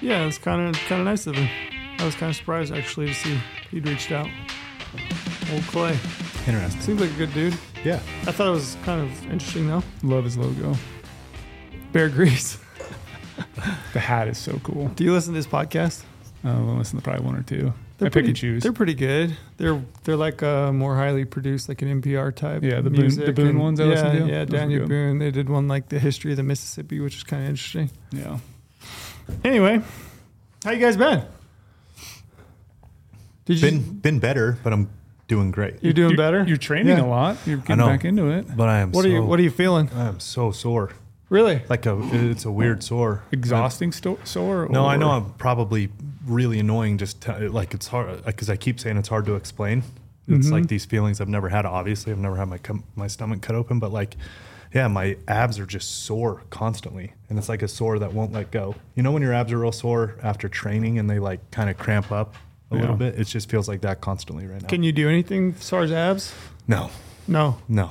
Yeah, it's kind of kind of nice of him. I was kind of surprised actually to see he'd reached out. Old Clay Interesting. seems like a good dude. Yeah. I thought it was kind of interesting though. Love his logo. Bear Grease. The hat is so cool. Do you listen to this podcast? Uh, I'll listen to probably one or two. They're I pick pretty, and choose. They're pretty good. They're they're like uh, more highly produced, like an NPR type. Yeah, the Boone- the Boone and- ones I yeah, listen to? Yeah, Those Daniel. Boone. They did one like the history of the Mississippi, which is kind of interesting. Yeah. Anyway, how you guys been? Did you? Been been better, but I'm doing great. you're doing You're- better. You're training Yeah. a lot. You're getting know. back into it. But I am What so are you What are you feeling? I am so sore. Really? Like a it's a weird sore. Exhausting sto- sore? No, I know I'm probably really annoying. Just to, like it's hard because I keep saying it's hard to explain. It's like mm-hmm. these feelings I've never had. Obviously, I've never had my com- my stomach cut open, but like, yeah, my abs are just sore constantly, and it's like a sore that won't let go. You know when your abs are real sore after training and they like kind of cramp up a Yeah. little bit. It just feels like that constantly right now. Can you do anything as far as abs? no, No. no.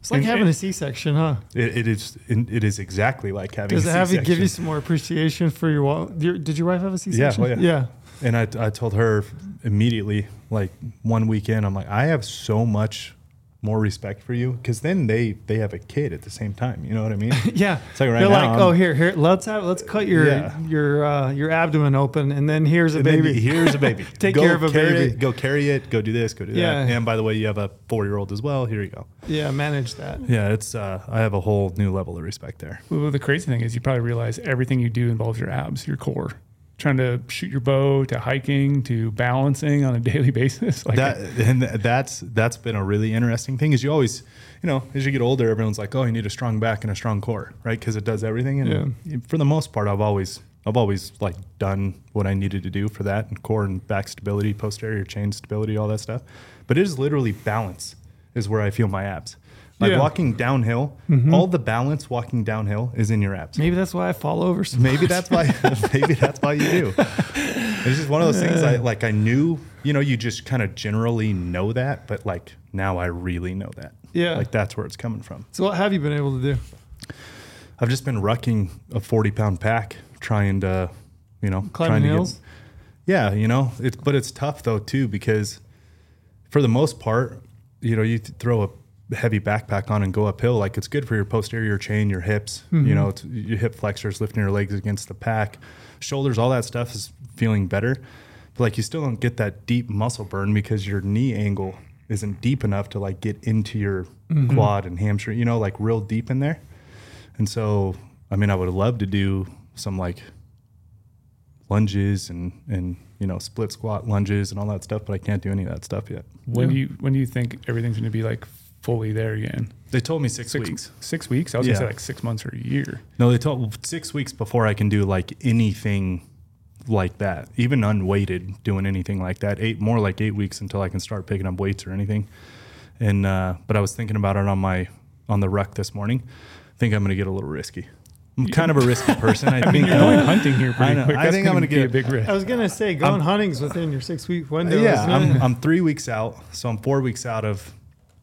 It's like And- having a C-section, huh? It, it is. It is exactly like having. Does it have you give you some more appreciation for your, wa- your? Did your wife have a oh, C-section? oh, yeah. Yeah. And I, I told her immediately, like one weekend, I'm like, I have so much more respect for you because then they they have a kid at the same time. You know what I mean? Yeah. It's like right They're now, like, I'm- oh, here, here, let's have, let's cut your Yeah. your uh, your abdomen open, and then here's a And baby. here's a baby. Take Go care of a baby. It, go carry it. Go do this. Go do Yeah. that. And by the way, you have a four year old as well. Here you go. yeah, manage that. Yeah, it's. Uh, I have a whole new level of respect there. Well, the crazy thing is, you probably realize everything you do involves your abs, your core. Trying to shoot your bow, to hiking, to balancing on a daily basis. Like that and that's that's been a really interesting thing. Is you always, you know, as you get older, everyone's like, oh, you need a strong back and a strong core, right? Because it does everything. And for the most part, I've always I've always like done what I needed to do for that and core and back stability, posterior chain stability, all that stuff. But it is literally balance is where I feel my abs. Like Yeah. walking downhill, mm-hmm. all the balance walking downhill is in your abs. Maybe that's why I fall over. Maybe that's why. maybe that's why you do. It's just one of those things. I like. I knew. You know, you just kind of generally know that, but like now I really know that. Yeah. Like that's where it's coming from. So what have you been able to do? I've just been rucking a forty pound pack, trying to, you know, Climbing trying to hills? Get, yeah, you know, it's but it's tough though too because, for the most part, you know, you th- throw a heavy backpack on and go uphill, like it's good for your posterior chain, your hips, Mm-hmm. you know, it's, your hip flexors, lifting your legs against the pack, shoulders, all that stuff is feeling better. But like you still don't get that deep muscle burn because your knee angle isn't deep enough to like get into your Mm-hmm. quad and hamstring, you know, like real deep in there. And so, I mean, I would love to do some like lunges and and you know split squat lunges and all that stuff, but I can't do any of that stuff yet. when Yeah. do you when do you think everything's going to be like fully there again? They told me six, Six weeks. Six weeks. I was Yeah. gonna say like six months or a year. No, they told six weeks before I can do like anything like that, even unweighted, doing anything like that. Eight more like eight weeks until I can start picking up weights or anything. And uh, but I was thinking about it on my on the ruck this morning. I think I'm going to get a little risky. I'm kind of a risky person. I, I mean, think. you're uh, going hunting here pretty I know. quick. I think I'm gonna gonna a big risk. I was gonna say going hunting's within your six week window. yeah, isn't I'm, it? I'm three weeks out, so I'm four weeks out of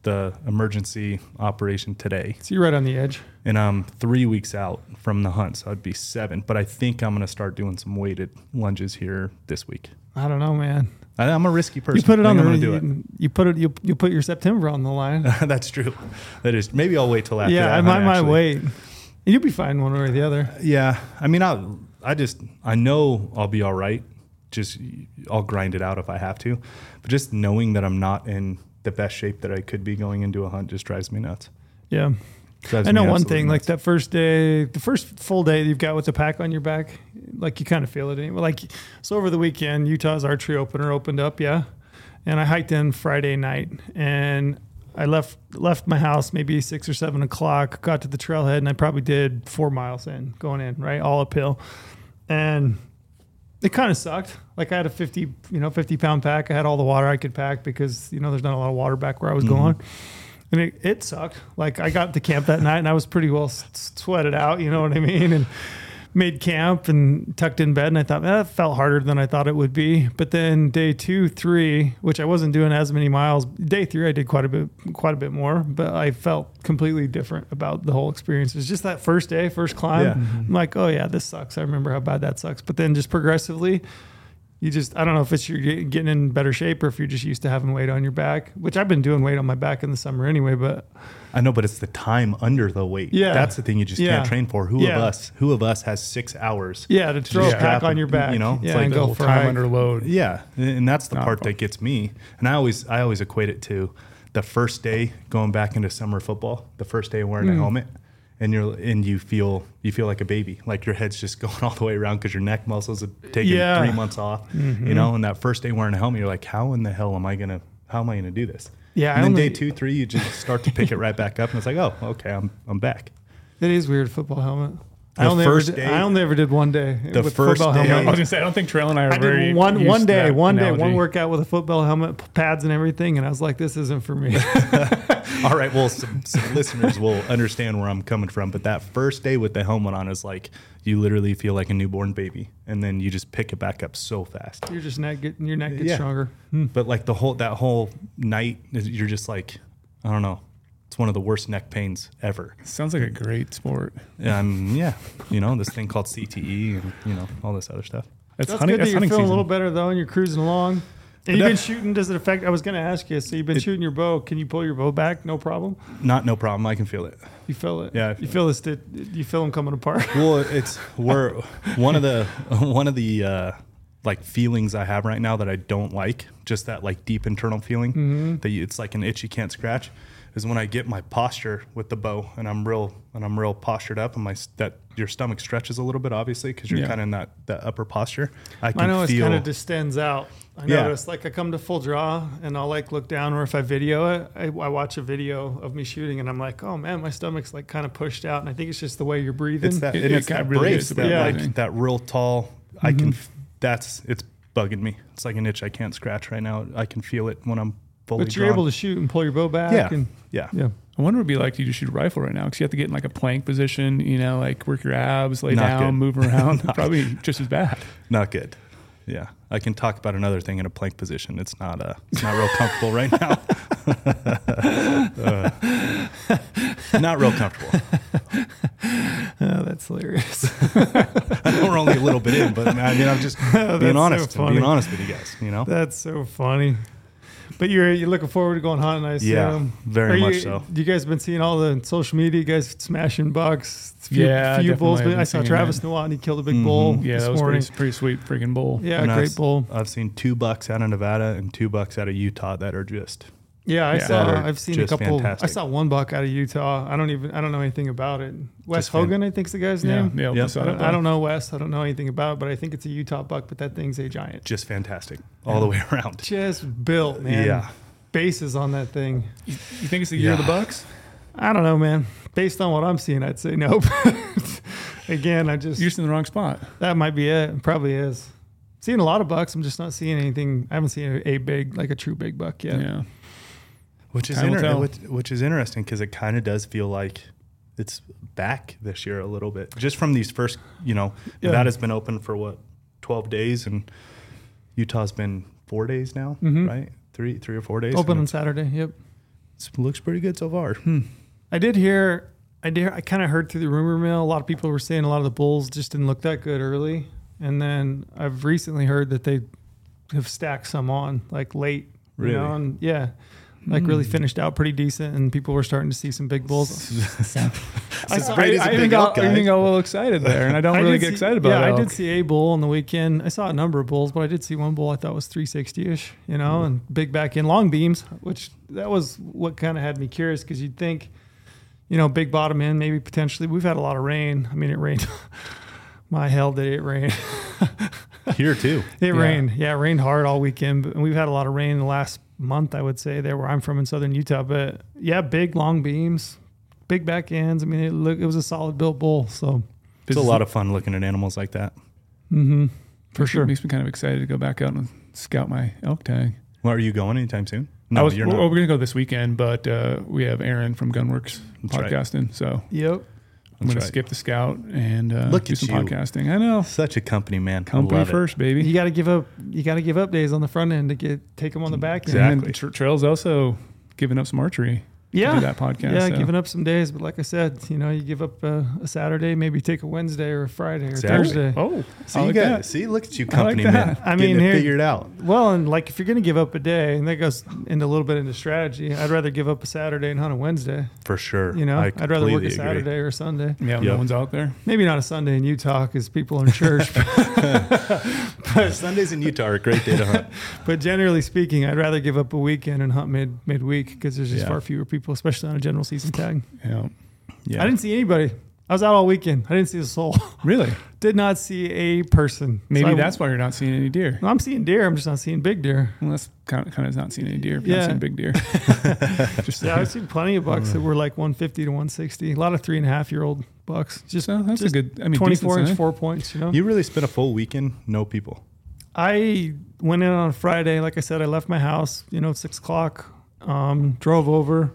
the emergency operation today, so you're right on the edge. and I'm three weeks out from the hunt, so I'd be seven. But I think I'm going to start doing some weighted lunges here this week. I don't know, man. I, I'm a risky person. You put it on the I'm gonna do you, you put it you, you put your September on the line. That's true. That is. Maybe I'll wait till after. yeah, that I might, might wait. You'll be fine one way or the other. Yeah, I mean, I I just I know I'll be all right. Just I'll grind it out if I have to, but just knowing that I'm not in the best shape that I could be going into a hunt just drives me nuts. Yeah. Drives I know one thing, like that first day, the first full day you've got with the pack on your back, like you kind of feel it. Anyway. Like, so over the weekend, Utah's archery opener opened up, yeah. And I hiked in Friday night and I left left my house maybe six or seven o'clock, got to the trailhead, and I probably did four miles in, going in, right? All uphill. And it kind of sucked. Like I had a 50, you know, 50 pound pack. I had all the water I could pack because, you know, there's not a lot of water back where I was mm-hmm. going. And it, it sucked. Like I got to camp that night and I was pretty well s- sweated out, you know what I mean? And made camp and tucked in bed, and I thought eh, that felt harder than I thought it would be. But then day two, three, which I wasn't doing as many miles. Day three, I did quite a bit, quite a bit more, but I felt completely different about the whole experience. It was just that first day, first climb. Yeah. I'm like, oh yeah, this sucks. I remember how bad that sucks. But then just progressively, you just I don't know if it's you're getting in better shape or if you're just used to having weight on your back, which I've been doing weight on my back in the summer anyway. But I know, but it's the time under the weight. Yeah. That's the thing you just Yeah. can't train for. Who Yeah. of us? Who of us has six hours? yeah, to throw a strap pack on your back, you know, it's yeah, like and the go whole for a time under load. Yeah, and that's the Not part fun. that gets me. And I always, I always equate it to the first day going back into summer football. The first day wearing a Hmm. helmet, and you're and you feel you feel like a baby, like your head's just going all the way around because your neck muscles have taken Yeah. three months off. Mm-hmm. You know, and that first day wearing a helmet, you're like, how in the hell am I gonna? How am I gonna do this? Yeah, I And then only- day two, three, you just start to pick it right back up, and it's like, oh, okay, I'm I'm back. It is weird football helmet. I The only first ever did, day- I only ever did one day. The with first football day- I was gonna say I don't think Trail and I are I very did one used one to day, that one day, one workout with a football helmet, pads, and everything, and I was like, "This isn't for me." All right, well, some, some listeners will understand where I'm coming from, but that first day with the helmet on is like you literally feel like a newborn baby, and then you just pick it back up so fast. Your just neck get your neck gets Yeah. stronger. Hmm. But like the whole that whole night, you're just like, I don't know, it's one of the worst neck pains ever. Sounds like a great sport. Um, yeah, you know this thing called CTE, and you know all this other stuff. That's, That's hunting. good that That's you're feeling season. a little better though, and you're cruising along. And you've been shooting. Does it affect? I was going to ask you. So you've been It- shooting your bow. Can you pull your bow back? No problem. Not no problem. I can feel it. You feel it. Yeah, I You feel feel this. Did you feel them coming apart? well it's we're one of the one of the uh like feelings i have right now that i don't like just that like deep internal feeling Mm-hmm. that you, it's like an itch you can't scratch is when i get my posture with the bow and i'm real and i'm real postured up and my that your stomach stretches a little bit obviously because you're Yeah. kind of in that that upper posture i can I know it's feel kind of distends out. I Yeah. notice like I come to full draw and I'll like look down or if I video it, I, I watch a video of me shooting and I'm like, oh man, my stomach's like kind of pushed out. And I think it's just the way you're breathing. it's that It- and it it's that really brace that about like that real tall i can Mm-hmm. that's it's bugging me it's like an itch i can't scratch right now i can feel it when i'm fully but you're drawn. able to shoot and pull your bow back. yeah And, yeah yeah. I wonder what it'd be like to just shoot a rifle right now because you have to get in like a plank position, you know, like work your abs, lay Not down, good. move around. Probably just as bad. Not good. Yeah, I can talk about another thing in a plank position. It's not uh, it's not real comfortable right now. Uh, not real comfortable. Oh, that's hilarious. I know we're only a little bit in, but I mean, I'm just being so honest. funny. being honest with you guys. You know. that's so funny. But you're you're looking forward to going hunting, I assume. Yeah, very Are much you, so. You guys been seeing all the social media? You guys smashing bucks? Few, Yeah, few bulls. definitely. I've I been saw Travis that. Nawat. He killed a big Mhm. bull Yeah, this that was morning. pretty, pretty sweet freaking bull. Yeah, And great I've, bull. I've seen two bucks out of Nevada and two bucks out of Utah that are just Yeah, I yeah. saw. That I've seen a just couple. I saw one buck out of Utah. I don't even. I don't know anything about it. Wes Just fan- Hogan, I think's the guy's Yeah, name. yeah. Yep. I don't, I don't know Wes. I don't know anything about it, but I think it's a Utah buck. But that thing's a giant. just fantastic all the way around. Just built, man. Yeah. Bases on that thing. You think it's the year of the bucks? I don't know, man. Based on what I'm seeing, I'd say nope. Again, I just You're just in the wrong spot. that might be it. Probably is. Seeing a lot of bucks. I'm just not seeing anything. I haven't seen a, a big, like a true big buck yet. Yeah. Which is inter- which, which is interesting because it kind of does feel like it's back this year a little bit. Just from these first, you know, Yeah. Nevada's been open for what twelve days, and Utah's been four days now, Mhm. right? Three, three or four days. Open on Saturday. Yep. it looks pretty good so far. I did hear. I did. I kind of heard through the rumor mill. A lot of people were saying a lot of the bulls just didn't look that good early, and then I've recently heard that they have stacked some on like late. You Really? know, and yeah, like really hmm. finished out pretty decent, and people were starting to see some big bulls. I saw- Brady's a I, I even big got, I even got a little excited there, and I don't I really get see- excited about Yeah, elk. I did see a bull on the weekend. I saw a number of bulls, but I did see one bull I thought was 360 ish, you know, hmm. and big back in long beams, which that was what kind of had me curious because you'd think, you know, big bottom end, maybe potentially. We've had a lot of rain. I mean, it rained. My hell, did it rain? Here too. It Yeah. rained. Yeah, it rained hard all weekend. But we've had a lot of rain in the last month, I would say, there where I'm from in southern Utah. But yeah, big long beams, big back ends. I mean, it look it was a solid built bull. So It's a lot of fun looking at animals like that. mm-hmm, for Makes me- sure. Makes me kind of excited to go back out and scout my elk tag. Well, are you going anytime soon? No, was, you're we're, we're going to go this weekend, but uh, we have Aaron from Gunwerks That's right. podcasting. So Yep. I'm going right. to skip the scout and uh, Look do some you. podcasting. I know. Such a company man. I Company love it. first, baby. You got to give up. You got to give up days on the front end to get take them on the back end. Exactly. And Tra- Trail's also giving up some archery to Yeah, do that podcast. yeah, so. giving up some days, but like I said, you know, you give up uh, a Saturday, maybe take a Wednesday or a Friday or Exactly. Thursday. Oh, See, I you like got, see, look at you, I like company man. I mean, here- figured out. Well, and like if you're going to give up a day, and that goes into a little bit into strategy, I'd rather give up a Saturday and hunt a Wednesday. For sure. You know, I I'd rather work a completely agree. Saturday or a Sunday. Yeah, Yep. no one's out there. Maybe not a Sunday in Utah because people are in church. but, Sundays in Utah are a great day to hunt. but generally speaking, I'd rather give up a weekend and hunt mid midweek because there's just Yeah. far fewer people, especially on a general season tag. Yeah. Yeah. I didn't see anybody. I was out all weekend. I didn't see a soul. Really? Did not see a person. Maybe So I- that's why you're not seeing any deer. I'm seeing deer. I'm just not seeing big deer. Well, that's kind of, kind of not seeing any deer. If you're Yeah. not seeing big deer. Just Yeah, I've seen plenty of bucks that were like 150 to 160. A lot of three and a half year old bucks. Just so that's just a good. I mean, 24 inch four points. You know. You really spent a full weekend, no people. I went in on a Friday. Like I said, I left my house, you know, at six o'clock. Um, drove over,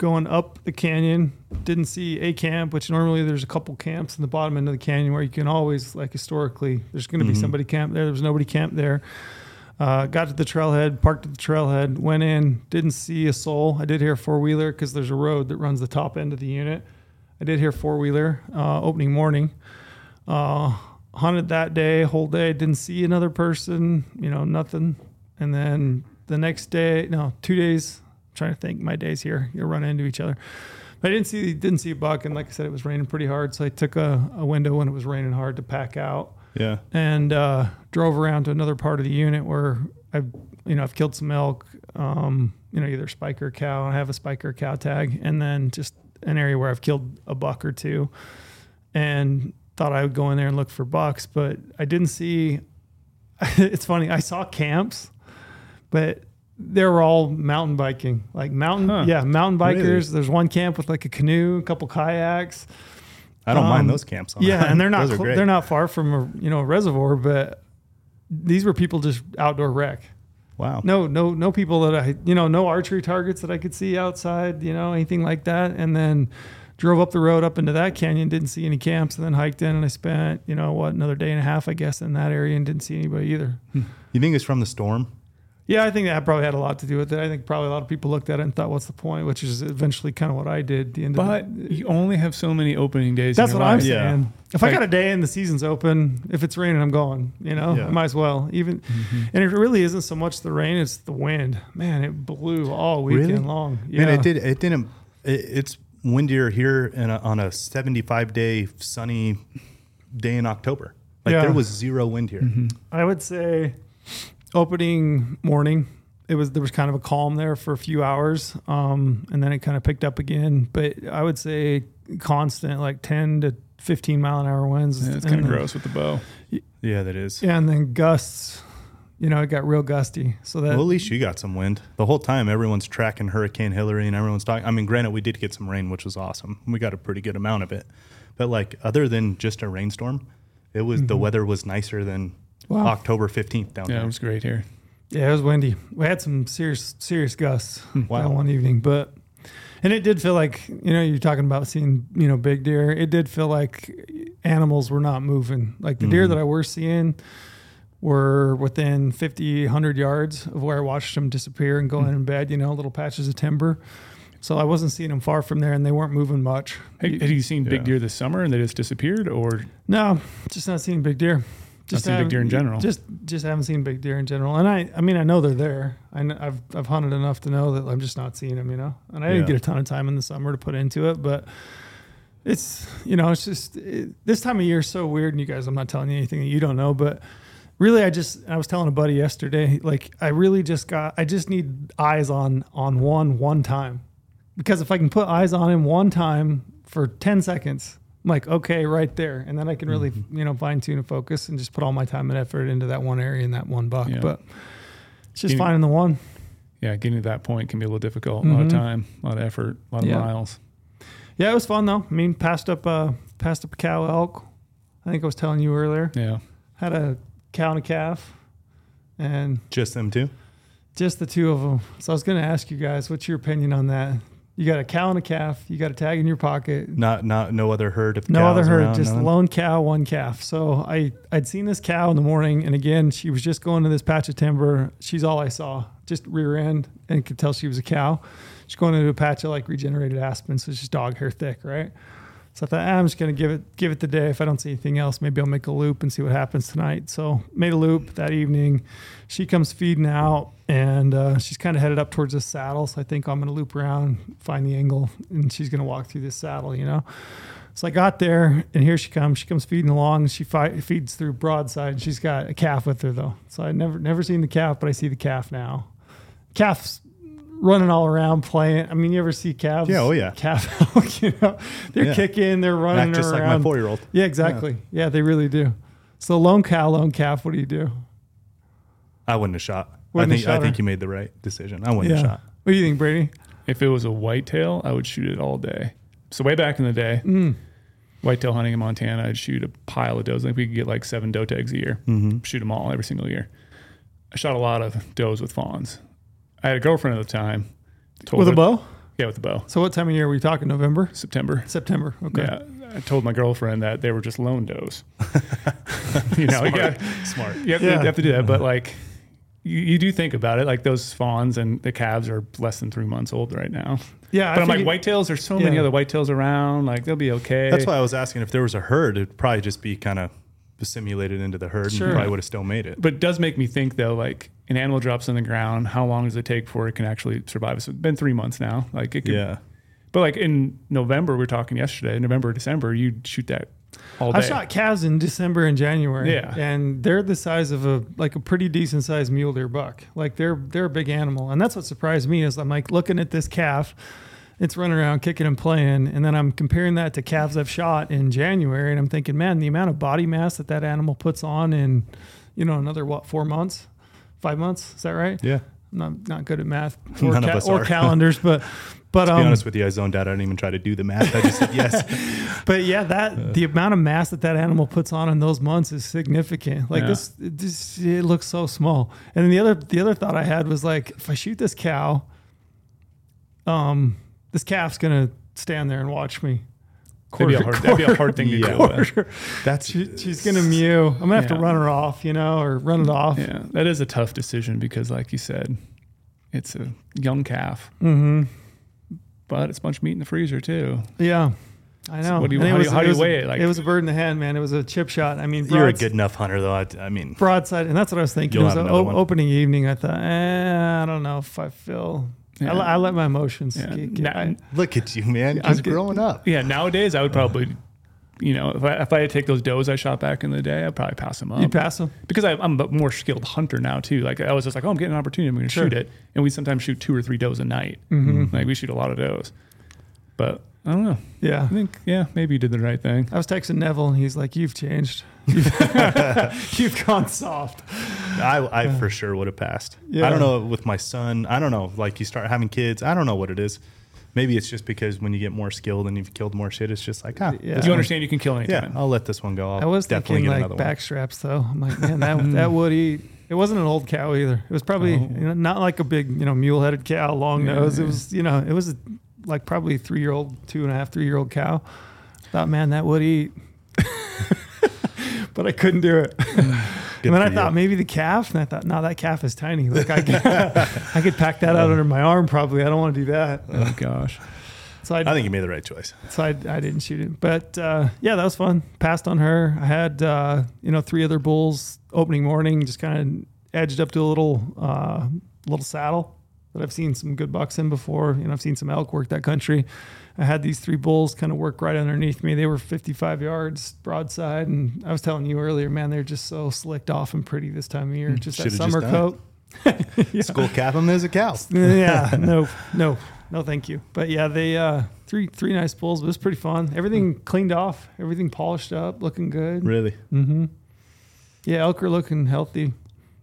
going up the canyon. Didn't see a camp, which normally there's a couple camps in the bottom end of the canyon where you can always, like historically, there's going to be Mhm. somebody camped there. There was nobody camped there. Uh, got to the trailhead, parked at the trailhead, went in, didn't see a soul. I did hear four wheeler because there's a road that runs the top end of the unit. I did hear four wheeler uh, opening morning. Uh, hunted that day, whole day, didn't see another person, you know, nothing. And then the next day, no, two days. Trying to think my days here. You'll run into each other. But I didn't see didn't see a buck, and like I said, it was raining pretty hard. So I took a, a window when it was raining hard to pack out Yeah. and uh, drove around to another part of the unit where I've you know I've killed some elk, um, you know either spike or cow. I have a spike or cow tag, and then just an area where I've killed a buck or two, and thought I would go in there and look for bucks, but I didn't see. it's funny. I saw camps, but they were all mountain biking, like mountain, Huh. yeah, mountain bikers. Really? There's one camp with like a canoe, a couple kayaks. I don't Um, mind those camps. On Yeah, and they're not cl- they're not far from a you know a reservoir, but these were people just outdoor wreck. Wow. No, no, no people that I you know no archery targets that I could see outside, you know anything like that, and then drove up the road up into that canyon, didn't see any camps, and then hiked in, and I spent you know what another day and a half I guess in that area and didn't see anybody either. You think it's from the storm? Yeah, I think that probably had a lot to do with it. I think probably a lot of people looked at it and thought, "What's the point?" Which is eventually kind of what I did. at The end But of the, you only have so many opening days. That's in what your I'm life. Yeah. saying. If I got a day and the season's open, if it's raining, I'm going. You know, Yeah. I might as well. Even, mm-hmm. and it really isn't so much the rain; it's the wind. Man, it blew all weekend Really? long. Yeah, Man, it did. It didn't. It, it's windier here in a, on a 75 day sunny day in October. Like Yeah. there was zero wind here. Mm-hmm. I would say opening morning. It was there was kind of a calm there for a few hours, um, and then it kind of picked up again. But I would say constant, like ten to fifteen mile an hour winds. Yeah, it's kind of gross with the bow. Yeah, that is. Yeah, and then gusts. You know, it got real gusty. So that Well, at least you got some wind. The whole time, everyone's tracking Hurricane Hilary and everyone's talking. I mean, granted, we did get some rain, which was awesome. We got a pretty good amount of it. But like, other than just a rainstorm, it was the weather was nicer than Mm-hmm. Wow. October 15th down there. Yeah, it was great here. Yeah, it was windy. We had some serious, serious gusts Wow. that one evening, but and it did feel like you know you're talking about seeing you know big deer. It did feel like animals were not moving. Like the deer Mhm. that I were seeing were within 50, 100 yards of where I watched them disappear and go in bed. You know, little patches of timber. So I wasn't seeing them far from there, and they weren't moving much. Hey, had you seen big deer this summer and they just disappeared, or No, just not seeing big deer. Just seen big deer in general. Just just haven't seen big deer in general. And I I mean I know they're there. I kn- I've I've hunted enough to know that I'm just not seeing them. You know, and I didn't get a ton of time in the summer to put into it, but it's you know it's just it, this time of year is so weird. And you guys, I'm not telling you anything that you don't know, but really I just I was telling a buddy yesterday like I really just got I just need eyes on on one one time because if I can put eyes on him one time for 10 seconds, I'm like, okay, right there. And then I can really, you know, fine tune and focus and just put all my time and effort into that one area and that one buck. Yeah. But it's just You- finding the one. yeah, getting to that point can be a little difficult. A lot of Mhm. time, a lot of effort, a lot of Yeah. miles. Yeah, it was fun though. I mean, passed up, uh, passed up a cow elk. I think I was telling you earlier. Yeah, Had a cow and a calf and Just them two? just the two of them. So I was going to ask you guys, what's your opinion on that? You got a cow and a calf. You got a tag in your pocket. Not not no other herd of No other herd, around, just lone cow, one calf. So I I'd seen this cow in the morning, and again she was just going to this patch of timber. She's all I saw, just rear end, and could tell she was a cow. She's going into a patch of like regenerated aspen, so it's just dog hair thick, right? So I thought ah, I'm just gonna give it give it the day. If I don't see anything else, maybe I'll make a loop and see what happens tonight. So made a loop that evening. She comes feeding out, and uh, she's kind of headed up towards the saddle. So I think I'm gonna loop around, find the angle, and she's gonna walk through this saddle, you know. So I got there, and here she comes. She comes feeding along. She fi- feeds through broadside. She's got a calf with her though, so I never never seen the calf, but I see the calf now. Calf's running all around playing. I mean, you ever see calves? Yeah, oh yeah. calf. elk, you know, they're Yeah. kicking, they're running Act just like my four year old. yeah, exactly. Yeah. they really do. So lone cow, lone calf. What do you do? I wouldn't have shot. Wouldn't I have think I shot think you made the right decision. I wouldn't have shot. What do you think, Brady? If it was a whitetail, I would shoot it all day. So way back in the day, Mm. whitetail hunting in Montana, I'd shoot a pile of does. I think we could get like seven doe tags a year. Mm-hmm. Shoot them all every single year. I shot a lot of does with fawns. I had a girlfriend at the time. Told With a bow? Yeah, with a bow. So what time of year are we talking? November, September. September? Okay. Yeah, I told my girlfriend that they were just lone does. you know, you, got, Smart. you, have to, Yeah. you have to do that, but mm-hmm. like. You, you do think about it, like those fawns and the calves are less than three months old right now. Yeah, But I'm like, figured- whitetails, there's so many Yeah. other whitetails around. Like, they'll be okay. That's why I was asking if there was a herd, it'd probably just be kind of assimilated into the herd Sure. and probably would have still made it. But it does make me think, though, like an animal drops on the ground, how long does it take before it can actually survive? So it's been three months now. Like, it could, yeah. But like in November, we were talking yesterday, November, December, you'd shoot that all day. I shot calves in December and January. Yeah. and they're the size of a like a pretty decent sized mule deer buck. Like they're they're a big animal, and that's what surprised me is I'm like looking at this calf, it's running around kicking and playing, and then I'm comparing that to calves I've shot in January, and I'm thinking, man, the amount of body mass that that animal puts on in, you know, another what four months, five months, is that right? Yeah. I'm not not good at math or, None of us or are. calendars, but but To um, be honest with you, I zoned out. I didn't even try to do the math. I just said yes. but yeah, that the amount of mass that that animal puts on in those months is significant. Like Yeah. this, it, just, it looks so small. And then the other the other thought I had was like, if I shoot this cow, um, this calf's gonna stand there and watch me. That'd be, a hard, that'd be a hard thing to Yeah. deal with. Quarter. That's She, she's gonna mew. I'm gonna have to run her off, you know, or run it off. Yeah, that is a tough decision because, like you said, it's a young calf, Mm-hmm. but it's a bunch of meat in the freezer too. Yeah. I So know. what do you- And how do you- how do you was a- weigh it? Like- it was a bird in the hand, man. It was a chip shot. I mean, you're a good enough hunter, though. I, I mean, broadside, and that's what I was thinking. You'll it was have an another opening evening. I thought, eh, I don't know if I feel. I, Yeah. let- I let my emotions. Yeah. get- get- Na- I- look at you, man. I'm Just growing up. Yeah, nowadays I would probably, you know, if I, if I had to take those does I shot back in the day, I'd probably pass them up. you pass them. because I, I'm a more skilled hunter now too. Like I was just like, oh, I'm getting an opportunity, I'm going to Sure. shoot it, and we sometimes shoot two or three does a night. Mhm. Like we shoot a lot of does, but I don't know. Yeah. I think yeah, maybe you did the right thing. I was texting Neville, and he's like, "You've changed. You've, you've gone soft." I, I for sure would have passed. Yeah. I don't know with my son. I don't know. Like you start having kids. I don't know what it is. Maybe it's just because when you get more skilled and you've killed more shit, it's just like, ah, Yeah. You understand you can kill Yeah, anytime. I'll let this one go. I'll I was definitely thinking get like another back straps though. I'm like, man, that that would eat. It wasn't an old cow either. It was probably Oh. you know, not like a big you know mule headed cow, long Yeah, nose. It was you know it was like probably three year old, two and a half, three year old cow. Thought, man, that would eat. but I couldn't do it. Good and then I you. thought maybe the calf, and I thought, no, that calf is tiny. Like I could, I could pack that out under my arm probably. I don't want to do that. Oh gosh. So I, I think you made the right choice. so I, I didn't shoot it. But uh, yeah, that was fun. Passed on her. I had uh, you know three other bulls opening morning. Just kind of edged up to a little uh, little saddle that I've seen some good bucks in before. You know, I've seen some elk work that country. I had these three bulls kind of work right underneath me. They were 55 yards broadside, and I was telling you earlier, man, they're just so slicked off and pretty this time of year. Just that just summer done coat. Yeah. School cap them as a cow. yeah, no, no, no, thank you. But yeah, they uh, three three nice bulls. It was pretty fun. Everything cleaned off, everything polished up, looking good. Really? Mm-hmm. Yeah, elk are looking healthy.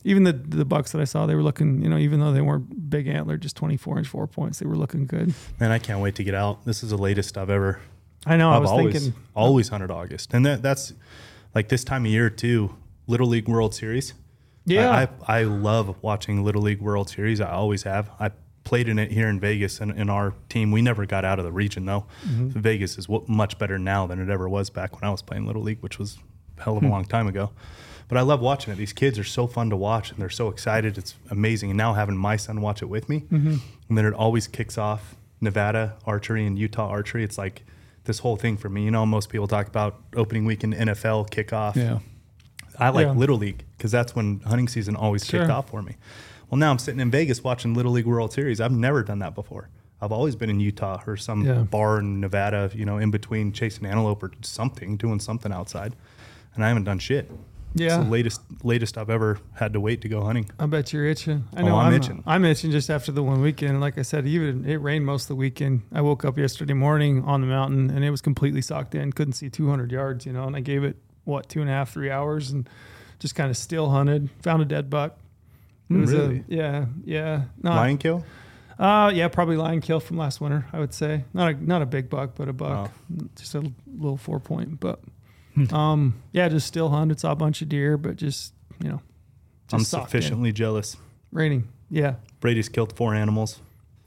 Even the the bucks that I saw, they were looking. You know, even though they weren't big antler, just twenty four inch four points, they were looking good. Man, I can't wait to get out. This is the latest I've ever. I know. I I've was always thinking. always hunted August, and that that's like this time of year too. Little League World Series. Yeah. I, I I love watching Little League World Series. I always have. I played in it here in Vegas and in our team. We never got out of the region though. Mm-hmm. Vegas is w- much better now than it ever was back when I was playing little league, which was a hell of Hmm. a long time ago. But I love watching it. These kids are so fun to watch and they're so excited. It's amazing. And now having my son watch it with me, Mm-hmm. and then it always kicks off Nevada archery and Utah archery. It's like this whole thing for me. You know, most people talk about opening weekend NFL kickoff. Yeah. I like Yeah. Little League because that's when hunting season always kicked off for me. Well, now I'm sitting in Vegas watching Little League World Series. I've never done that before. I've always been in Utah or some Yeah. bar in Nevada, you know, in between chasing antelope or something, doing something outside, and I haven't done shit. It's Yeah. the latest latest I've ever had to wait to go hunting. I bet you're itching. I Oh, know I'm I'm, itching. I'm itching just after the one weekend. Like I said, even it rained most of the weekend. I woke up yesterday morning on the mountain and it was completely socked in. Couldn't see 200 yards, you know. And I gave it what two and a half, three hours, and just kind of still hunted. Found a dead buck. It Mm, was a- really? yeah, yeah. No, Lion kill? Uh, yeah, probably lion kill from last winter. I would say not a not a big buck, but a buck, just a little four point. But um, yeah, just still hunted. Saw a bunch of deer, but just you know, just I'm socked in. sufficiently jealous. raining. Yeah, Brady's killed four animals.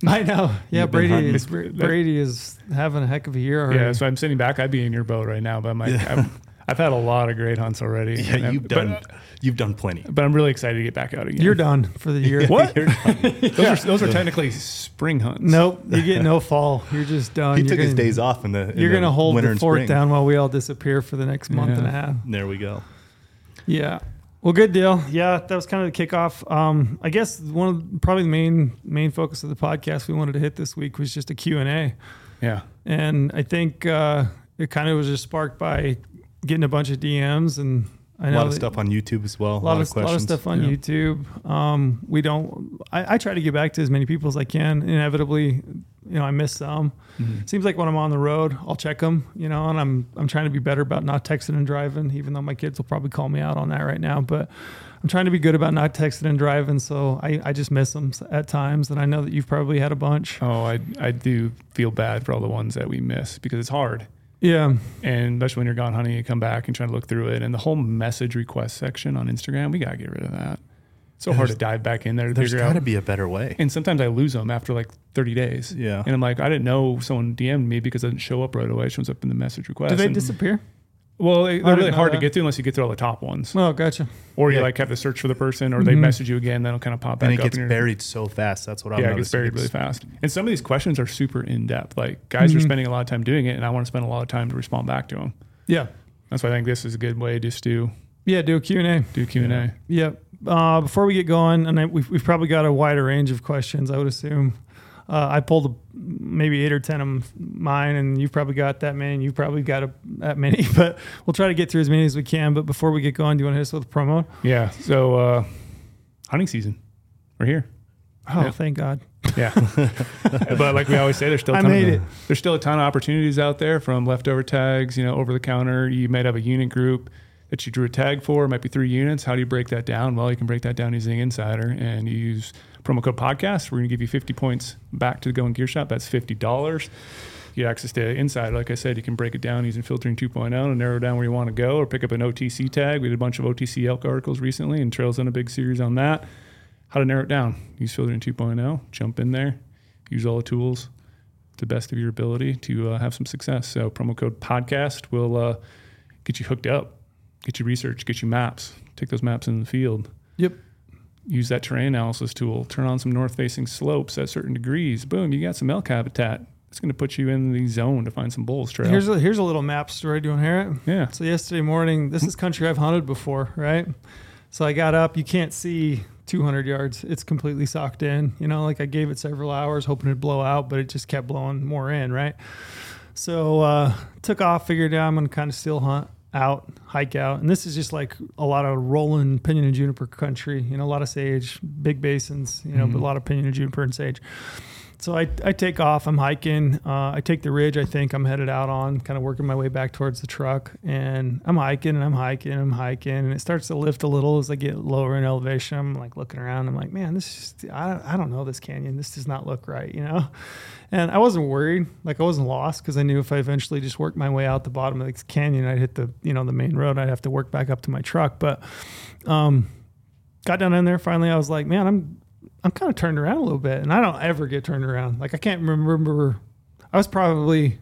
I know. Yeah, You've Brady is Brady is having a heck of a year already. Yeah. So I'm sitting back. I'd be in your boat right now, but I'm like, I've, I've had a lot of great hunts already. Yeah, And I'm- you've but- done you've done plenty. But, I'm really excited to get back out again. You're done for the year. What? You're done. Those, are, those are technically spring hunts. Nope, you get no fall. You're just done. he You're took his gonna- days off in the in You're the gonna hold winter the and fort down while we all disappear for the next month and a half. There we go. Yeah. Well, good deal. Yeah, that was kind of the kickoff. Um, I guess one of probably the main main focus of the podcast we wanted to hit this week was just a Q and A, Yeah. and I think uh, it kind of was just sparked by getting a bunch of DMs and I A know lot of stuff on YouTube as well. a lot, of, lot of stuff on Yeah. YouTube. Um, we don't. I, I try to get back to as many people as I can. Inevitably, you know, I miss some. Mm-hmm. Seems like when I'm on the road, I'll check them. You know, and I'm I'm trying to be better about not texting and driving. Even though my kids will probably call me out on that right now, but I'm trying to be good about not texting and driving. So I I just miss them at times, and I know that you've probably had a bunch. Oh, I I do feel bad for all the ones that we miss because it's hard. Yeah, And especially when you're gone hunting, you come back and try to look through it. And the whole message request section on Instagram, we got to get rid of that. It's so hard to dive back in there to There's got to be a better way. And sometimes I lose them after like 30 days. Yeah. And I'm like, I didn't know someone DM'd me because I didn't show up right away. It shows up in the message request. do they disappear? Well, they- I they're really know hard to get through unless you get through all the top ones. Oh, gotcha. Or you Yeah. like have to search for the person or they Mhm. message you again, then it'll kind of pop back up. and it up. gets in buried so fast. That's what I'm yeah, it gets noticing. buried really fast. And some of these questions are super in depth. Like guys are Mhm. spending a lot of time doing it, and I want to spend a lot of time to respond back to them. Yeah, That's why I think this is a good way just to yeah. Do a Q and A. do Q and A. Yep. Uh, before we get going, and I, we've, we've probably got a wider range of questions, I would assume. Uh, I pulled a, maybe eight or 10 of mine, and you've probably got that many, and you've probably got a, that many, but we'll try to get through as many as we can. But before we get going, do you want to hit us with a promo? Yeah. So uh, hunting season, we're here. Oh, Yeah. thank God. Yeah. but like we always say, there's still a I ton made of, it. There's still a ton of opportunities out there from leftover tags, you know, over the counter. You might have a unit group that you drew a tag for, it might be three units. How do you break that down? Well, you can break that down using Insider and you use promo code podcast. We're going to give you 50 points back to the GOHUNT Gear Shop. That's $50. You get access to Insider. Like I said, you can break it down using filtering 2.0 and narrow down where you want to go or pick up an OTC tag. We did a bunch of OTC elk articles recently and Trail's done a big series on that. How to narrow it down. Use filtering 2.0, jump in there, use all the tools to the best of your ability to uh, have some success. So promo code podcast will uh, get you hooked up, get you research, get you maps, take those maps in the field. Yep. Use that terrain analysis tool, turn on some north facing slopes at certain degrees. Boom, you got some elk habitat. It's going to put you in the zone to find some bulls trail. Here's a, here's a little map story. Do you want to hear it? yeah. So yesterday morning, this is country I've hunted before, right? So I got up. You can't see 200 yards. It's completely socked in. You know, like I gave it several hours, hoping it'd blow out, but it just kept blowing more in, right? So uh, took off. Figured out I'm gonna kind of still hunt out, hike out, and this is just like a lot of rolling pinyon and juniper country. You know, a lot of sage, big basins. You know, but mm-hmm. a lot of pinyon and juniper and sage. So I, I take off. I'm hiking. Uh, I take the ridge. I think I'm headed out on, kind of working my way back towards the truck. And I'm hiking and I'm hiking and I'm hiking, and it starts to lift a little as I get lower in elevation. I'm like looking around. I'm like, man, this is just, I, I don't know this canyon. This does not look right, you know. And I wasn't worried. Like I wasn't lost because I knew if I eventually just worked my way out the bottom of the canyon, I'd hit the you know the main road. I'd have to work back up to my truck. But um, got down in there. Finally, I was like, man, I'm I'm kind of turned around a little bit, and I don't ever get turned around. Like I can't remember. I was probably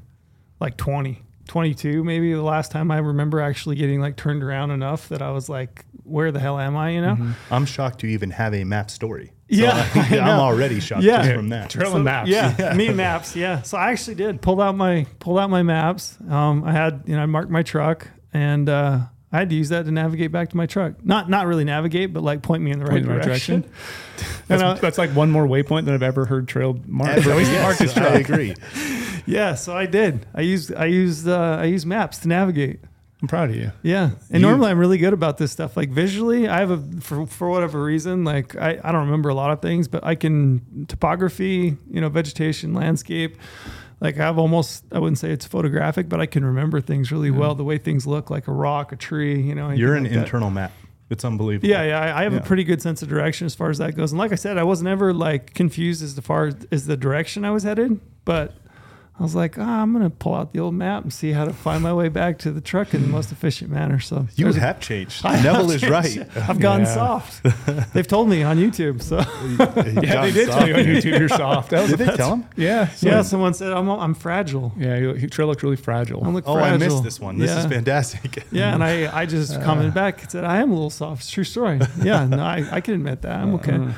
like 20, 22 maybe the last time I remember actually getting like turned around enough that I was like, where the hell am I? You know? Mm-hmm. I'm shocked you even have a map story. Yeah, So, I I'm already shocked Yeah. just from that. Trail So, maps. Yeah, me maps. Yeah. So I actually did pulled out my pulled out my maps. Um, I had you know I marked my truck and uh, I had to use that to navigate back to my truck. Not not really navigate, but like point me in the right, in the right direction. That's, And, uh, that's like one more waypoint than I've ever heard trail marked. Ever, At least yes, marked I agree. Yeah, so I did. I used I used uh, I used maps to navigate. I'm proud of you. Yeah, and You- normally I'm really good about this stuff. Like visually, I have a for for whatever reason, like I, I don't remember a lot of things, but I can topography, you know, vegetation, landscape. Like I have almost I wouldn't say it's photographic, but I can remember things really well. The way things look, like a rock, a tree, you know. You're an like that. internal map. It's unbelievable. Yeah, yeah, I I have Yeah. a pretty good sense of direction as far as that goes. And like I said, I wasn't ever like confused as far as the direction I was headed, but I was like, ah, I'm gonna pull out the old map and see how to find my way back to the truck in the most efficient manner. So You there's a- have changed. Neville is right. I've gone Yeah. soft. They've told me on YouTube. So Yeah, they did tell you on YouTube you're soft. That was Did they tell him? Yeah. yeah, someone said I'm I'm fragile. Yeah, you, you trail looks really fragile. I look Oh, fragile. I missed this one. This is fantastic. Yeah, and I, I just commented back and said I am a little soft. It's a true story. Yeah, no, I, I can admit that. I'm okay. Uh,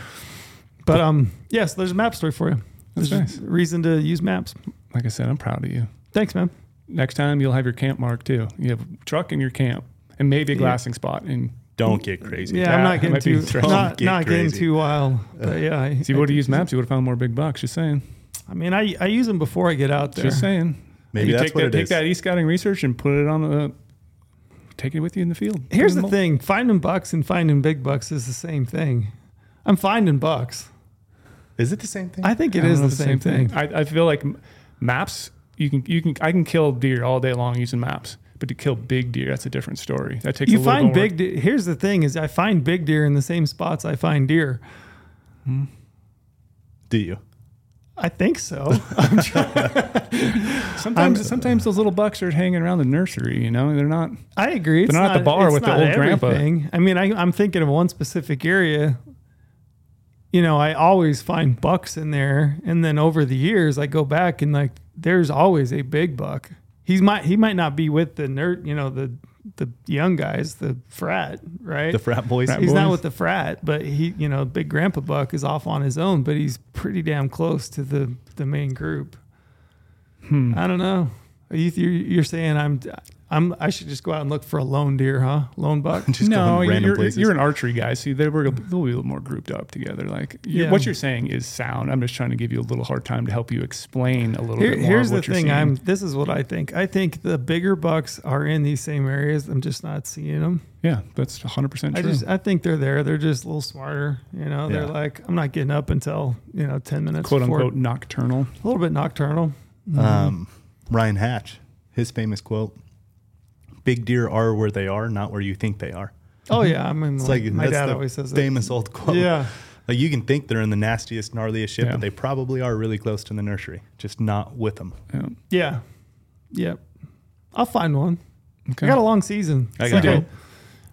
But um, yes, there's a map story for you. That's There's nice. a reason to use maps. Like I said, I'm proud of you. Thanks, man. Next time you'll have your camp mark too. You have a truck in your camp and maybe a Yeah. glassing spot. And Don't get crazy. Yeah, Yeah, I'm not getting too not, Get not getting too wild. But yeah, I, if you would have used maps, you would have found more big bucks. Just saying. I mean, I I use them before I get out there. Just saying. Maybe you that's take what that, it take is. that e-scouting research and put it on the. Take it with you in the field. Here's the Put thing: finding bucks and finding big bucks is the same thing. I'm finding bucks. Is it the same thing? I think it I is know the if it's same thing. I, I feel like m- maps. You can you can I can kill deer all day long using maps, but to kill big deer, that's a different story. That takes You a little find more- big. De- here's the thing: is I find big deer in the same spots I find deer. Hmm. Do you? I think so. Sometimes sometimes those little bucks are hanging around the nursery. You know, they're not. I agree. They're not at the bar with the not old grandpa. everything. I mean, I, I'm thinking of one specific area. You know, I always find bucks in there, and then over the years, I go back and like, there's always a big buck. He's might he might not be with the nerd, you know, the the young guys, the frat, right? The frat boys? Frat he's not boys? with the frat, but he, you know, big grandpa buck is off on his own, but he's pretty damn close to the the main group. Hmm. I don't know. You, you're, you're saying I'm, I'm, I should just go out and look for a lone deer, huh? Lone buck. Just no, going random you're, you're an archery guy, so they were they'll be a little more grouped up together. Like you Yeah. what you're saying is sound. I'm just trying to give you a little hard time to help you explain a little Here, bit more. here's of the what you're thing. seeing. I'm. This is what I think. I think the bigger bucks are in these same areas. I'm just not seeing them. yeah, that's 100 percent I true. just, I think they're there. They're just a little smarter. You know, they're Yeah. like, I'm not getting up until you know, ten minutes. Quote before- unquote nocturnal. A little bit nocturnal. Um, Ryan Hatch, his famous quote: "Big deer are where they are, not where you think they are." Oh yeah, I mean, It's like, like my that's dad the always says that. famous old quote. Yeah. Like you can think they're in the nastiest, gnarliest shit, Yeah. but they probably are really close to the nursery, just not with them. Yeah. Yeah. Yep. I'll find one. Okay. I got a long season. I It's got like hope.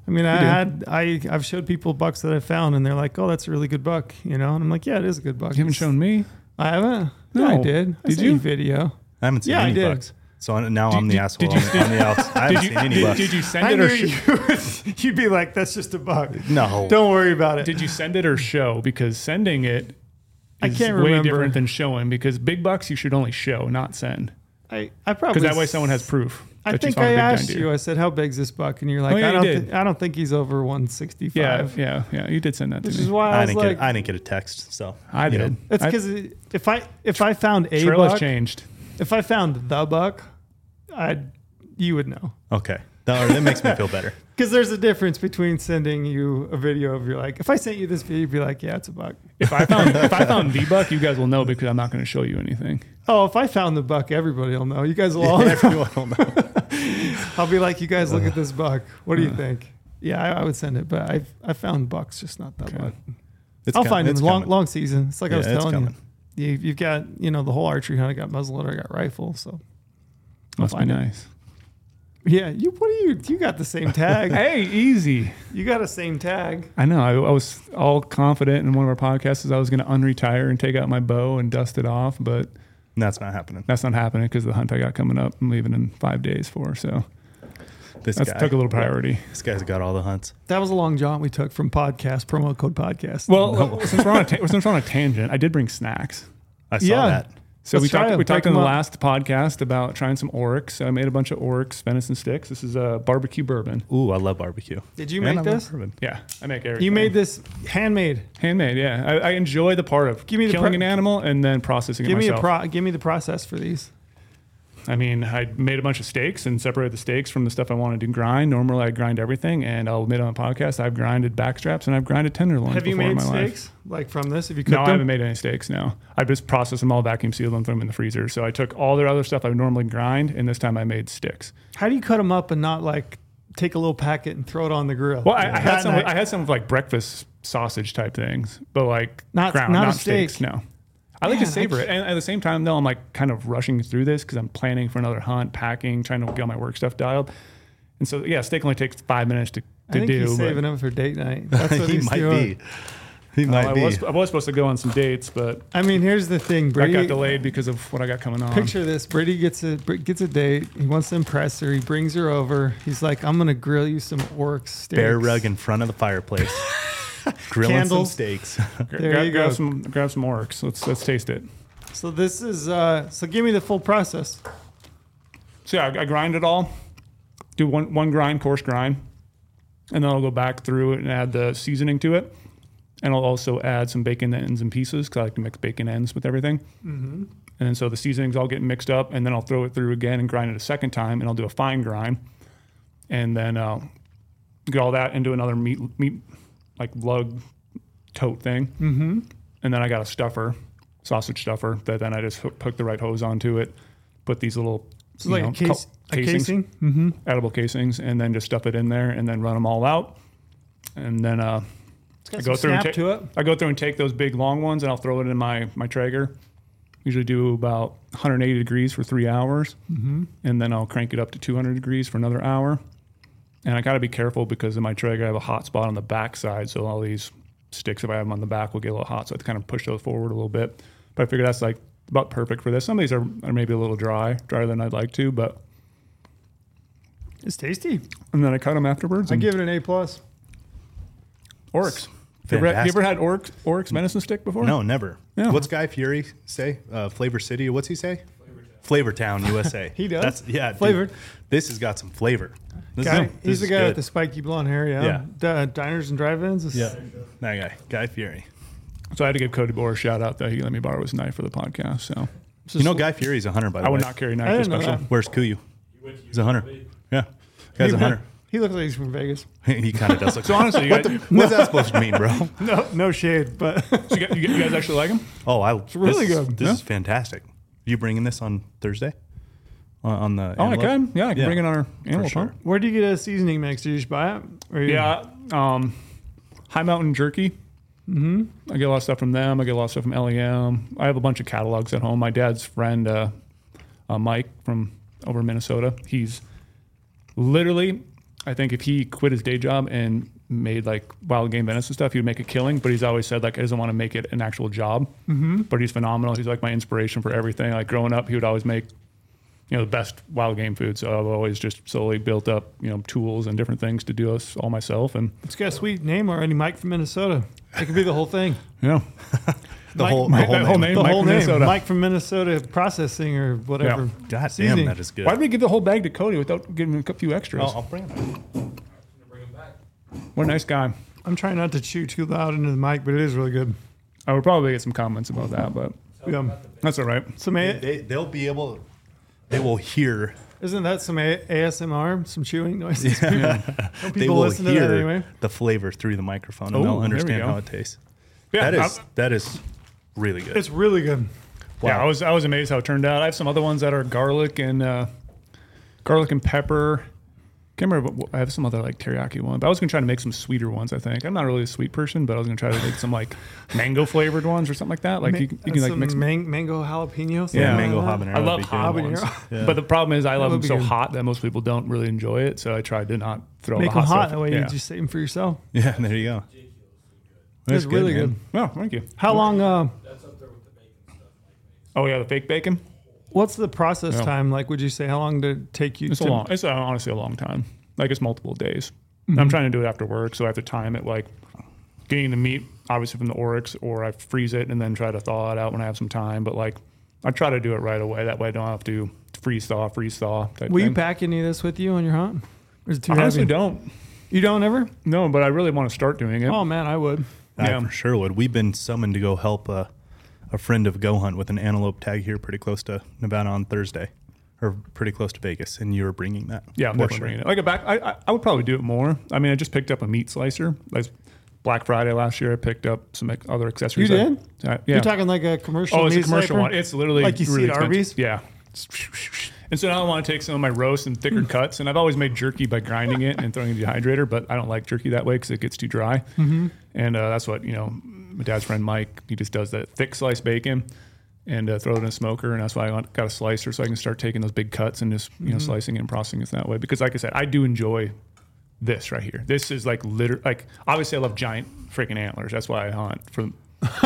I mean, I do. had I I've showed people bucks that I found, and they're like, "Oh, that's a really good buck," you know. And I'm like, "Yeah, it is a good buck." you haven't It's- shown me. I haven't. Yeah, I did. I Did you? video? I haven't seen Yeah, I any did. bucks, so I- now Did- I'm the did- asshole did you- on, the- on the outs. I haven't Did you, seen any did, bucks. did you send I it knew or sh- you would, you'd be like, "That's just a buck." no, Don't worry about it. did you send it or show? Because sending it I can't way remember. different than showing. Because big bucks you should only show, not send. I I probably Because that way someone has proof. I that you think found a I big asked giant you. I said, "How big's this buck?" And you're oh, like, Oh, yeah, "I you don't. did. Thi- I don't think he's over 165." Yeah, yeah, yeah. You did send that to Which me. is why I, I was didn't like, get. I didn't get a text, so I you know. did. "It's I- because if I if I found a trail has buck, changed. If I found the buck, I you would know." Okay, that, that makes me feel better. Because there's a difference between sending you a video of your like. If I sent you this video, you'd be like, "Yeah, it's a buck." If I found if I found the buck, you guys will know because I'm not going to show you anything. Oh, if I found the buck, everybody will know. You guys will all. Everyone will know. I'll be like, "You guys look at this buck. What do you think?" Yeah, I, I would send it, but I I found bucks, just not that Okay. buck. It's I'll com- find them. it's Long coming. long season. It's like I Yeah, was it's telling you. you. You've got you know the whole archery hunt. I got muzzleloader, I got rifle, so I'll Must be find it. nice. Yeah, you what do you you got the same tag. Hey, easy. you got a same tag. I know. I, I was all confident in one of our podcasts I was going to unretire and take out my bow and dust it off, but That's not happening. that's not happening because the hunt I got coming up, I'm leaving in five days for. So This that guy took a little priority. This guy's got all the hunts. That was a long jaunt we took from podcast promo code podcast. Well, since we're on a ta- since we're on a tangent, I did bring snacks. I saw Yeah. that. So Let's we talked it. we talked in 'em the up. last podcast about trying some oryx. So I made a bunch of oryx venison sticks. This is a barbecue bourbon. Ooh, I love barbecue. Did you And make I this? Yeah, I make everything. You made this handmade. handmade. Yeah, I, I enjoy the part of Give me the killing pro- an animal and then processing Give it me a pro. Give me the process for these. I mean, I made a bunch of steaks and separated the steaks from the stuff I wanted to grind. Normally, I grind everything, and I'll admit on the podcast, I've grinded backstraps and I've grinded tenderloins. Have you made my life. steaks like from this? Have you cooked No, I haven't made any steaks. No, I just processed them all, vacuum sealed them, threw them in the freezer. So I took all their other stuff I would normally grind, and this time I made sticks. How do you cut them up and not like take a little packet and throw it on the grill? Well, I, I had some. I had some of like breakfast sausage type things, but like Not- ground, not not, steak. steaks. No, I like Man, to savor it, and at the same time, though, I'm like kind of rushing through this because I'm planning for another hunt, packing, trying to get all my work stuff dialed. And so, yeah, steak only takes five minutes to, I to think do. he's saving them for date night. That's what he might doing. be. He Oh, might I be. was, I was supposed to go on some dates, but I mean, here's the thing, that Brady. got delayed because of what I got coming on. Picture this: Brady gets a gets a date. He wants to impress her. He brings her over. He's like, "I'm gonna grill you some orc steaks." Bear rug in front of the fireplace. Grilling Candles. some steaks. There grab, you grab some, grab some orcs. Let's let's taste it. So this is uh, so. Give me the full process. So yeah, I, I grind it all. Do one one grind, coarse grind, and then I'll go back through it and add the seasoning to it. And I'll also add some bacon ends and pieces because I like to mix bacon ends with everything. Mm-hmm. And then so the seasonings all get mixed up, and then I'll throw it through again and grind it a second time, and I'll do a fine grind, and then uh, get all that into another meat meat like lug tote thing. Mm-hmm. And then I got a stuffer, sausage stuffer that then I just hook, hook the right hose onto it, put these little So like know, a case, a casings, casing. Mm-hmm. edible casings, and then just stuff it in there, and then run them all out, and then uh, I go through and ta- to it. I go through and take those big long ones, and I'll throw it in my my Traeger. Usually do about 180 degrees for three hours, Mm-hmm. and then I'll crank it up to 200 degrees for another hour. And I got to be careful because in my Traeger I have a hot spot on the back side, so all these sticks, if I have them on the back, will get a little hot. So I have to kind of push those forward a little bit. But I figure that's like about perfect for this. Some of these are, are maybe a little dry, drier than I'd like to, but It's tasty. and then I cut them afterwards. I and give it an A plus. oryx. You ever, you ever had oryx, oryx venison stick before? No, never. Yeah. What's Guy Fieri say? Uh, Flavor City. What's he say? Flavor Town, USA. He does? That's yeah. dude, Flavored. this has got some flavor. This Guy, is, this he's the guy good. with the spiky blonde hair. Yeah. Yeah. D- uh, diners and drive-ins. is- Yeah, that guy, Guy Fieri. So I had to give Cody Boer a shout out that he let me borrow his knife for the podcast. So You know, just- Guy Fieri's a hunter, by the way. I would way. not carry a I knife for didn't know special. that. Where's Kuyu? He's a hunter. Yeah, guy's a hunter. He looks like he's from Vegas. he kind of does look. So honestly, you guys, What's that supposed to mean, bro? No, no shade, but so you, guys, you guys actually like him? Oh, I. It's really this good. This Yeah. is fantastic. You bringing this on Thursday? On, on the. Oh, I can. Yeah, I can Yeah, bring it on our animal sure. farm. where do you get a seasoning mix? Do you just buy it? Or you- Yeah, um, Hi Mountain Jerky. Mm-hmm. I get a lot of stuff from them. I get a lot of stuff from LEM. I have a bunch of catalogs at home. My dad's friend, uh, uh, Mike from over in Minnesota, he's literally, I think if he quit his day job and made like wild game venison stuff, he would make a killing. But he's always said like he doesn't want to make it an actual job. Mm-hmm. But he's phenomenal. He's like my inspiration for everything. Like growing up, he would always make you know the best wild game food. So I've always just slowly built up you know tools and different things to do this all myself. And It's got a sweet name already, Mike from Minnesota. It could be the whole thing. yeah, The Mike- whole, Mike- the whole name. name. The Mike whole from name, Minnesota. Mike from Minnesota Processing or whatever. Yeah. God damn, that is good. why did we give the whole bag to Cody without giving him a few extras? I'll, I'll bring it. What a nice guy. I'm trying not to chew too loud into the mic, but it is really good. I would probably get some comments about that, but Yeah. that's all right. Some A- They, they'll be able. They will hear. isn't that some A- ASMR? Some chewing noises? Don't They people will listen to hear that anyway? the flavor through the microphone, and Oh, they'll we understand go. how it tastes. Yeah, that is I- that is really good. It's really good. Yeah, I was I was amazed how it turned out. I have some other ones that are garlic and uh, garlic and pepper Can't remember. What, I have some other like teriyaki one, but I was gonna try to make some sweeter ones. I think I'm not really a sweet person, but I was gonna try to make some like mango flavored ones or something like that. Like Ma- you, can- you can like some mix. man- mango jalapenos. something Yeah, mango that. habanero. I love be good ones. habanero. Yeah. But the problem is, I love them so good. hot that most people don't really enjoy it. So I tried to not throw Make the them hot hot. stuff. That way yeah. you just save them for yourself. yeah, there you go. It's really man. good. Oh, thank you. How long? Uh, Oh yeah, the fake bacon. What's the process Yeah. time like? Would you say how long did it take you? It's to, a long. It's uh, honestly a long time. Like it's multiple days. Mm-hmm. I'm trying to do it after work, so I have to time it like getting the meat obviously from the Oryx, or I freeze it and then try to thaw it out when I have some time. But like I try to do it right away. That way I don't have to freeze thaw, freeze thaw. Type Will you thing. pack any of this with you on your hunt? Or is it too I honestly heavy? don't. You don't ever? No, but I really want to start doing it. Oh man, I would. I Yeah. for sure would. We've been summoned to go help a, a friend of Go Hunt with an antelope tag here pretty close to Nevada on Thursday, or pretty close to Vegas, and you were bringing that. Yeah, I'm definitely bringing it. Like a back, I, I, I would probably do it more. I mean, I just picked up a meat slicer. Like Black Friday last year, I picked up some other accessories. You did? I- yeah. You're talking like a commercial. oh, it's a commercial sniper? one. It's literally Like you see at. Arby's? Yeah. And so now I want to take some of my roast and thicker cuts. And I've always made jerky by grinding it and throwing it in the dehydrator, but I don't like jerky that way because it gets too dry. Mm-hmm. And uh, that's what, you know, my dad's friend Mike, he just does that thick sliced bacon and uh, throw it in a smoker. And that's why I got a slicer so I can start taking those big cuts and just, you know, Mm-hmm. slicing it and processing it that way. Because like I said, I do enjoy this right here. This is like literally, like, obviously I love giant freaking antlers. That's why I hunt for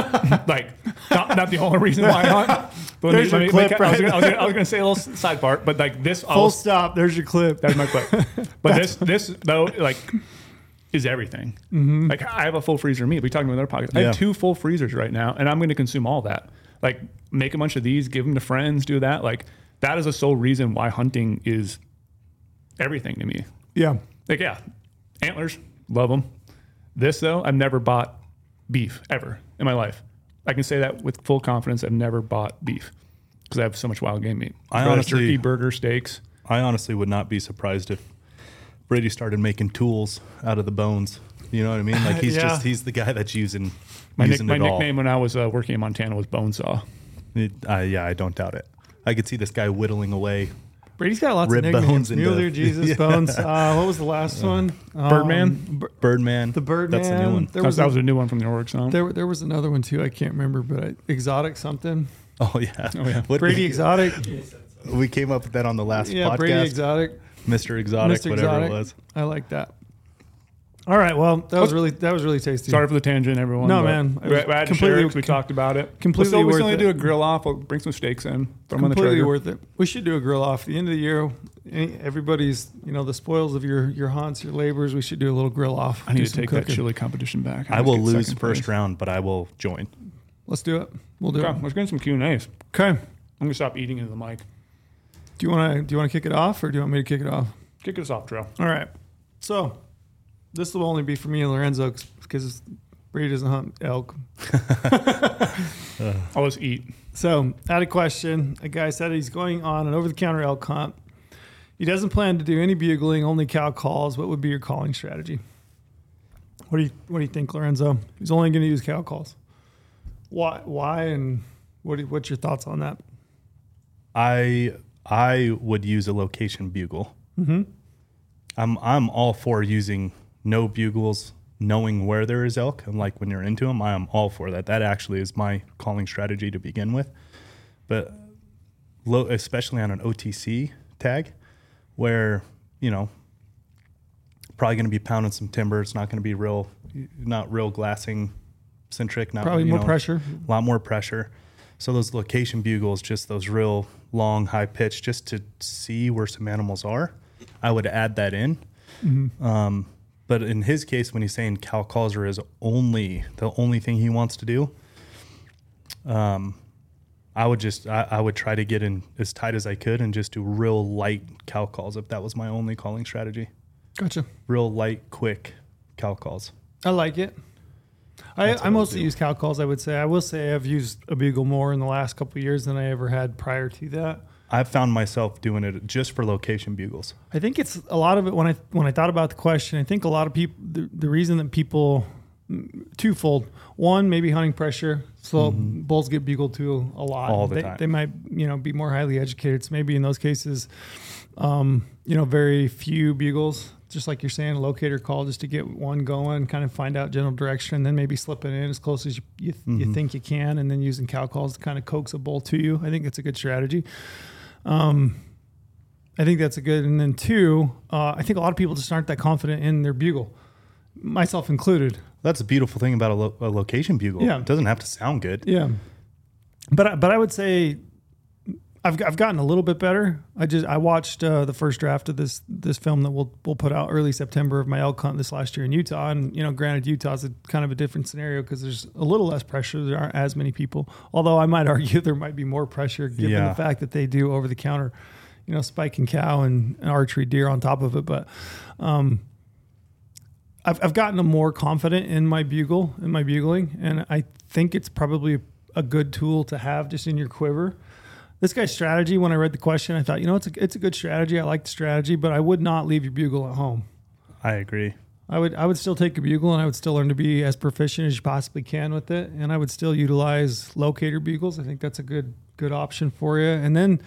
like not, not the only reason why I hunt. But There's your clip, I, was right? gonna, I, was gonna, I was gonna say a little side part, but like this, Full all, stop. There's your clip. that's my clip. But this, this though, like, is everything. Mm-hmm. Like I have a full freezer of meat. We talking about other pockets. I have two full freezers right now, and I'm going to consume all that. Like make a bunch of these, give them to friends, do that. Like that is the sole reason why hunting is everything to me. Yeah. Like, yeah, antlers, love them. This, though, I've never bought beef ever in my life. I can say that with full confidence. I've never bought beef because I have so much wild game meat. I honestly- turkey, burger, steaks. I honestly would not be surprised if Brady started making tools out of the bones. You know what I mean? Like he's Yeah. just he's the guy that's using My, nick, my it all. nickname when I was uh, working in Montana was Bonesaw. It- uh, yeah, I don't doubt it. I could see this guy whittling away. Brady's got lots Rib of nicknames. bones and Mueller, the- Jesus, Yeah. Bones. Uh, what was the last one? Birdman? Um, Bir- Birdman. the Birdman. That's a new one. There That was, was, that a- was a new one from the Oryx. Huh? there, there was another one too. I can't remember, but I, exotic something. Oh yeah. Oh, yeah. What- Brady Exotic. We came up with that on the last yeah, podcast. Brady Exotic. Mr. Exotic, Mr. whatever Exotic. it was. I like that. All right. Well, that was really that was really tasty. Sorry for the tangent, everyone. No, but man. It We, was we had to completely- share it 'cause we talked about it. completely We'll still, we still worth need to do it. a grill off. We'll bring some steaks in. Throw them on the completely Traeger. worth it. We should do a grill off. the end of the year, any, everybody's you know the spoils of your your haunts, your labors. We should do a little grill off. I need do to some take that cooking. chili competition back. I just will lose second first place. round, but I will join. Let's do it. We'll do Okay, it. let's get some Q and A's. Okay. I'm gonna stop eating into the mic. Do you want to do you want to kick it off, or do you want me to kick it off? Kick us off, Trail. All right. So this will only be for me and Lorenzo because Brady doesn't hunt elk. I'll eat. So I had a question. A guy said he's going on an over-the-counter elk hunt. He doesn't plan to do any bugling, only cow calls. What would be your calling strategy? What do you What do you think, Lorenzo? He's only going to use cow calls. Why? Why? And what? do- What's your thoughts on that? I I would use a location bugle. Mm-hmm. I'm I'm all for using no bugles, knowing where there is elk, and like when you're into them, I am all for that. That actually is my calling strategy to begin with. But low, especially on an OTC tag, where you know probably going to be pounding some timber. It's not going to be real, not real glassing centric. Not Probably more know, pressure. a lot more pressure. So those location bugles, just those real long, high pitch, just to see where some animals are, I would add that in. Um, but in his case, when he's saying cow calls are his only the only thing he wants to do, um, I would just I, I would try to get in as tight as I could and just do real light cow calls if that was my only calling strategy. Gotcha. Real light, quick cow calls. I like it. I, I mostly use cow calls. I would say I will say I've used a bugle more in the last couple of years than I ever had prior to that. I've found myself doing it just for location bugles. I think it's a lot of it when I when I thought about the question. I think a lot of people the, the reason that people mm, twofold. One, maybe hunting pressure. So bulls get bugled to a lot. Mm-hmm. All the they, time. They might you know be more highly educated. So maybe in those cases, um, you know, very few bugles, just like you're saying, a locator call just to get one going, kind of find out general direction, and then maybe slipping in as close as you, you, mm-hmm. you think you can, and then using cow calls to kind of coax a bull to you. I think it's a good strategy. Um, I think that's a good. And then two, uh, I think a lot of people just aren't that confident in their bugle, myself included. That's a beautiful thing about a, lo- a location bugle. Yeah, it doesn't have to sound good. Yeah, but but I would say I've I've gotten a little bit better. I just I watched uh, the first draft of this this film that we'll we'll put out early September of my elk hunt this last year in Utah, and you know, granted Utah's a kind of a different scenario because there's a little less pressure. There aren't as many people. Although I might argue there might be more pressure given yeah. the fact that they do over the counter, you know, spiking cow and archery deer on top of it. But um, I've I've gotten more confident in my bugle in my bugling, and I think it's probably a good tool to have just in your quiver this guy's strategy, when I read the question, I thought, you know, it's a, it's a good strategy. I like the strategy, but I would not leave your bugle at home. I agree. I would I would still take a bugle and I would still learn to be as proficient as you possibly can with it. And I would still utilize locator bugles. I think that's a good good option for you. And then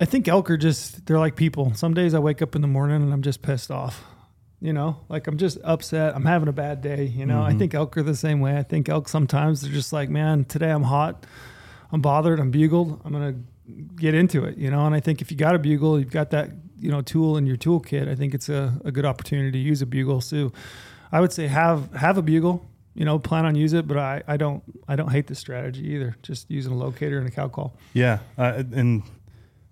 I think elk are just they're like people. Some days I wake up in the morning and I'm just pissed off. You know, like I'm just upset. I'm having a bad day. You know, mm-hmm. I think elk are the same way. I think elk sometimes they're just like, man, today I'm hot. I'm bothered. I'm bugled. I'm gonna get into it, you know. And I think if you got a bugle, you've got that you know tool in your toolkit. I think it's a, a good opportunity to use a bugle. So I would say have have a bugle. You know, plan on use it, but I, I don't I don't hate the strategy either. Just using a locator and a cow call. Yeah, uh, and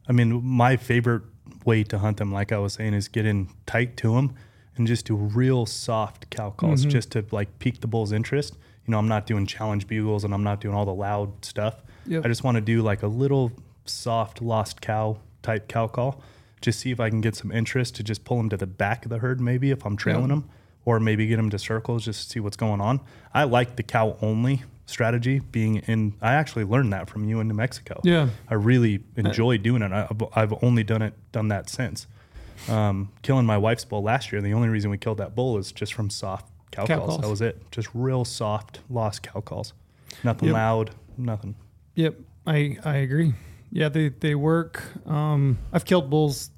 I mean my favorite way to hunt them, like I was saying, is get in tight to them and just do real soft cow calls, mm-hmm. just to like pique the bull's interest. You know, I'm not doing challenge bugles and I'm not doing all the loud stuff. Yep. I just want to do like a little soft lost cow type cow call. Just see if I can get some interest to just pull them to the back of the herd, maybe if I'm trailing yep. them, or maybe get them to circles just to see what's going on. I like the cow only strategy being in. I actually learned that from you in New Mexico. Yeah, I really enjoy doing it. I, I've only done it done that since. Um, killing my wife's bull last year. The only reason we killed that bull is just from soft cow, cow calls. calls. That was it. Just real soft, lost cow calls. Nothing yep. loud. Nothing. Yep, I I agree. Yeah, they they work. Um, I've killed bulls.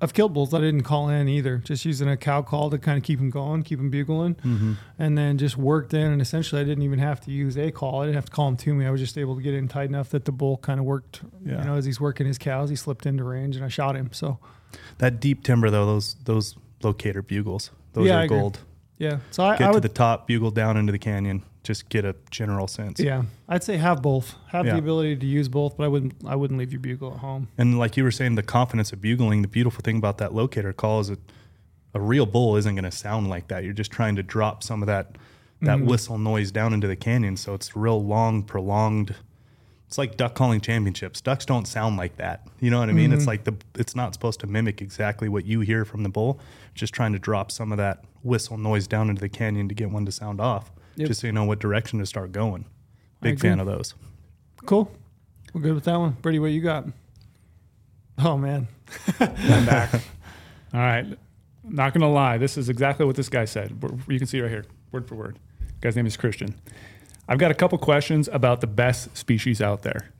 I've killed bulls I didn't call in either. Just using a cow call to kind of keep them going, keep them bugling, mm-hmm. and then just worked in. And essentially, I didn't even have to use a call. I didn't have to call him to me. I was just able to get in tight enough that the bull kind of worked. Yeah. You know, as he's working his cows, he slipped into range, and I shot him. So that deep timber, though, those those locator bugles, those yeah, are gold. Yeah. So I get I to the top, bugle down into the canyon just get a general sense. Yeah, I'd say have both. Have yeah. the ability to use both, but I wouldn't. I wouldn't leave your bugle at home. And like you were saying, the confidence of bugling. The beautiful thing about that locator call is that a real bull isn't going to sound like that. You're just trying to drop some of that that mm-hmm. whistle noise down into the canyon, so it's real long, prolonged. It's like duck calling championships. Ducks don't sound like that. You know what I mean? Mm-hmm. It's like the it's not supposed to mimic exactly what you hear from the bull. Just trying to drop some of that whistle noise down into the canyon to get one to sound off yep. just so you know what direction to start going. Big fan of those. Cool. We're good with that one. Brady, what you got? Oh, man. I'm back. All right. Not going to lie. This is exactly what this guy said. You can see right here, word for word. guy's name is Christian. I've got a couple questions about the best species out there.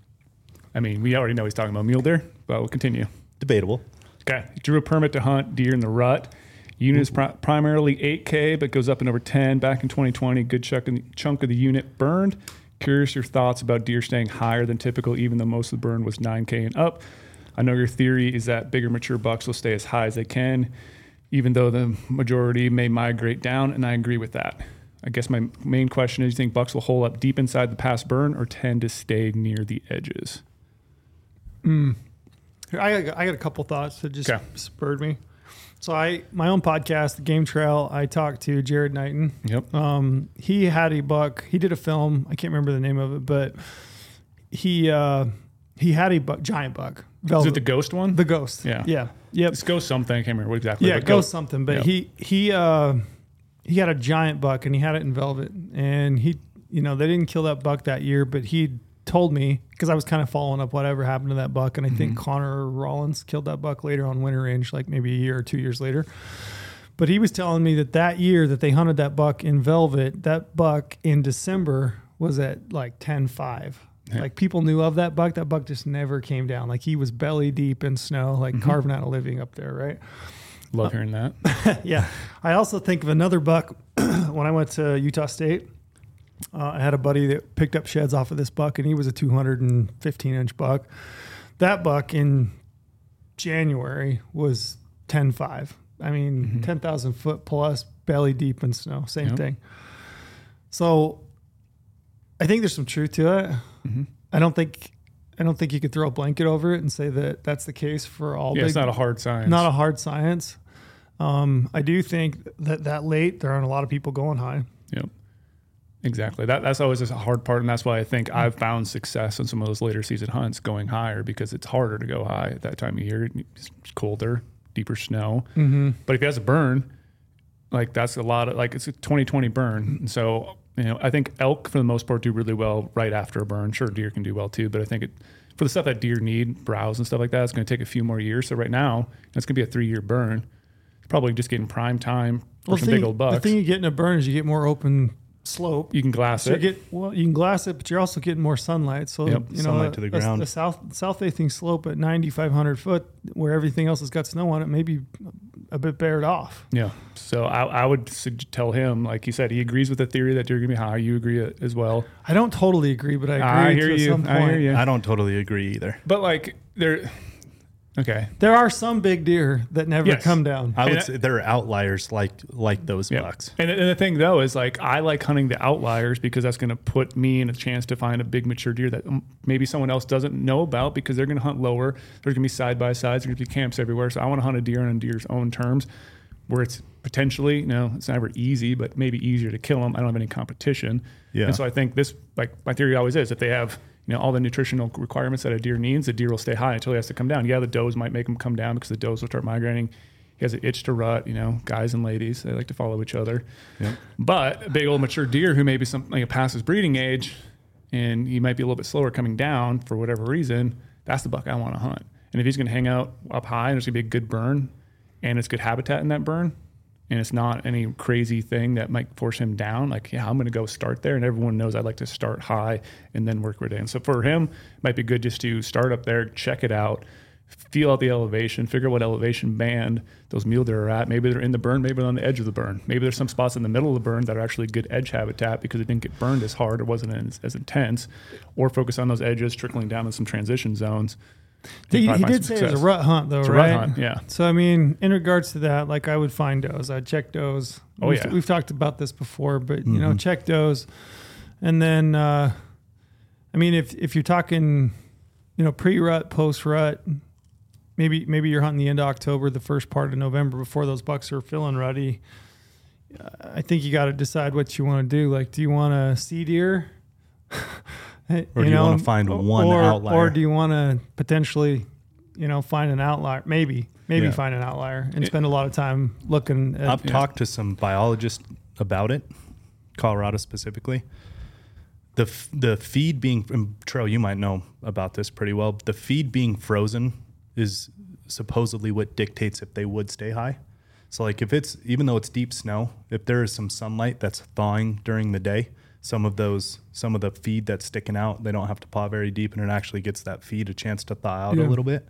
I mean, we already know he's talking about mule deer, but we'll continue. Debatable. Okay. Drew a permit to hunt deer in the rut. Unit is pri- primarily 8K, but goes up in over 10. Back in 2020, good chunk of, the, chunk of the unit burned. Curious your thoughts about deer staying higher than typical, even though most of the burn was 9K and up. I know your theory is that bigger mature bucks will stay as high as they can, even though the majority may migrate down, and I agree with that. I guess my main question is: Do you think bucks will hole up deep inside the past burn, or tend to stay near the edges? Mm. I, I got a couple thoughts that just spurred me. So I my own podcast, the Game Trail. I talked to Jared Knighton. Yep. Um, he had a buck. He did a film. I can't remember the name of it, but he uh, he had a buck, giant buck. Velvet. Is it the ghost one? The ghost. Yeah. Yeah. Yep. It's ghost something. I can't remember exactly. Yeah, ghost, ghost something. But yep. he he uh, he had a giant buck and he had it in velvet. And he you know they didn't kill that buck that year, but he told me because I was kind of following up whatever happened to that buck, and I mm-hmm. think Connor Rollins killed that buck later on Winter Range, like maybe a year or two years later. But he was telling me that that year that they hunted that buck in velvet, that buck in December was at like 10 5. Yeah. Like people knew of that buck. That buck just never came down. Like he was belly deep in snow, like Mm-hmm. carving out a living up there, right? Love hearing that. yeah. I also think of another buck when I went to Utah State. Uh, I had a buddy that picked up sheds off of this buck, and he was a 215 inch buck. That buck in January was 10.5. I mean, 10,000 foot plus, belly deep in snow. Same Yep. thing. So I think there's some truth to it. I don't think. I don't think you could throw a blanket over it and say that that's the case for all Yeah, big it's not a hard science. not a hard science. Um, I do think that that late there aren't a lot of people going high. Yep. Exactly. That that's always a hard part, and that's why I think I've found success in some of those later season hunts going higher because it's harder to go high at that time of year. It's colder, deeper snow. Mm-hmm. But if he has a burn, like that's a lot of like it's a 2020 burn. And so you know, I think elk for the most part do really well right after a burn. Sure, deer can do well too, but I think it for the stuff that deer need, browse and stuff like that, it's going to take a few more years. So right now, it's going to be a three year burn. It's probably just getting prime time for Well, some the big thing, old the bucks. thing you get in a burn is you get more open slope. you can glass So you it. get well, you can glass it, but you're also getting more sunlight. So Yep, you know, sunlight to the ground. A, south south facing slope at 9,500 foot, where everything else has got snow on it, maybe a bit bared off. Yeah. So I, I would tell him, like he said, he agrees with the theory that you're going to be high. You agree it as well. I don't totally agree, but I agree I hear to you. some point. I hear you. I don't totally agree either. But like there, okay. There are some big deer that never Yes. come down. I would And I- say there are outliers like like those Yeah. bucks. And, and the thing though is like I like hunting the outliers because that's going to put me in a chance to find a big mature deer that um, maybe someone else doesn't know about because they're going to hunt lower. There's going to be side by sides. There's going to be camps everywhere. So I want to hunt a deer on a deer's own terms, where it's potentially you know it's never easy, but maybe easier to kill them. I don't have any competition. Yeah. And so I think this like my theory always is if they have you know all the nutritional requirements that a deer needs, the deer will stay high until he has to come down. Yeah, the does might make him come down because the does will start migrating. He has an itch to rut, you know, guys and ladies, they like to follow each other. Yep. But a big old mature deer who maybe something like past his breeding age and he might be a little bit slower coming down for whatever reason, that's the buck I want to hunt. And if he's going to hang out up high and there's going to be a good burn and it's good habitat in that burn and it's not any crazy thing that might force him down, like, yeah, I'm going to go start there. And everyone knows I like to start high and then work right in. So for him, it might be good just to start up there, check it out, feel out the elevation, figure out what elevation band those mule deer are at. Maybe they're in the burn, maybe they're on the edge of the burn. Maybe there's some spots in the middle of the burn that are actually good edge habitat because it didn't get burned as hard or wasn't as, as intense. Or focus on those edges, trickling down in some transition zones. He, Probably he did some say it was a rut hunt, though, It's a right? rut hunt, yeah. So I mean, in regards to that, like I would find does. I'd check does. Oh, we've, yeah. we've talked about this before, but you know, check does, and then uh, I mean, if if you're talking, you know, pre rut, post rut, maybe maybe you're hunting the end of October, the first part of November before those bucks are feeling ruddy. Uh, I think you got to decide what you want to do. Like, do you want to see deer? Or do you wanna find one or, outlier? Or do you want to potentially, you know, find an outlier? Maybe, maybe Yeah. find an outlier and spend a lot of time looking at. I've talked to some biologists about it, Colorado specifically. The f- the feed being and Trail, you might know about this pretty well. The feed being frozen is supposedly what dictates if they would stay high. So like if it's even though it's deep snow, if there is some sunlight that's thawing during the day, some of those some of the feed that's sticking out, they don't have to paw very deep, and it actually gets that feed a chance to thaw out Yeah. a little bit.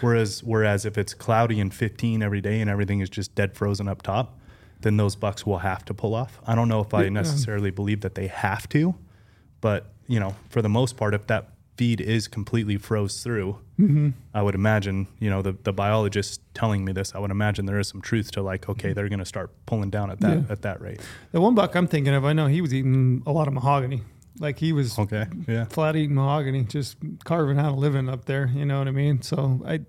Whereas whereas if it's cloudy and 15 every day and everything is just dead frozen up top, then those bucks will have to pull off. I don't know if I necessarily believe that they have to, but you know, for the most part, if that feed is completely froze through, Mm-hmm. I would imagine, you know, the, the biologist telling me this, I would imagine there is some truth to like, okay, they're going to start pulling down at that Mm-hmm. Yeah. at that rate. the one buck I'm thinking of, I know he was eating a lot of mahogany. Like he was Okay, yeah, flat eating mahogany, just carving out a living up there. You know what I mean? So I,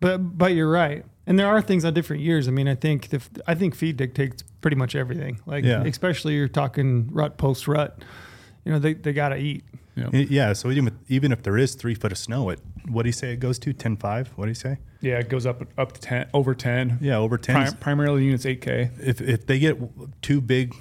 but but you're right. And there are things on different years. I mean, I think the, I think feed dictates pretty much everything. Like Yeah. especially you're talking rut post rut. You know, they, they gotta eat. Yeah. Yeah. So even with, even if there is three foot of snow, it what do you say it goes to 10 5? What do you say? Yeah, it goes up up to 10, over 10. Yeah, over 10. Prim- primarily units 8K. if if they get two big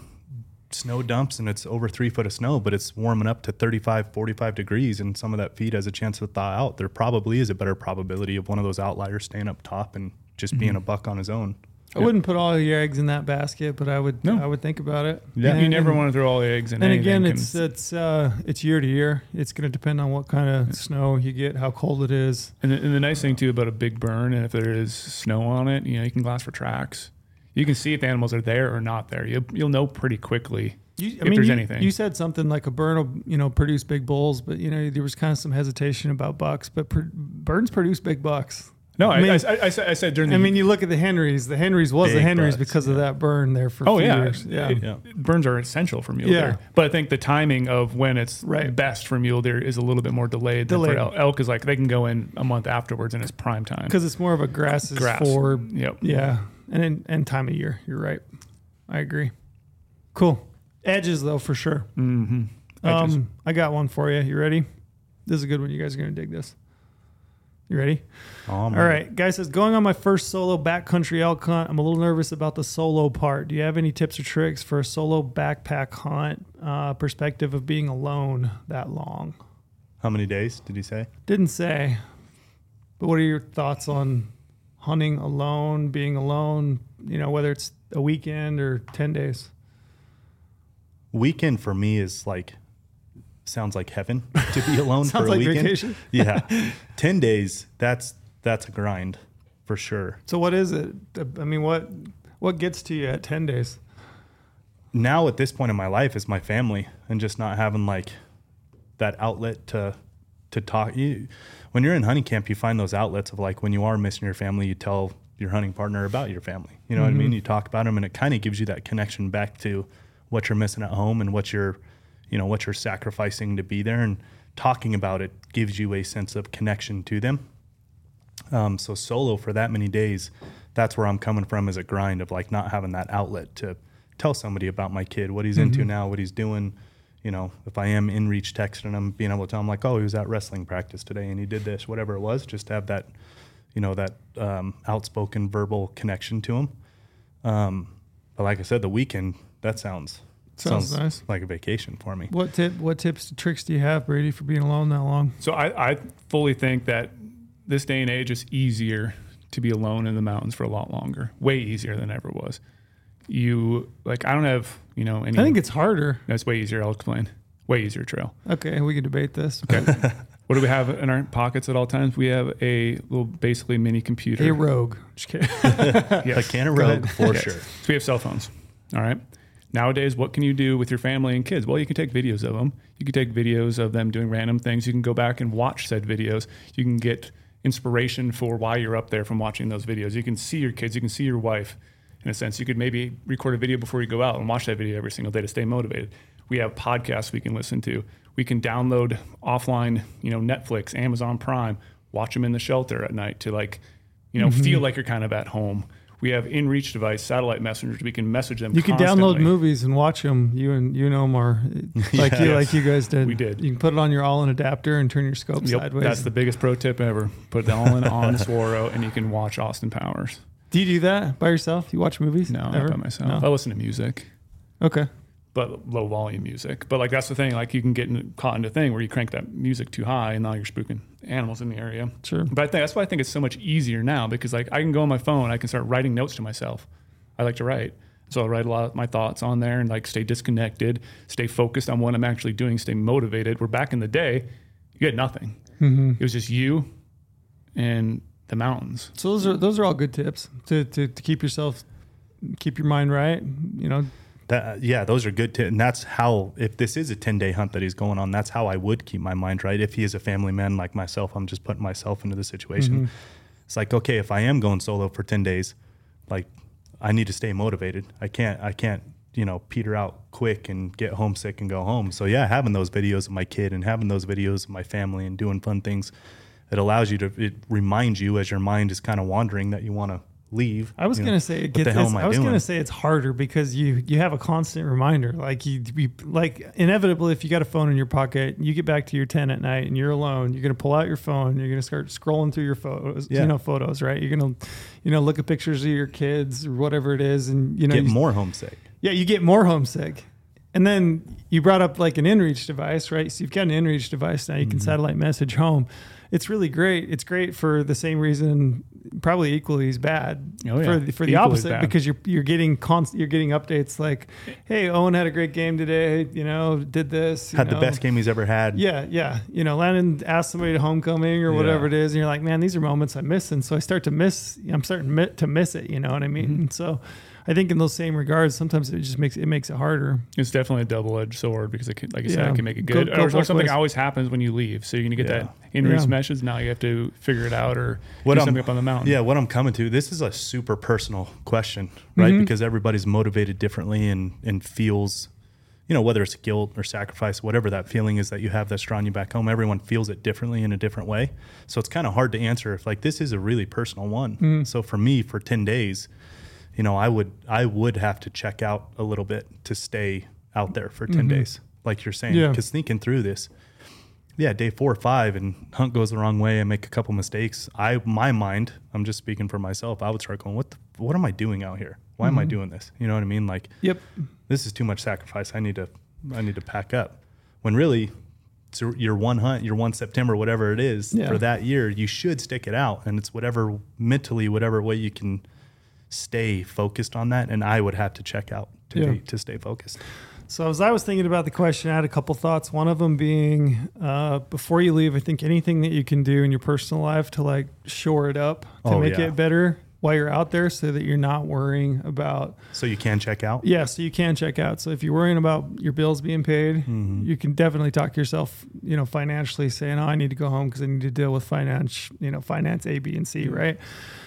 snow dumps and it's over three foot of snow, but it's warming up to 35, 45 degrees and some of that feed has a chance to thaw out, there probably is a better probability of one of those outliers staying up top and just being mm-hmm. a buck on his own. I wouldn't put all your eggs in that basket, but I would. No. I would think about it. Yeah, And- you never and- want to throw all the eggs in. And again, again, 'cause- it's it's uh, it's year to year. It's going to depend on what kind of snow you get, how cold it is. And the, and the nice thing too about a big burn, and if there is snow on it, you know, you can glass for tracks. You can see if the animals are there or not there. You, you'll know pretty quickly. You, If there's you, anything. you said something like a burn will, you know, produce big bulls, but you know there was kind of some hesitation about bucks. But pr- burns produce big bucks. No, I, I mean- I, I, I, said, I said during the. I mean, you look at the Henrys. The Henrys was the Henrys bucks, because of that burn there for oh a few yeah, years. Yeah, It- Yeah. burns are essential for mule Yeah. deer. But I think the timing of when it's Right. best for mule deer is a little bit more delayed. Than Delayed. for elk. elk is like they can go in a month afterwards and it's prime time. because it's more of a grass is Grass. for Yep. yeah, and in, and time of year. You're right. I agree. Cool edges though for sure. Mm-hmm. Um, I got one for you. You ready? This is a good one. You guys are gonna dig this. You ready? Oh, All right, guy says going on my first solo backcountry elk hunt. I'm a little nervous about the solo part. Do you have any tips or tricks for a solo backpack hunt? Uh, perspective of being alone that long. How many days did you say? Didn't say, but what are your thoughts on hunting alone, being alone? You know, whether it's a weekend or ten days. Weekend for me is like sounds like heaven to be alone for a like weekend. vacation. Yeah, ten days. That's that's a grind for sure. So what is it? Uh, I mean, what what gets to you at ten days? now at this point in my life is my family and just not having like that outlet to to talk you when you're in hunting camp you find those outlets of like when you are missing your family you tell your hunting partner about your family you know what i mean mm-hmm. you talk about them and it kind of gives you that connection back to what you're missing at home and what you're you know what you're sacrificing to be there and talking about it gives you a sense of connection to them um, so solo for that many days, that's where I'm coming from as a grind of like not having that outlet to tell somebody about my kid, what he's into now, what he's doing. You know, if I am in reach texting him, being able to tell him like, oh, he was at wrestling practice today and he did this, whatever it was, just to have that, you know, that um, outspoken verbal connection to him. Um, but like I said, the weekend that sounds Sounds nice. like a vacation for me. What tip? What tips, tricks do you have, Brady, for being alone that long? So I, I fully think that this day and age is easier to be alone in the mountains for a lot longer. Way easier than ever was. You like I don't have you know any. I think it's harder. that's way easier. I'll explain. Way easier trail. Okay, we can debate this. Okay. what do we have in our pockets at all times? We have a little basically mini computer. A rogue. Just kidding. Yes. A can of rogue for Yes. sure. So we have cell phones. All right. Nowadays, what can you do with your family and kids? Well, you can take videos of them. You can take videos of them doing random things. You can go back and watch said videos. You can get inspiration for why you're up there from watching those videos. You can see your kids. You can see your wife. In a sense, you could maybe record a video before you go out and watch that video every single day to stay motivated. We have podcasts we can listen to. We can download offline, you know, Netflix, Amazon Prime, watch them in the shelter at night to like, you know, mm-hmm. feel like you're kind of at home. We have inReach device, satellite messengers. We can message them. You can download constantly. movies and watch them. You and you know more, like you Yes. like you guys did. We did. You can put it on your all-in adapter and turn your scope Yep, sideways. that's the biggest pro tip ever. Put the all in on Swaro, and you can watch Austin Powers. do you do that by yourself? You watch movies? No, Ever? not by myself. No? I listen to music, Okay. But low volume music. But like that's the thing. Like you can get in, caught into a thing where you crank that music too high, and now you're spooking animals in the area. Sure. But I think that's why I think it's so much easier now because like I can go on my phone, I can start writing notes to myself. I like to write. So I write a lot of my thoughts on there and like stay disconnected, stay focused on what I'm actually doing, stay motivated. Where back in the day, you had nothing. Mm-hmm. It was just you and the mountains. So those are those are all good tips to, to, to keep yourself, keep your mind right. You know, That yeah, those are good. T- and that's how if this is a ten day hunt that he's going on, that's how I would keep my mind right. If he is a family man like myself, I'm just putting myself into the situation. Mm-hmm. It's like okay, if I am going solo for ten days, like I need to stay motivated. I can't I can't you know peter out quick and get homesick and go home. So yeah, having those videos of my kid and having those videos of my family and doing fun things, it allows you to it reminds you as your mind is kind of wandering that you want to leave. I was gonna say it gets. the hell it's- am I I was doing? gonna say it's harder because you you have a constant reminder. Like you, you like inevitably, if you got a phone in your pocket, you get back to your tent at night and you're alone. You're gonna pull out your phone. You're gonna start scrolling through your photos. Yeah. You know, photos, right? You're gonna, you know, look at pictures of your kids or whatever it is, and you know, get you, more homesick. yeah, you get more homesick. And then you brought up like an inReach device, right? So you've got an inReach device now. You can mm-hmm. satellite message home. it's really great. It's great for the same reason, probably equally as bad Oh, yeah. for the, for the Equally opposite because you're you're getting const, you're getting updates like, hey, Owen had a great game today. You know, did this. you Had the best game he's ever had. Yeah, yeah. You know, Landon asked somebody to homecoming or whatever it is, and you're like, man, these are moments I'm missing. So I start to miss. I'm starting to miss it. You know what I mean? Mm-hmm. So, I think in those same regards, sometimes it just makes it makes it harder. It's definitely a double edged sword because it can, like I said, Yeah. it can make it good. go or, or something ways. always happens when you leave. So you're gonna get Yeah. that inReach Yeah. meshes. Now you have to figure it out or What do I'm- something up on the mountain. Yeah, what I'm coming to, this is a super personal question, right? Mm-hmm. Because everybody's motivated differently and and feels, you know, whether it's guilt or sacrifice, whatever that feeling is that you have that's drawing you back home, everyone feels it differently in a different way. So it's kind of hard to answer if like this is a really personal one. Mm-hmm. So for me, for 10 days, you know, I would I would have to check out a little bit to stay out there for 10 days, like you're saying. Mm-hmm. Yeah. Because thinking through this, yeah, day four or five, and Hunt goes the wrong way and make a couple mistakes. I, my mind, I'm just speaking for myself. I would start going, what, the, what am I doing out here? Why Mm-hmm. am I doing this? You know what I mean? Like, Yep. this is too much sacrifice. I need to, I need to pack up. When really, it's your one hunt, your one September, whatever it is Yeah. for that year, you should stick it out, and it's whatever mentally, whatever way you can stay focused on that. And I would have to check out to Yeah. be, to stay focused. So as I was thinking about the question, I had a couple thoughts. One of them being, uh, before you leave, I think anything that you can do in your personal life to like shore it up to Oh, make yeah. it better while you're out there, so that you're not worrying about So you can check out. Yeah, so you can check out. So if you're worrying about your bills being paid, Mm-hmm. you can definitely talk to yourself, you know, financially saying, "Oh, I need to go home because I need to deal with finance, you know, finance A, B, and C." Right.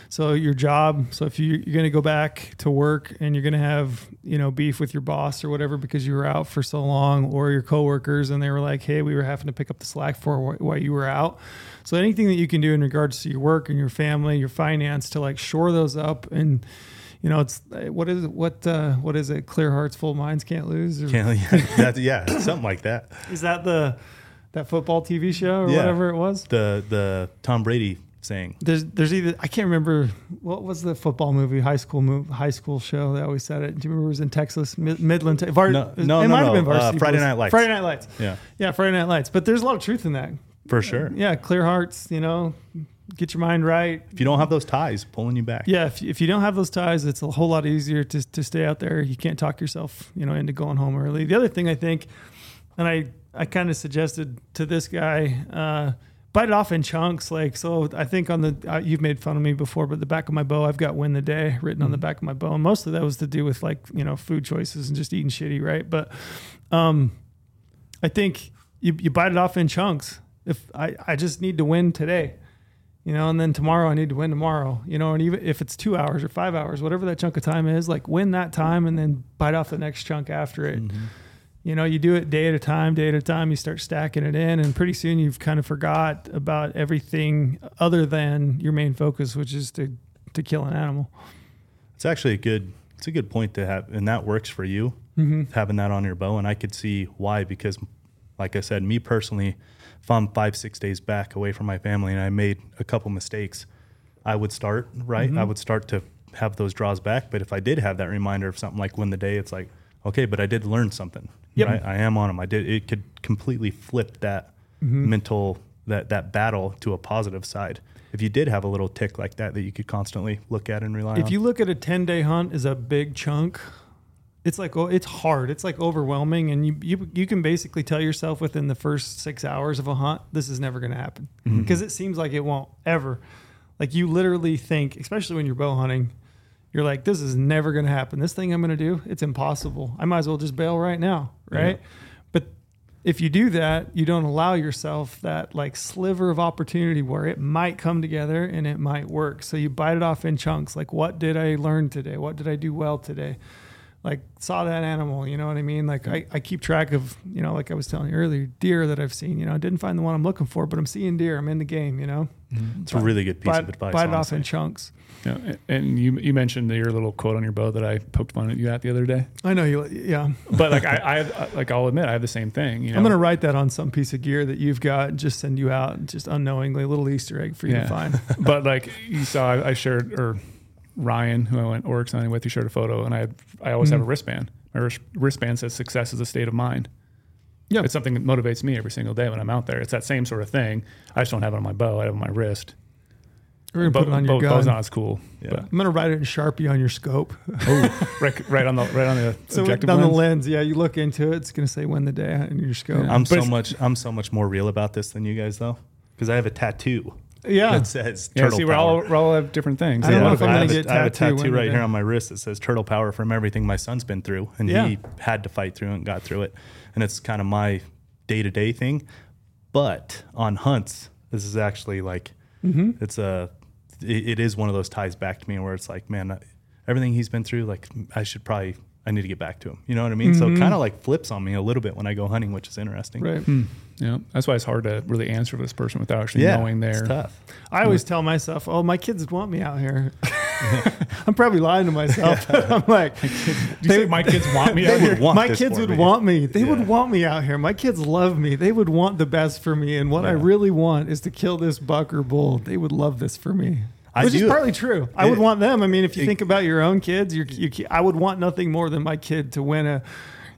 So your job. So if you, you're going to go back to work and you're going to have, you know, beef with your boss or whatever because you were out for so long, or your coworkers and they were like, "Hey, we were having to pick up the slack for wh- while you were out." So anything that you can do in regards to your work and your family, your finance, to like shore those up and you know, it's what is it? What uh, what is it? Clear hearts, full minds can't lose. Or, Can't, yeah, yeah, something like that. is that the that football TV show or Yeah. whatever it was? The the Tom Brady saying. There's there's either I can't remember what was the football movie, high school move, high school show. They always said it. Do you remember it was in Texas, Mid- Midland? Te- Var- No, it no, it no, might have no, been uh, Friday Night Lights. Friday Night Lights. Yeah, Yeah, Friday Night Lights. But there's a lot of truth in that. for sure. Yeah, clear hearts. You know, get your mind right. If you don't have those ties pulling you back. Yeah, if, if you don't have those ties, it's a whole lot easier to, to stay out there. You can't talk yourself, you know, into going home early. The other thing I think, and I, I kind of suggested to this guy, uh, bite it off in chunks. Like, so I think on the, uh, you've made fun of me before, but the back of my bow, I've got win the day written on the back of my bow. And mostly that was to do with like, you know, food choices and just eating shitty, right? But um, I think you, you bite it off in chunks. If I, I just need to win today, you know, and then tomorrow I need to win tomorrow, you know, and even if it's two hours or five hours, whatever that chunk of time is, like win that time and then bite off the next chunk after it. You know, you do it day at a time, day at a time, you start stacking it in, and pretty soon you've kind of forgot about everything other than your main focus, which is to, to kill an animal. It's actually a good it's a good point to have and that works for you Mm-hmm. having that on your bow and I could see why because like I said me personally if I'm 5 6 days back away from my family and I made a couple mistakes I would start right Mm-hmm. I would start to have those draws back but if I did have that reminder of something like win the day it's like okay but I did learn something Yep. right I am on them I did it could completely flip that Mm-hmm. mental that that battle to a positive side if you did have a little tick like that that you could constantly look at and rely on If you look at a 10 day hunt as a big chunk, it's like, oh, it's hard. It's like overwhelming. And you, you, you can basically tell yourself within the first six hours of a hunt, this is never going to happen because it seems like it won't ever. Like you literally think, especially when you're bow hunting, you're like, this is never going to happen. This thing I'm going to do, it's impossible. I might as well just bail right now. Right. But if you do that, you don't allow yourself that like sliver of opportunity where it might come together and it might work. So you bite it off in chunks. Like, what did I learn today? What did I do well today? Like, saw that animal, you know what I mean? Like, I, I keep track of, you know, like I was telling you earlier, deer that I've seen. You know, I didn't find the one I'm looking for, but I'm seeing deer. I'm in the game, you know? Mm-hmm. it's a really good piece bite, of advice bite it off in chunks. Yeah, and you you mentioned your little quote on your bow that I poked fun at you at the other day. I know you, yeah. But like I, I like I'll admit I have the same thing. You know, I'm going to write that on some piece of gear that you've got and just send you out, just unknowingly, a little Easter egg for you to find. but like you saw, I, I shared or Ryan, who I went oryx hunting with, he shared a photo, and I I always have a hmm. wristband. My wrist, wristband says "Success is a state of mind." Yeah. It's something that motivates me every single day when I'm out there. It's that same sort of thing. I just don't have it on my bow. I have it on my wrist. We're gonna put it on your bow, bow's gun. not as cool. Yeah. But I'm gonna write it in Sharpie on your scope. right, right on the right on the So objective down lens. the lens, yeah, you look into it. It's gonna say win the day in your scope. Yeah. I'm But so much I'm so much more real about this than you guys though, because I have a tattoo Yeah, that says Yeah, turtle see, we're all, we're all have different things. I don't They know if I'm gonna us. get I have a tattoo tattoo one right here on my wrist that says turtle power from everything my son's been through, and Yeah. he had to fight through and got through it, and it's kind of my day to day thing. But on hunts, this is actually like Mm-hmm. it's a it, it is one of those ties back to me where it's like, man, everything he's been through, like I should probably I need to get back to him. You know what I mean? So it kind of like flips on me a little bit when I go hunting, which is interesting. Mm-hmm. right. Yeah, that's why it's hard to really answer this person without actually Yeah, knowing it's their. tough. I always tell myself, "Oh, my kids want me out here." I'm probably lying to myself. I'm like, Do you say my kids want me out They here? my kids would me. want me. They Yeah. would want me out here. My kids love me. They would want the best for me. And what I really want is to kill this buck or bull. They would love this for me. I Which is partly true. I would want them. I mean, if you it- think about your own kids, your, you, I would want nothing more than my kid to win a,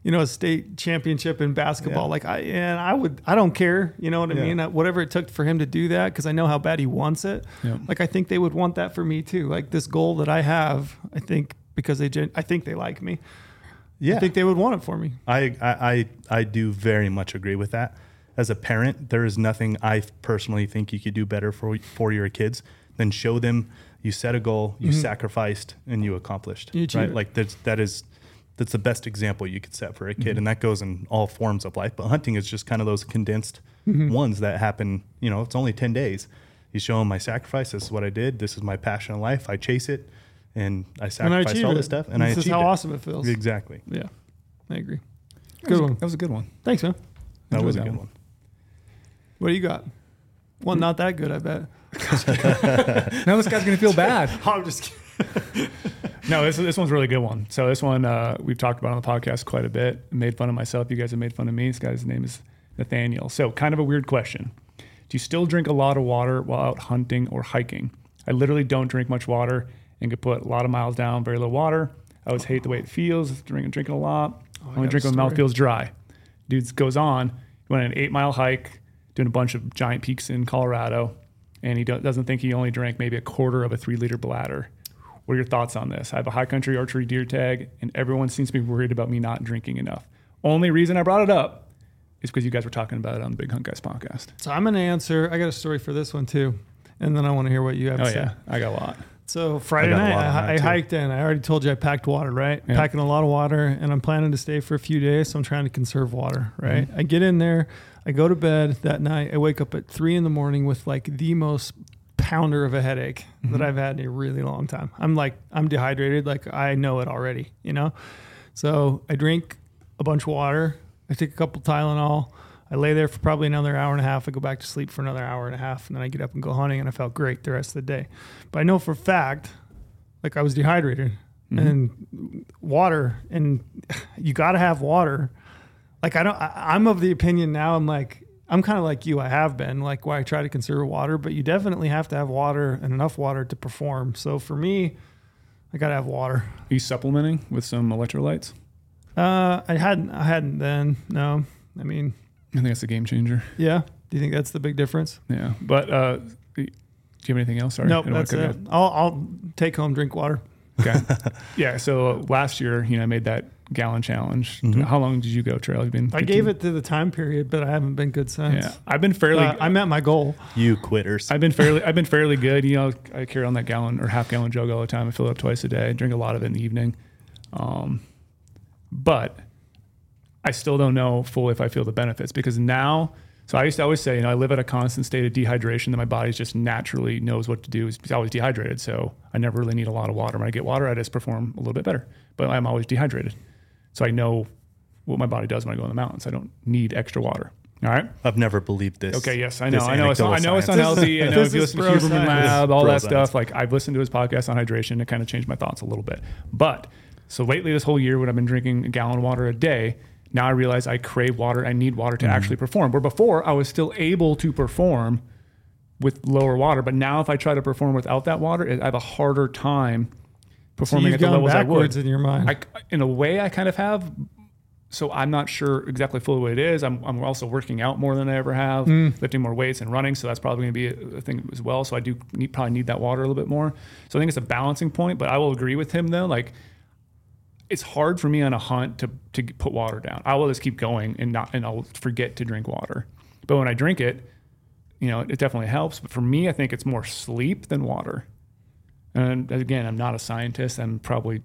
you know, a state championship in basketball. Yeah. Like I and I would. I don't care. You know what I Yeah. mean? Whatever it took for him to do that, because I know how bad he wants it. Yeah. Like I think they would want that for me too. Like this goal that I have, I think because they, gen- I think they like me. Yeah. I think they would want it for me. I, I, I, I do very much agree with that. As a parent, there is nothing I personally think you could do better for for your kids than show them you set a goal, you mm-hmm. sacrificed, and you accomplished. You right? Like that's that is that's the best example you could set for a kid, mm-hmm. and that goes in all forms of life. But hunting is just kind of those condensed mm-hmm. ones that happen. You know, it's only ten days. You show them my sacrifice. This is what I did. This is my passion in life. I chase it, and I And I sacrificed achieved all it. this stuff, and I this is how it. awesome it feels. Exactly. Yeah, I agree. That was, Good a, one. that was a good one. Thanks, man. That Enjoyed was a that good one. one. What do you got? One not that good, I bet. Now this guy's gonna feel bad. I'm just kidding. No, this this one's a really good one. So this one uh, we've talked about on the podcast quite a bit. Made fun of myself. You guys have made fun of me. This guy's name is Nathaniel. So kind of a weird question. Do you still drink a lot of water while out hunting or hiking? I literally don't drink much water and could put a lot of miles down, very little water. I always hate the way it feels. Drinking drinking a lot. I Only drink when my mouth feels dry. Dude goes on. He went on an eight mile hike, doing a bunch of giant peaks in Colorado, and he do- doesn't think he only drank maybe a quarter of a three liter bladder. What are your thoughts on this? I have a high country archery deer tag, and everyone seems to be worried about me not drinking enough. Only reason I brought it up is because you guys were talking about it on the Big Hunt Guys podcast. So I'm going to answer. I got a story for this one too, and then I want to hear what you have Oh to say. yeah, I got a lot. So Friday I night, I, I hiked in. I already told you I packed water, right? Yeah. Packing a lot of water, and I'm planning to stay for a few days. So I'm trying to conserve water, right? Mm-hmm. I get in there, I go to bed that night. I wake up at three in the morning with like the most pounder of a headache Mm-hmm. that I've had in a really long time. I'm like, I'm dehydrated. Like I know it already, you know? So I drink a bunch of water. I take a couple Tylenol. I lay there for probably another hour and a half. I go back to sleep for another hour and a half, and then I get up and go hunting, and I felt great the rest of the day. But I know for a fact, like I was dehydrated Mm-hmm. and water, and you got to have water. Like I don't, I, I'm of the opinion now. I'm like, I'm kind of like you. I have been like why I try to conserve water, but you definitely have to have water and enough water to perform. So for me, I got to have water. Are you supplementing with some electrolytes? Uh, I hadn't, I hadn't then. No, I mean, I think that's a game changer. yeah. Do you think that's the big difference? Yeah, but uh, do you have anything else? Sorry, nope, I don't wanna that's it. I'll, I'll take home, drink water. Off. Okay. yeah. So uh, last year, you know, I made that gallon challenge. Mhm. How long did you go, Trail? You've been. I 15? gave it to the time period, but I haven't been good since. Yeah, I've been fairly. Uh, I met my goal. You quitters. I've been fairly. I've been fairly good. You know, I carry on that gallon or half gallon jug all the time. I fill it up twice a day. I drink a lot of it in the evening. Um, but I still don't know fully if I feel the benefits because now. So I used to always say, you know, I live at a constant state of dehydration that my body just naturally knows what to do. It's always dehydrated, so I never really need a lot of water. When I get water, I just perform a little bit better. But I'm always dehydrated, so I know what my body does when I go in the mountains. I don't need extra water. All right. I've never believed this. Okay, yes, I know. I know it's I know it's unhealthy. I know if you listen to Huberman science. Lab, all that science. stuff. Like I've listened to his podcast on hydration. It kind of changed my thoughts a little bit. But so lately, this whole year, when I've been drinking a gallon of water a day, now I realize I crave water. I need water to Mm-hmm. actually perform. Where before I was still able to perform with lower water, but now if I try to perform without that water, I have a harder time performing you've at the levels I would. backwards in your mind. I, in a way, I kind of have, so I'm not sure exactly fully what it is. I'm, I'm also working out more than I ever have, mm. lifting more weights and running. So that's probably going to be a, a, thing as well. So I do need, probably need that water a little bit more. So I think it's a balancing point. But I will agree with him though. Like it's hard for me on a hunt to to put water down. I will just keep going and not and I'll forget to drink water. But when I drink it, you know, it definitely helps. But for me, I think it's more sleep than water. And again, I'm not a scientist. I'm probably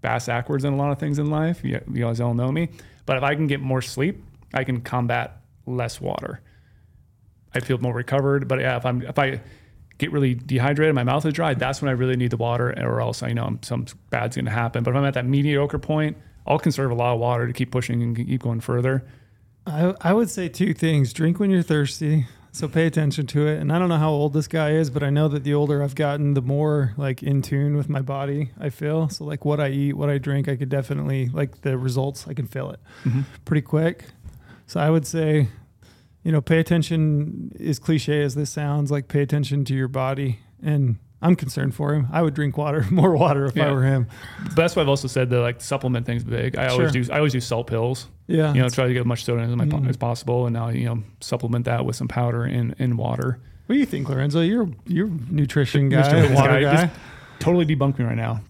bass backwards in a lot of things in life. You, you guys all know me. But if I can get more sleep, I can combat less water. I feel more recovered. But yeah, if I'm if I get really dehydrated, my mouth is dry, that's when I really need the water, or else I know some bad's going to happen. But if I'm at that mediocre point, I'll conserve a lot of water to keep pushing and keep going further. I, I would say two things: drink when you're thirsty, so pay attention to it. And I don't know how old this guy is, but I know that the older I've gotten, the more like in tune with my body I feel. So like what I eat, what I drink, I could definitely like the results. I can feel it mm-hmm. pretty quick. So I would say, you know, pay attention. As cliche as this sounds, like pay attention to your body and I'm concerned for him. I would drink water, more water if yeah. I were him. But that's why I've also said that like supplement things big. I always sure. do. I always do salt pills. Yeah, you know, try to get as much soda as, my, mm. as possible, and now you know supplement that with some powder and, and water. What do you think, Lorenzo? You're you're nutrition guy, water guy. guy. totally debunk me right now.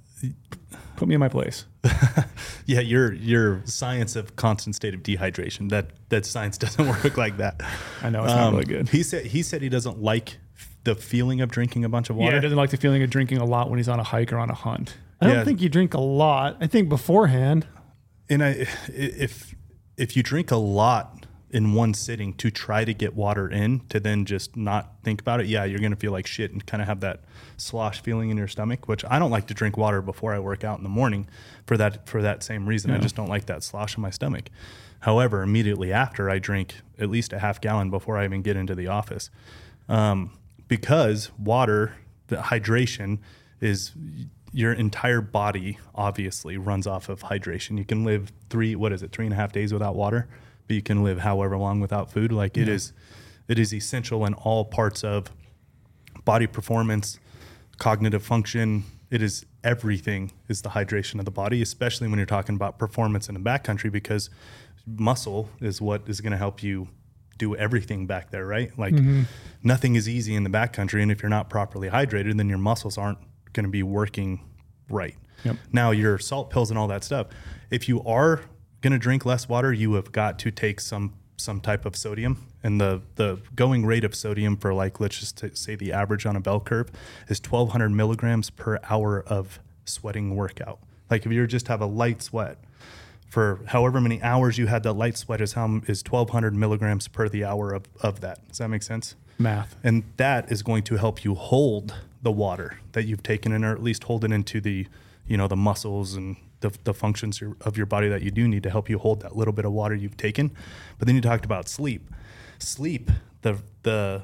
Put me in my place. yeah, your your science of constant state of dehydration. That that science doesn't work like that. I know it's um, not really good. He said he said he doesn't like the feeling of drinking a bunch of water. Yeah, he doesn't like the feeling of drinking a lot when he's on a hike or on a hunt. I don't think you drink a lot. I think beforehand. And I, if if you drink a lot in one sitting to try to get water in, to then just not think about it, yeah, you're gonna feel like shit and kind of have that slosh feeling in your stomach. Which I don't like to drink water before I work out in the morning for that for that same reason. I just don't like that slosh in my stomach. However, immediately after, I drink at least a half gallon before I even get into the office. Um, because water, the hydration is your entire body obviously runs off of hydration. You can live three, what is it, three and a half days without water, but you can live however long without food. Like yeah. it is, it is essential in all parts of body performance, cognitive function. It is everything is the hydration of the body, especially when you're talking about performance in the backcountry, because muscle is what is going to help you do everything back there, right? Like mm-hmm. nothing is easy in the backcountry, and if you're not properly hydrated, then your muscles aren't going to be working right. Yep. Now your salt pills and all that stuff. If you are going to drink less water, you have got to take some some type of sodium, and the the going rate of sodium for like let's just say the average on a bell curve is 1,200 milligrams per hour of sweating workout. Like if you just have a light sweat for however many hours you had that light sweat is how is 1200 milligrams per the hour of, of that. Does that make sense? Math. And that is going to help you hold the water that you've taken in, or at least hold it into the, you know, the muscles and the, the functions of your body that you do need to help you hold that little bit of water you've taken. But then you talked about sleep. Sleep, the the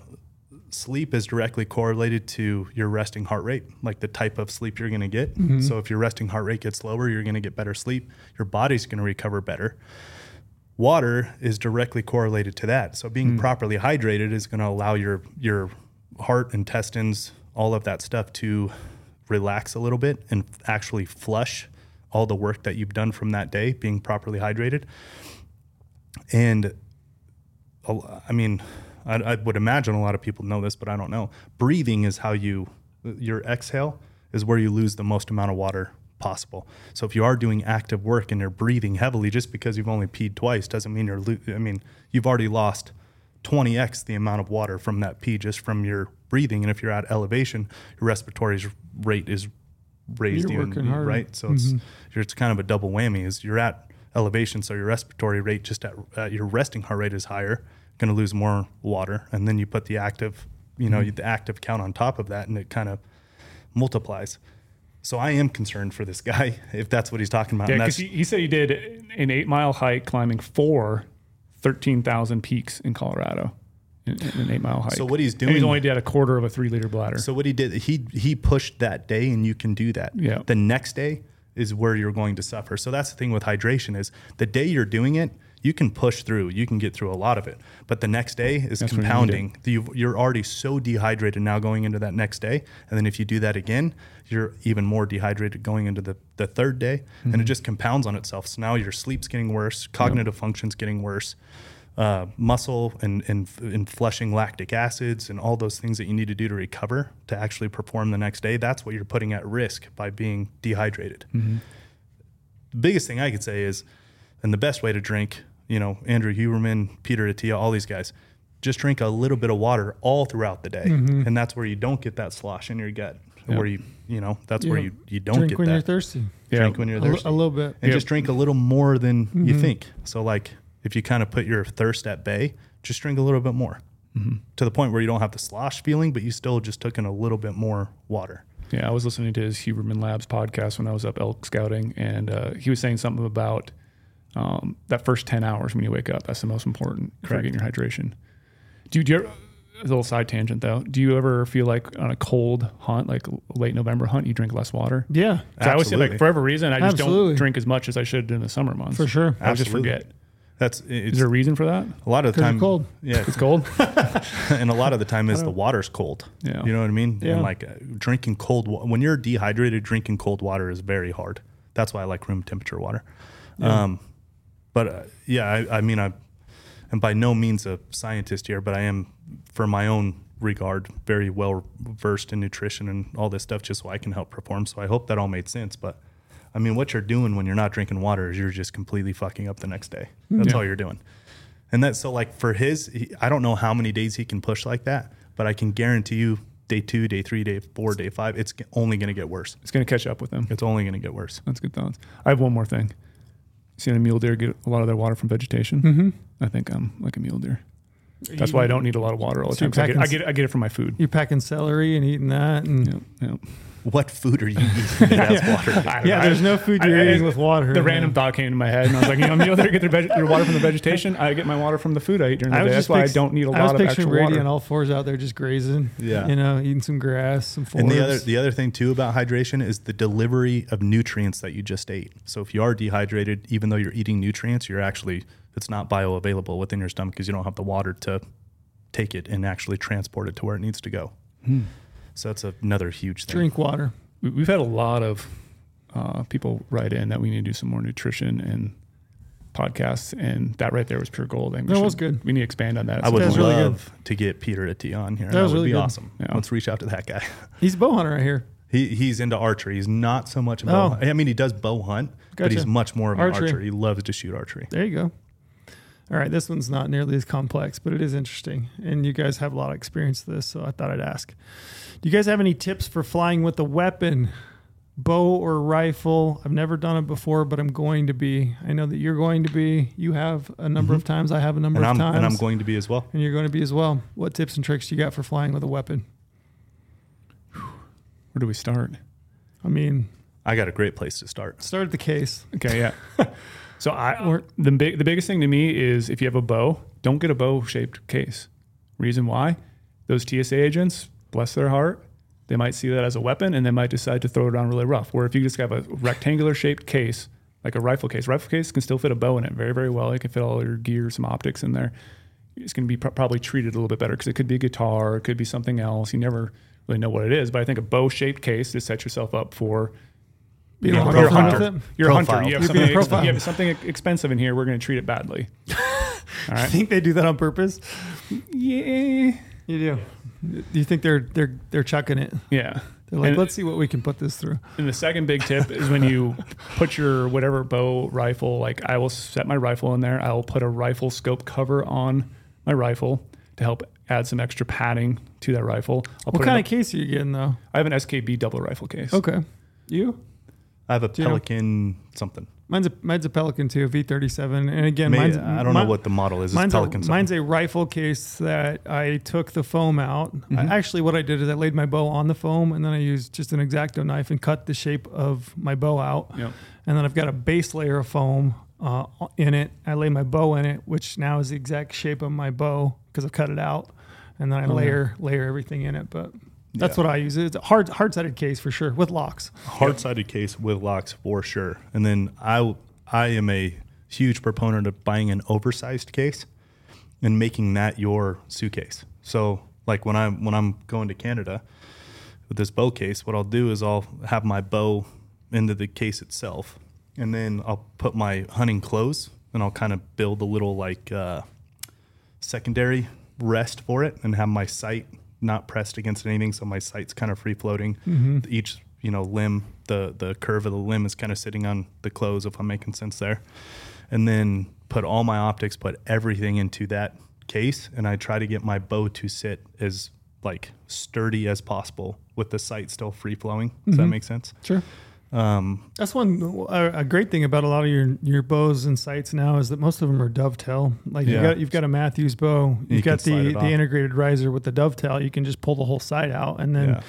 sleep is directly correlated to your resting heart rate, like the type of sleep you're going to get. Mm-hmm. So if your resting heart rate gets lower, you're going to get better sleep. Your body's going to recover better. Water is directly correlated to that. So being mm. properly hydrated is going to allow your your heart, intestines, all of that stuff to relax a little bit and actually flush all the work that you've done from that day being properly hydrated. And I mean, I, I, would imagine a lot of people know this, but I don't know. Breathing is how you, your exhale is where you lose the most amount of water possible. So if you are doing active work and you're breathing heavily, just because you've only peed twice doesn't mean you're, lo- I mean, you've already lost 20x the amount of water from that pee just from your breathing. And if you're at elevation, your respiratory rate is raised you're even, right? So mm-hmm. it's, it's kind of a double whammy is you're at elevation. So your respiratory rate just at, at your resting heart rate is higher going to lose more water. And then you put the active, you know, mm-hmm. the active count on top of that, and it kind of multiplies. So I am concerned for this guy if that's what he's talking about. Yeah, because he, he, said he did an eight mile hike climbing four 13,000 peaks in Colorado. In, in an eight mile hike. So what he's doing, and he's only did a quarter of a three liter bladder. So what he did, he he pushed that day, and you can do that. Yeah. The next day is where you're going to suffer. So that's the thing with hydration is the day you're doing it, you can push through, you can get through a lot of it. But the next day is That's when you need compounding. You you're already so dehydrated now going into that next day. And then if you do that again, you're even more dehydrated going into the, the third day. And Mm-hmm. it just compounds on itself. So now your sleep's getting worse, cognitive function's getting worse. Uh, muscle and, and and flushing lactic acids and all those things that you need to do to recover to actually perform the next day. That's what you're putting at risk by being dehydrated the biggest thing I could say is, and the best way to drink, you know, Andrew Huberman, Peter Attia, all these guys, just drink a little bit of water all throughout the day, and that's where you don't get that slosh in your gut. Yeah. Where you, you know, that's where you you don't Drink get when that. you're thirsty. Yeah. Drink when you're A, thirsty, a little bit. and Yeah. just drink a little more than you Mhm. think. So, like, if you kind of put your thirst at bay, just drink a little bit more. To the point where you don't have the slosh feeling, but you still just took in a little bit more water. Yeah, I was listening to his Huberman Labs podcast when I was up elk scouting, and uh, he was saying something about um, that first 10 hours when you wake up. That's the most important for getting your hydration. Do you, do you ever, a little side tangent though, do you ever feel like on a cold hunt, like late November hunt, you drink less water? Yeah, 'Cause I always say, like, for whatever reason, I just Absolutely. don't drink as much as I should in the summer months. for sure. I just forget. That's Is there a reason for that? a lot of the time. cold. Yeah, It's cold? and a lot of the time is the water's cold. Yeah. You know what I mean? Yeah. And like uh, drinking cold wa- when you're dehydrated, drinking cold water is very hard. That's why I like room temperature water. Um, but uh, yeah, I, I mean, I am by no means a scientist here, but I am, for my own regard, very well versed in nutrition and all this stuff, just so I can help perform. So I hope that all made sense. But I mean, what you're doing when you're not drinking water is you're just completely fucking up the next day. That's Yeah. all you're doing. And that's so like for his, he, I don't know how many days he can push like that, but I can guarantee you day two, day three, day four, day five, it's only going to get worse. It's going to catch up with them. It's only going to get worse. That's good thoughts. I have one more thing. Seen a mule deer get a lot of their water from vegetation. Mm-hmm. I think I'm like a mule deer. That's why I don't need a lot of water all the So you're I get, I get I get it from my food. You're packing celery and eating that, and Yep, yep. What food are you eating that has water? Yeah, know. there's no food you're I- eating with water. The random thought came to my head, and I was like, you know, mule deer get their, veg- their water from the vegetation. I get my water from the food I eat during the I day. That's just why I don't need a I lot of picturing actual Brady water. on all fours out there just grazing. Yeah. you know, eating some grass, some forbs. And the other the other thing too about hydration is the delivery of nutrients that you just ate. So if you are dehydrated, even though you're eating nutrients, you're actually it's not bioavailable within your stomach because you don't have the water to take it and actually transport it to where it needs to go. Hmm. So that's another huge thing. drink water. We- We've had a lot of uh, people write in that we need to do some more nutrition and podcasts, and that right there was pure gold. I think That should- was good. We need to expand on that. at I would That's point. really good. love to get Peter Attia on here. That That, was would really be good. awesome. Yeah. Let's reach out to that guy. He's a bow hunter right here. He he's into archery. He's not so much a Oh. bow. I mean, he does bow hunt, but he's much more of an Archery. archer. He loves to shoot archery. There you go. All right, this one's not nearly as complex, but it is interesting, and you guys have a lot of experience with this, so I thought I'd ask. Do you guys have any tips for flying with a weapon, bow or rifle? I've never done it before, but I'm going to be. I know that you're going to be. You have a number of times. I have a number Mm-hmm. And of I'm times. and I'm going to be as well. and you're going to be as well. What tips and tricks do you got for flying with a weapon? Where do we start? I mean, I got a great place to start. start at the case. Okay, yeah. so I the big the biggest thing to me is if you have a bow, don't get a bow shaped case. Reason why? Those TSA agents, bless their heart, they might see that as a weapon and they might decide to throw it on really rough. Where if you just have a rectangular shaped case, like a rifle case, rifle case can still fit a bow in it very very well. It can fit all your gear, some optics in there. It's going to be pro- probably treated a little bit better because it could be a guitar, it could be something else. You never really know what it is, but I think a bow shaped case just set yourself up for You know, you're a hunter. You're a hunter. You have, something ex- you have something expensive in here. We're going to treat it badly. All I think they do that on purpose. Yeah. You do. Do you think they're they're they're chucking it? Yeah. They're like, And- let's see what we can put this through. And the second big tip is when you put your whatever bow rifle, like I will set my rifle in there. I will put a rifle scope cover on my rifle to help add some extra padding to that rifle. I'll What put it kind in of case are you getting though? I have an SKB double rifle case. Okay. You? I have a you know? Pelican something. Mine's a mine's a Pelican too, V thirty seven. And again, May- mine's I don't mi- know what the model is. It's Mine's a, Pelican something. mine's a rifle case that I took the foam out. Mm-hmm. I, actually, what I did is I laid my bow on the foam, and then I used just an exacto knife and cut the shape of my bow out. Yep. And then I've got a base layer of foam uh, in it. I lay my bow in it, which now is the exact shape of my bow because I've cut it out. And then I Oh, yeah. layer layer everything in it. But that's Yeah. what I use. It's a hard hard sided case for sure with locks. hard sided case with locks for sure. And then I I am a huge proponent of buying an oversized case and making that your suitcase. So like when I'm when I'm going to Canada with this bow case, what I'll do is I'll have my bow into the case itself, and then I'll put my hunting clothes and I'll kind of build a little like uh, secondary rest for it and have my sight not pressed against anything, so my sight's kind of free floating. Mm-hmm. Each you know limb, the the curve of the limb is kind of sitting on the clothes, if I'm making sense there, and then put all my optics, put everything into that case, and I try to get my bow to sit as like sturdy as possible with the sight still free flowing. Does that Mhm. make sense? Sure. Um, That's one a, great thing about a lot of your your bows and sights now is that most of them are dovetail. Like you got you've got a Mathews bow, you've You got the the integrated riser with the dovetail. You can just pull the whole sight out, and then Yeah.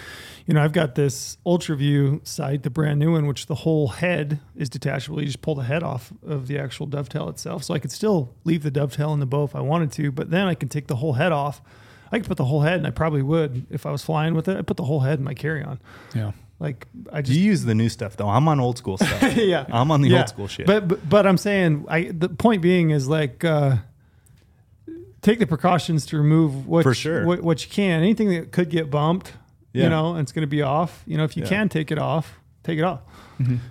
you know I've got this UltraView sight, the brand new one, which the whole head is detachable. You just pull the head off of the actual dovetail itself, so I could still leave the dovetail in the bow if I wanted to, but then I can take the whole head off. I could put the whole head, and I probably would if I was flying with it. I put the whole head in my carry on. Yeah. Like I you use the new stuff though. I'm on old school stuff. yeah. I'm on the Yeah. old school shit. But, but but I'm saying I the point being is like uh, take the precautions to remove what For you- sure. what, what you can. Anything that could get bumped, Yeah. you know, and it's going to be off. You know, if you Yeah. can take it off, take it off.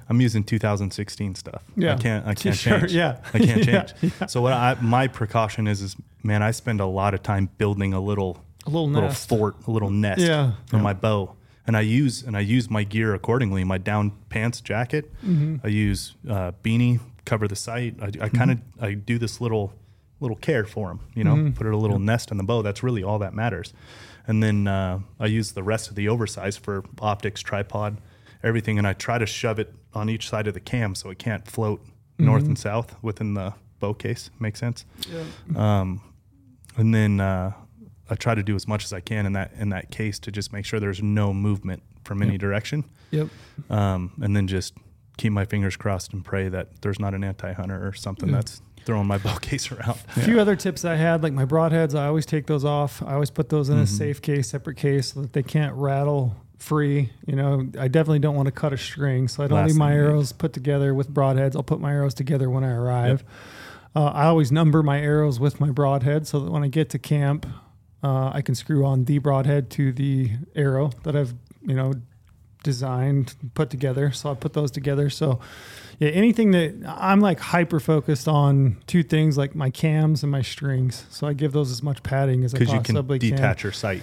I'm using 2016 stuff. Yeah. I can't. I can't Sure, change. yeah. I can't Yeah, change. So what I my precaution is is man, I spend a lot of time building a little A little little nest. fort, a little nest Yeah. for my bow, and I use and I use my gear accordingly. My down pants jacket. Mm-hmm. I use uh, beanie cover the sight. I, I kind of I do this little little care for them. You know, Mm-hmm. put it a little nest in the bow. That's really all that matters. And then uh, I use the rest of the oversize for optics, tripod, everything, and I try to shove it on each side of the cam so it can't float north Mm-hmm. and south within the bow case. Makes sense? Um, and then uh, I try to do as much as I can in that in that case to just make sure there's no movement from any direction, Yep. um, and then just keep my fingers crossed and pray that there's not an anti-hunter or something Yeah. that's throwing my bow case around. A few other tips I had, like my broadheads, I always take those off. I always put those in a Mm-hmm. safe case, separate case, so that they can't rattle free. You know, I definitely don't want to cut a string, so I don't Last leave my yeah. arrows put together with broadheads. I'll put my arrows together when I arrive. Uh, I always number my arrows with my broadhead, so that when I get to camp, uh, I can screw on the broadhead to the arrow that I've you know designed, put together. So I put those together. So yeah, anything that I'm like hyper focused on two things like my cams and my strings. So I give those as much padding as I Because you can possibly can. detach your sight.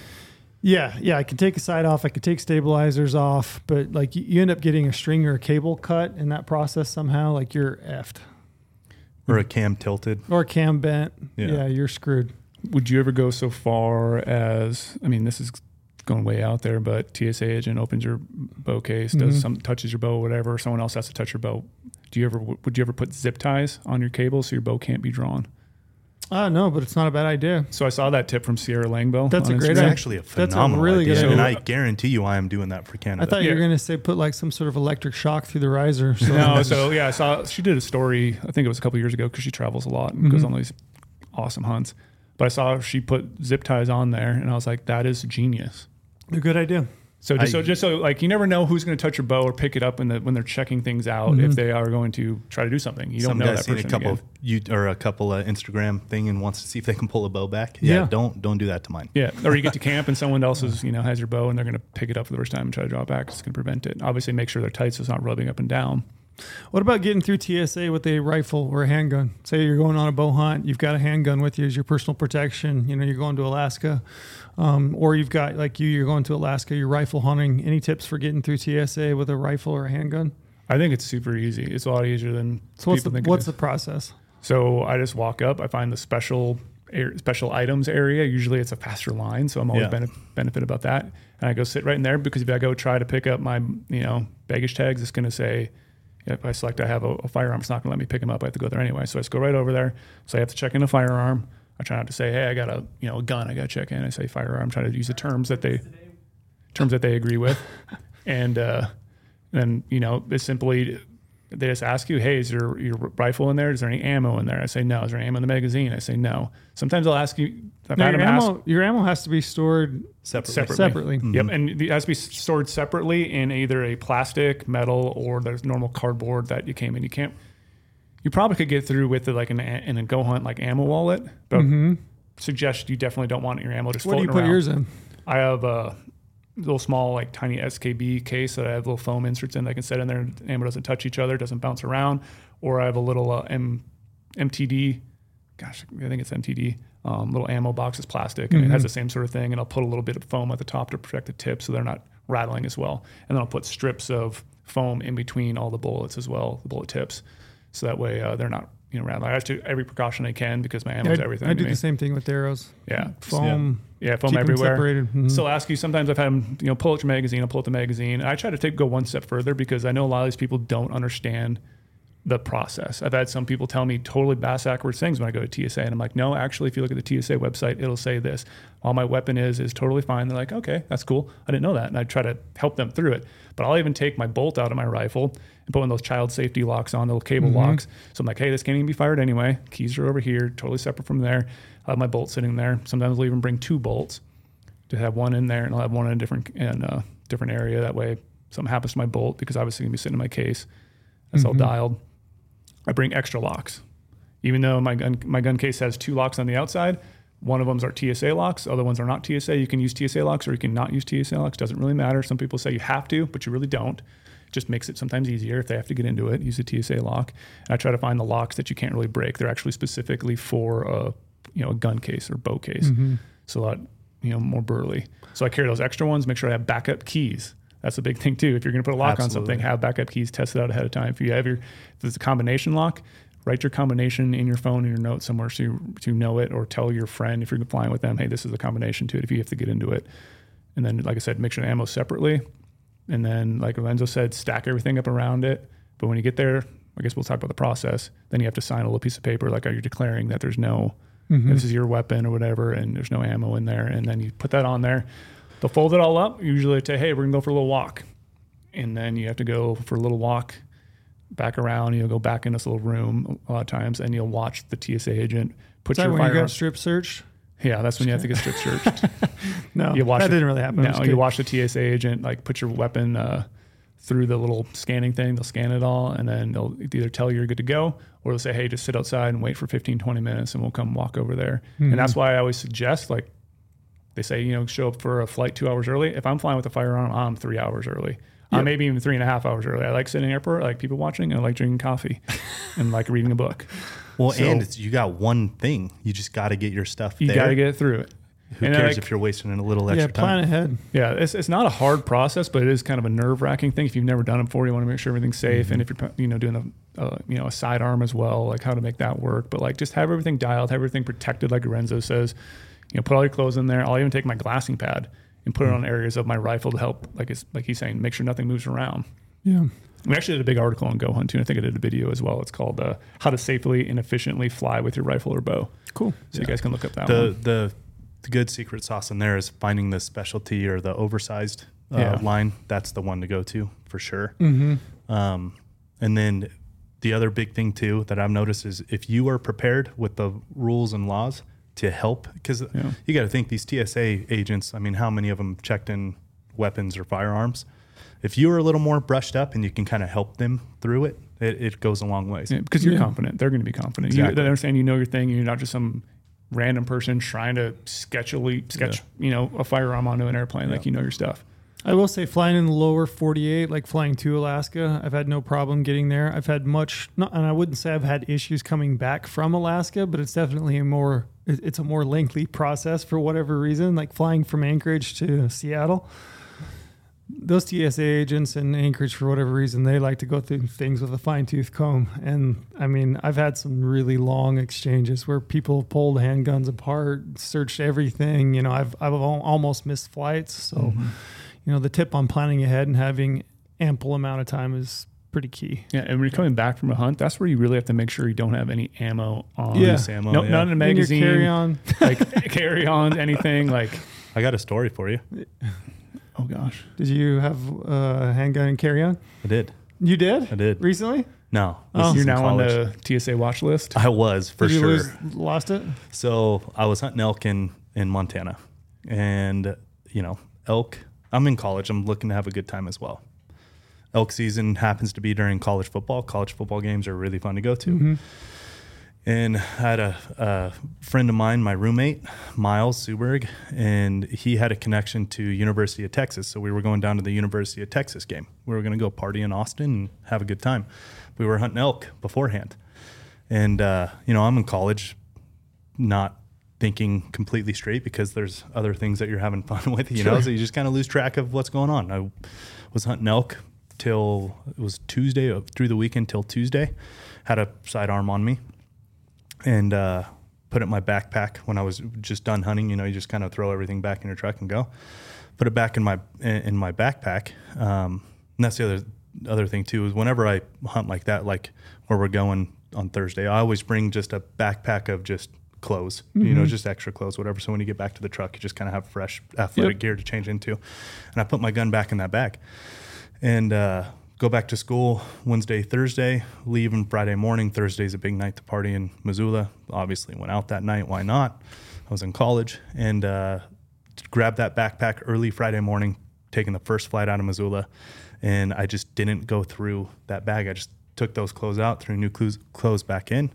Yeah, yeah, I can take a side off, I could take stabilizers off, but like you, you end up getting a string or a cable cut in that process somehow, like you're effed. Or a cam tilted. Or a cam bent. Yeah. Yeah, you're screwed. Would you ever go so far as I mean, this is going way out there, but TSA agent opens your bow case, does Mhm. some touches your bow, whatever. Someone else has to touch your bow. Do you ever would you ever put zip ties on your cable so your bow can't be drawn? Uh no, but it's not a bad idea. So I saw that tip from Sierra Langbo. That's a great It's Instagram. idea. actually a That's a phenomenal really good idea, and. I guarantee you, I am doing that for Canada. I thought you were gonna say put like some sort of electric shock through the riser. So No, so yeah, I saw she did a story. I think it was a couple years ago because she travels a lot and goes Mhm. on these awesome hunts. But I saw she put zip ties on there, and I was like, that is genius. a good idea. So just, I- so just so like you never know who's going to touch your bow or pick it up when the, when they're checking things out Mhm. if they are going to try to do something. You don't know guy's that seen person a couple again. you or a couple uh, Instagram thing and wants to see if they can pull a bow back. Yeah, Yeah. don't don't do that to mine. Yeah, or you get to camp and someone else is you know has your bow and they're going to pick it up for the first time and try to draw it back. It's going to prevent it. Obviously, make sure they're tight so it's not rubbing up and down. What about getting through TSA with a rifle or a handgun? Say you're going on a bow hunt, you've got a handgun with you as your personal protection. You know, you're going to Alaska, um, or you've got like you, you're going to Alaska, you're rifle hunting. Any tips for getting through TSA with a rifle or a handgun? I think it's super easy. It's a lot easier than So what's the what's the process? So I just walk up. I find the special special items area. Usually it's a faster line, so I'm always Yeah. benef- benefit about that. And I go sit right in there because if I go try to pick up my you know baggage tags, it's going to say if I select I have a, a firearm, it's not going to let me pick them up. I have to go there anyway. So I just go right over there. So I have to check in a firearm. I try not to say, hey, I got a you know a gun. I got to check in. I say firearm. Try to use the terms that they terms that they agree with, and uh, then you know it's simply they just ask you, hey, is your your rifle in there? Is there any ammo in there? I say no. Is there any ammo in the magazine? I say no. Sometimes I'll ask you. I've Now, had your, them ask ammo, your ammo has to be stored Separately. Separate. separately. Mhm. Yep, and it has to be stored separately in either a plastic, metal, or the normal cardboard that you came in. You can't You probably could get through with it like an in a go hunt like ammo wallet, but hmm suggest you definitely don't want your ammo just What do you floating put around. yours in? I have a little small, like tiny SKB case that I have little foam inserts in that I can set in there. and Ammo doesn't touch each other, doesn't bounce around. Or I have a little uh, M- MTD. Gosh, I think it's MTD. Um, little ammo box is plastic and it has the same sort of thing. And I'll put a little bit of foam at the top to protect the tip so they're not rattling as well. And then I'll put strips of foam in between all the bullets as well, the bullet tips, so that way uh, they're not you know rattling. I have to every precaution I can because my ammo is everything. I do the same thing with arrows. Yeah. Foam. Yeah, foam keep 'em everywhere. separated. Mhm. Still ask you. Sometimes I've had them, you know, pull out your magazine. I'll pull out the magazine. I try to take go one step further because I know a lot of these people don't understand the process. I've had some people tell me totally bass backwards things when I go to TSA, and I'm like, no, actually, if you look at the TSA website, it'll say this. All my weapon is is totally fine. They're like, okay, that's cool. I didn't know that, and I try to help them through it. But I'll even take my bolt out of my rifle and put one of those child safety locks on, the little cable mm-hmm. locks. So I'm like, hey, this can't even be fired anyway. Keys are over here, totally separate from there. I have my bolt sitting there. Sometimes I'll even bring two bolts to have one in there and I'll have one in a different in a different area. That way, something happens to my bolt because obviously gonna be sitting in my case. That's all mm-hmm. dialed. I bring extra locks, even though my gun my gun case has two locks on the outside. One of them are TSA locks. Other ones are not TSA. You can use TSA locks or you can not use TSA locks. Doesn't really matter. Some people say you have to, but you really don't. It just makes it sometimes easier if they have to get into it. Use a TSA lock. And I try to find the locks that you can't really break. They're actually specifically for a you know a gun case or bow case. Mm-hmm. So that you know more burly. So I carry those extra ones. Make sure I have backup keys. That's a big thing too. If you're going to put a lock on something, have backup keys. Test it out ahead of time. If you have your if it's a combination lock, write your combination in your phone in your notes somewhere so you, to know it, or tell your friend if you're flying with them, hey, this is a combination to it. If you have to get into it, and then like I said, make sure the ammo separately, and then like Lorenzo said, stack everything up around it. But when you get there, I guess we'll talk about the process. Then you have to sign a little piece of paper like are you're declaring that there's no mm-hmm. this is your weapon or whatever, and there's no ammo in there. And then you put that on there. They'll fold it all up. Usually, say, hey, we're gonna go for a little walk, and then you have to go for a little walk back around. You'll go back in this little room a lot of times, and you'll watch the TSA agent put Is that your when you got strip searched? yeah, that's when you have to get strip searched. No, You watch that it- didn't really happen. No, you watch the TSA agent like put your weapon uh, through the little scanning thing. They'll scan it all, and then they'll either tell you you're good to go, or they'll say, "Hey, just sit outside and wait for 15, 20 minutes, and we'll come walk over there." And that's Mm-hmm. why I always suggest, like, they say, you know, show up for a flight two hours early. If I'm flying with a firearm, I'm three hours early. I'm maybe even three and a half hours early. I like sitting in the airport, I like people watching, and I like drinking coffee, and like reading a book. Well, So- and it's, you got one thing. You just got to get your stuff You got to get through it. Who And, cares like, if you're wasting a little extra yeah, plan time? ahead. Yeah, it's, it's not a hard process, but it is kind of a nerve wracking thing. If you've never done it before, you want to make sure everything's safe, and if you're you know doing a uh, you know a sidearm as well, like how to make that work. But like just have everything dialed, have everything protected, like Lorenzo says. You know, put all your clothes in there. I'll even take my glassing pad and put it on areas of my rifle to help, like it's like he's saying, make sure nothing moves around. Yeah. We actually did a big article on Go Hunt too. and I think I did a video as well. It's called uh, "How to Safely and Efficiently Fly with Your Rifle or Bow." Cool. So you guys can look up that The, one. the the good secret sauce in there is finding the specialty or the oversized uh, Yeah. line. That's the one to go to for sure. Mm-hmm. Um, and then the other big thing too that I've noticed is if you are prepared with the rules and laws to help, because Yeah. you got to think these TSA agents. I mean, how many of them checked in weapons or firearms? If you are a little more brushed up and you can kind of help them through it, it, it goes a long ways. Yeah, because you're Yeah. confident. They're going to be confident. You, Exactly. they understand you know your thing. You're not just some random person trying to sketchily sketch, you know, a firearm onto an airplane. Like you know your stuff. I will say, flying in the lower 48, like flying to Alaska, I've had no problem getting there. I've had much, not, and I wouldn't say I've had issues coming back from Alaska, but it's definitely a more, it- it's a more lengthy process for whatever reason. Like flying from Anchorage to Seattle, those TSA agents in Anchorage, for whatever reason, they like to go through things with a fine tooth comb. And I mean, I've had some really long exchanges where people have pulled handguns apart, searched everything. You know, I've I've almost missed flights. So, mm-hmm. you know, the tip on planning ahead and having ample amount of time is pretty key. Yeah, and when you're coming back from a hunt, that's where you really have to make sure you don't have any ammo on. Yeah. Loose ammo, No, yeah. not in a magazine. carry on. like carry on anything. Like I got a story for you. oh gosh, Did you have a handgun and carry on? I did. You did? I did. Recently? No, Oh. you're now college. on the TSA watch list. I was for Did you sure. lose, lost it? So I was hunting elk in, in Montana. And, you know, elk, I'm in college. I'm looking to have a good time as well. Elk season happens to be during college football. College football games are really fun to go to. Mm-hmm. And I had a, a friend of mine, my roommate, Miles Suberg, and he had a connection to University of Texas. So we were going down to the University of Texas game. We were going to go party in Austin and have a good time. We were hunting elk beforehand. And, uh, you know, I'm in college, not thinking completely straight because there's other things that you're having fun with, you know, so you just kind of lose track of what's going on. I was hunting elk till it was Tuesday, uh, through the weekend till Tuesday, had a sidearm on me and uh, put it in my backpack when I was just done hunting. You know, you just kind of throw everything back in your truck and go. Put it back in my in my backpack. Um, and that's the other other thing too is whenever I hunt like that, like where we're going on Thursday, I always bring just a backpack of just clothes. You know, just extra clothes, whatever. So when you get back to the truck, you just kind of have fresh athletic Yep. gear to change into. And I put my gun back in that bag and uh, go back to school Wednesday, Thursday, leaving Friday morning. Thursday's a big night to party in Missoula. Obviously, went out that night. Why not? I was in college and uh, grabbed that backpack early Friday morning, taking the first flight out of Missoula. And I just didn't go through that bag. I just took those clothes out, threw new clothes, clothes back in,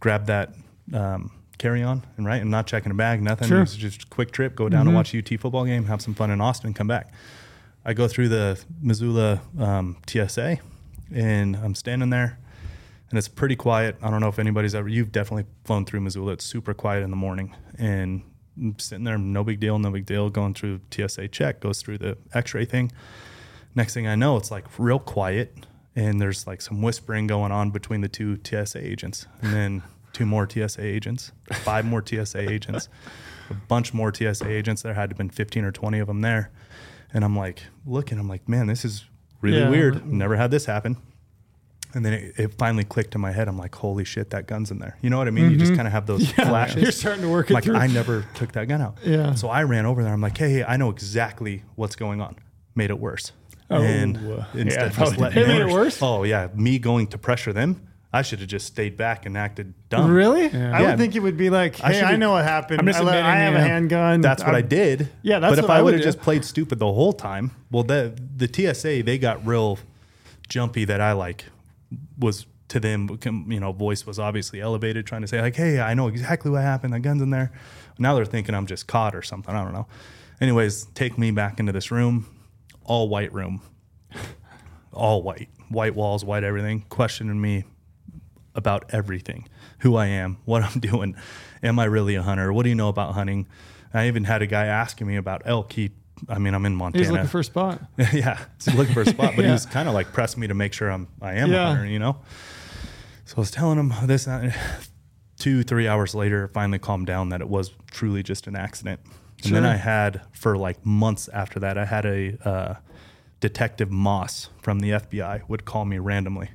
grabbed that um, carry on, and right, and not checking a bag, nothing. Sure. It was just a quick trip, go down and watch a UT football game, have some fun in Austin, come back. I go through the Missoula um, TSA, and I'm standing there, and it's pretty quiet. I don't know if anybody's ever. You've definitely flown through Missoula. It's super quiet in the morning, and I'm sitting there, no big deal, no big deal. Going through TSA check, goes through the X-ray thing. Next thing I know, it's like real quiet, and there's like some whispering going on between the two TSA agents, and then two more TSA agents, five more TSA agents, a bunch more TSA agents. There had to have been 15 or 20 of them there. And I'm like, looking, I'm like, man, this is really Yeah. weird. Never had this happen. And then it, it finally clicked in my head. I'm like, holy shit, that gun's in there. You know what I mean? You just kind of have those flashes. Mm-hmm. You're starting to work it like, through. I never took that gun out. Yeah. So I ran over there. I'm like, hey, hey, I know exactly what's going on. Made it worse. Oh, and instead yeah, of just letting It made it worse? Oh yeah, me going to pressure them. I should have just stayed back and acted dumb. Really? Yeah. I Yeah. would think it would be like, I hey, I, should've- know what happened. I'm just I, let- I admitting, have a yeah. handgun. That's what I I'm- did. Yeah, that's what I did. But if what I I would would have do. just played stupid the whole time, well, the the TSA they got real jumpy that I like was to them. You know, voice was obviously elevated, trying to say like, "Hey, I know exactly what happened. The gun's in there." Now they're thinking I'm just caught or something. I don't know. Anyways, take me back into this room, all white room, all white, white walls, white everything, questioning me about everything who I am, what I'm doing. Am I really a hunter? What do you know about hunting? I even had a guy asking me about elk. He, I mean, I'm in Montana. He's looking for a spot. yeah, he's looking for a spot, but Yeah. he was kind of like pressing me to make sure I'm, I am Yeah. a hunter, you know? So I was telling him this, that. two, three hours later, finally calmed down that it was truly just an accident. And then I had, for like months after that, I had a uh, detective Moss from the FBI would call me randomly,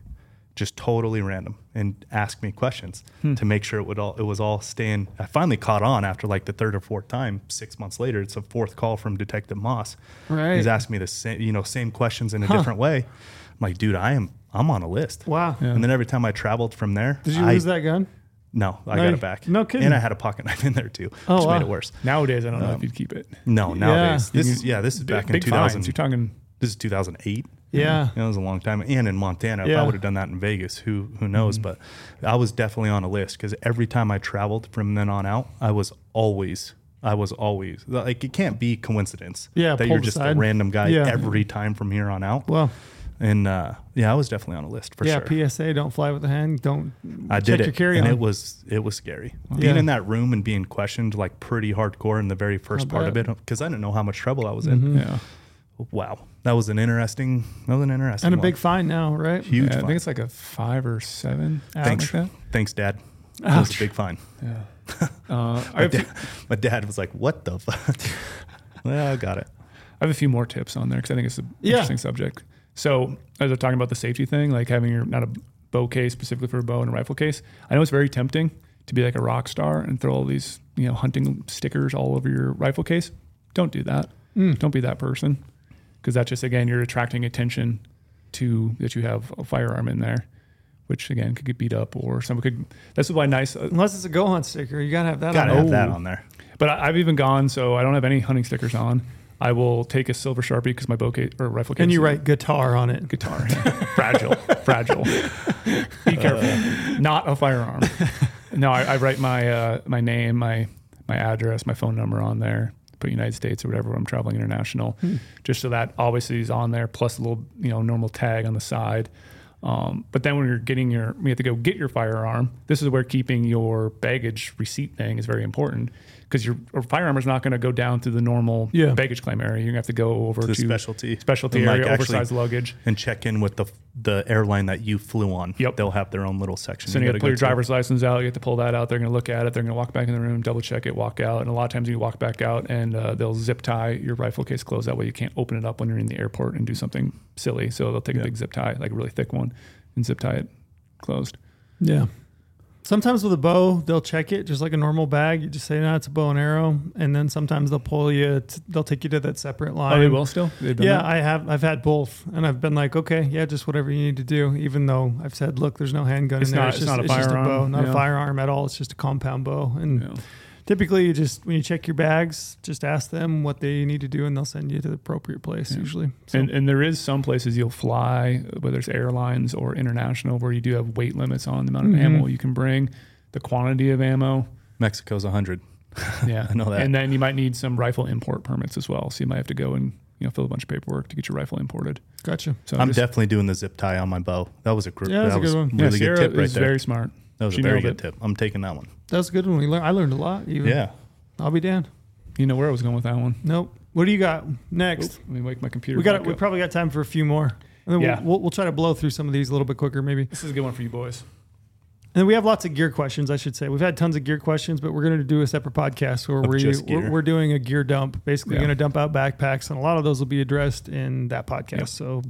just totally random, and ask me questions Hmm. to make sure it would all it was all staying. I finally caught on after like the third or fourth time. Six months later, it's a fourth call from Detective Moss. Right. He's asking me the same, you know, same questions in a different way. I'm like, dude, I am, I'm on a list. Wow. Yeah. And then every time I traveled from there, Did you I, lose that gun? No, I No, got it back. no kidding. And I had a pocket knife in there too, Oh, which wow. made it worse. Nowadays, I don't know Um, if you'd keep it. No, nowadays, Yeah. this is yeah, this is back in 2000. fines. You're talking. This is 2008. Yeah. That was a long time. And in Montana, if I would have done that in Vegas, who who knows? Mm-hmm. But I was definitely on a list because every time I traveled from then on out, I was always, I was always like it can't be coincidence. Yeah, that you're just a random guy Yeah. every time from here on out. Well, And uh, yeah, I was definitely on a list for yeah. sure. Yeah, PSA: Don't fly with a hand. Don't. I check did your it, and on. it was it was scary. Yeah. Being in that room and being questioned like pretty hardcore in the very first I part of it because I didn't know how much trouble I was in. Mhm. Yeah. Wow, that was an interesting. That was an interesting and a one. big fine now, right? huge. Yeah, I fine. think it's like a five or seven. Thanks, Like thanks, Dad. That was a big fine. Yeah. Uh, My dad, my dad was like, "What the fuck?" well, I got it. I have a few more tips on there because I think it's an Yeah. interesting subject. So, as I'm talking about the safety thing, like having your not a bow case specifically for a bow and a rifle case, I know it's very tempting to be like a rock star and throw all these you know hunting stickers all over your rifle case. Don't do that. Mm. Don't be that person because that's just again you're attracting attention to that you have a firearm in there, which again could get beat up or someone could. That's why nice. uh, Unless it's a go hunt sticker, you gotta have that. Gotta on have there. that on there. But I, I've even gone, so I don't have any hunting stickers on. I will take a silver sharpie because my bow case or rifle case. And you is- write guitar on it. guitar. fragile, fragile. Be careful. Not a firearm. No, I, I write my uh, my name, my my address, my phone number on there. Put United States or whatever when I'm traveling international, just so that obviously is on there. Plus a little you know normal tag on the side. Um, but then when you're getting your, you have to go get your firearm. This is where keeping your baggage receipt thing is very important because your or firearm is not going to go down through the normal Yeah. baggage claim area. You're gonna have to go over To to, the specialty. specialty And, area, actually- oversized luggage. and check in with the the airline that you flew on. Yep. They'll have their own little section. So you, have gotta pull your to. driver's license out. You have to pull that out. They're going to look at it. They're going to walk back in the room, double check it, walk out. And a lot of times you walk back out and uh, they'll zip tie your rifle case closed. That way you can't open it up when you're in the airport and do something silly. So they'll take Yeah. a big zip tie, like a really thick one, and zip tie it closed. Yeah. Sometimes with a bow, they'll check it just like a normal bag. You just say, "No, it's a bow and arrow," and then sometimes they'll pull you. T- they'll take you to that separate line. Oh, they will still? Yeah, that? I have. I've had both, and I've been like, okay, yeah, just whatever you need to do. Even though I've said, look, there's no handgun It's in there. not- it's, it's just, not a it's just a firearm, bow, not yeah. a firearm at all. It's just a compound bow. And Yeah. Typically, you just when you check your bags, just ask them what they need to do, and they'll send you to the appropriate place. Yeah. Usually, so, And, and there is some places you'll fly, whether it's airlines or international, where you do have weight limits on the amount of Mhm. ammo you can bring, the quantity of ammo. Mexico's 100. Yeah, I know that. And then you might need some rifle import permits as well. So you might have to go and you know fill a bunch of paperwork to get your rifle imported. gotcha. So I'm just- definitely doing the zip tie on my bow. That was a gr- Yeah, that's that a good was one. yeah, really Sierra good tip right is there. very smart. That was she a very good it. tip. I'm taking that one. That was a good one. We learned. I learned a lot. Even. Yeah. I'll be damned. You know where I was going with that one. Nope. What do you got next? Let me wake my computer. we got. back We up. probably got time for a few more. And then Yeah. we'll, we'll, we'll try to blow through some of these a little bit quicker, maybe. This is a good one for you boys. And we have lots of gear questions, I should say. We've had tons of gear questions, but we're going to do a separate podcast where we, just we're, we're doing a gear dump. Basically, Yeah. going to dump out backpacks, and a lot of those will be addressed in that podcast. Yep. So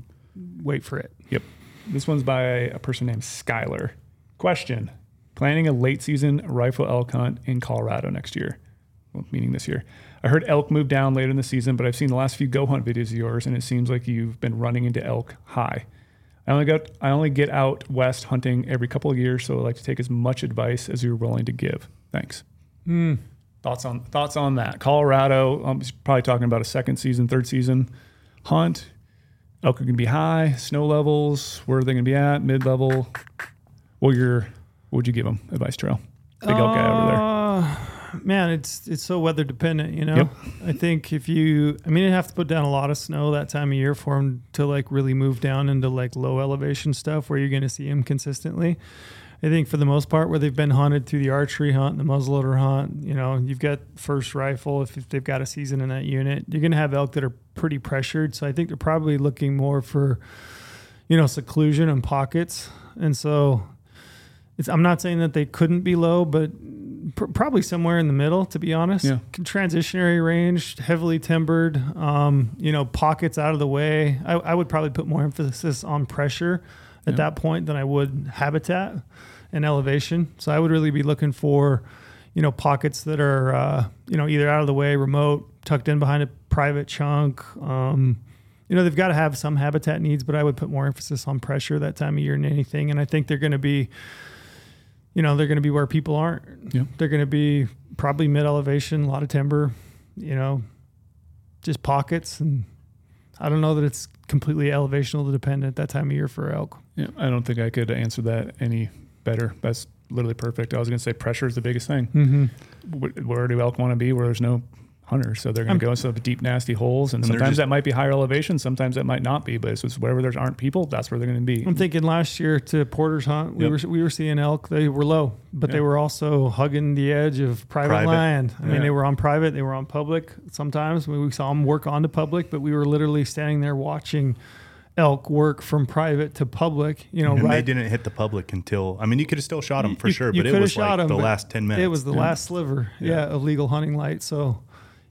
wait for it. Yep. This one's by a person named Skylar. Question: Planning a late season rifle elk hunt in Colorado next year, well, meaning this year. I heard elk move down later in the season, but I've seen the last few GOHUNT videos of yours, and it seems like you've been running into elk high. I only got I only get out west hunting every couple of years, so I'd like to take as much advice as you're willing to give. Thanks. Hmm. Thoughts on thoughts on that? Colorado, I'm probably talking about a second season, third season hunt. Elk are going to be high. Snow levels, where are they going to be at? Mid level. What your would you give them advice trail? Big elk guy over there. Uh, man, it's it's so weather dependent, you know. Yep. I think if you, I mean, you have to put down a lot of snow that time of year for them to like really move down into like low elevation stuff where you're going to see them consistently. I think for the most part, where they've been hunted through the archery hunt, the muzzleloader hunt, you know, you've got first rifle. If, if they've got a season in that unit, you're going to have elk that are pretty pressured. So I think they're probably looking more for, you know, seclusion and pockets. And so it's, I'm not saying that they couldn't be low, but pr- probably somewhere in the middle, to be honest. Yeah. Transitionary range, heavily timbered, um, you know, pockets out of the way. I, I would probably put more emphasis on pressure at Yeah. that point than I would habitat and elevation. So I would really be looking for, you know, pockets that are, uh, you know, either out of the way, remote, tucked in behind a private chunk. Um, you know, they've got to have some habitat needs, but I would put more emphasis on pressure that time of year than anything. And I think they're going to be, you know, they're going to be where people aren't. Yeah. They're going to be probably mid elevation, a lot of timber, you know, just pockets. And I don't know that it's completely elevational dependent that time of year for elk. Yeah, I don't think I could answer that any better. That's literally perfect. I was going to say pressure is the biggest thing. Mm-hmm. Wh- Where do elk want to be? Where there's no hunters, so they're going to um, go into deep, nasty holes. And, And sometimes just- that might be higher elevation. Sometimes that might not be. But it's just wherever there aren't people, that's where they're going to be. I'm thinking last year to Porter's Hunt, we Yep. were we were seeing elk. They were low, but they were also hugging the edge of private, Private. land. I mean, they were on private, they were on public. Sometimes we we saw them work onto public, but we were literally standing there watching elk work from private to public. You know, and they didn't hit the public until I mean you could have still shot them for You- sure, you but it coulda was shot like 'em, the last ten minutes. It was the Yeah. last sliver, yeah. Yeah. of legal hunting light. So,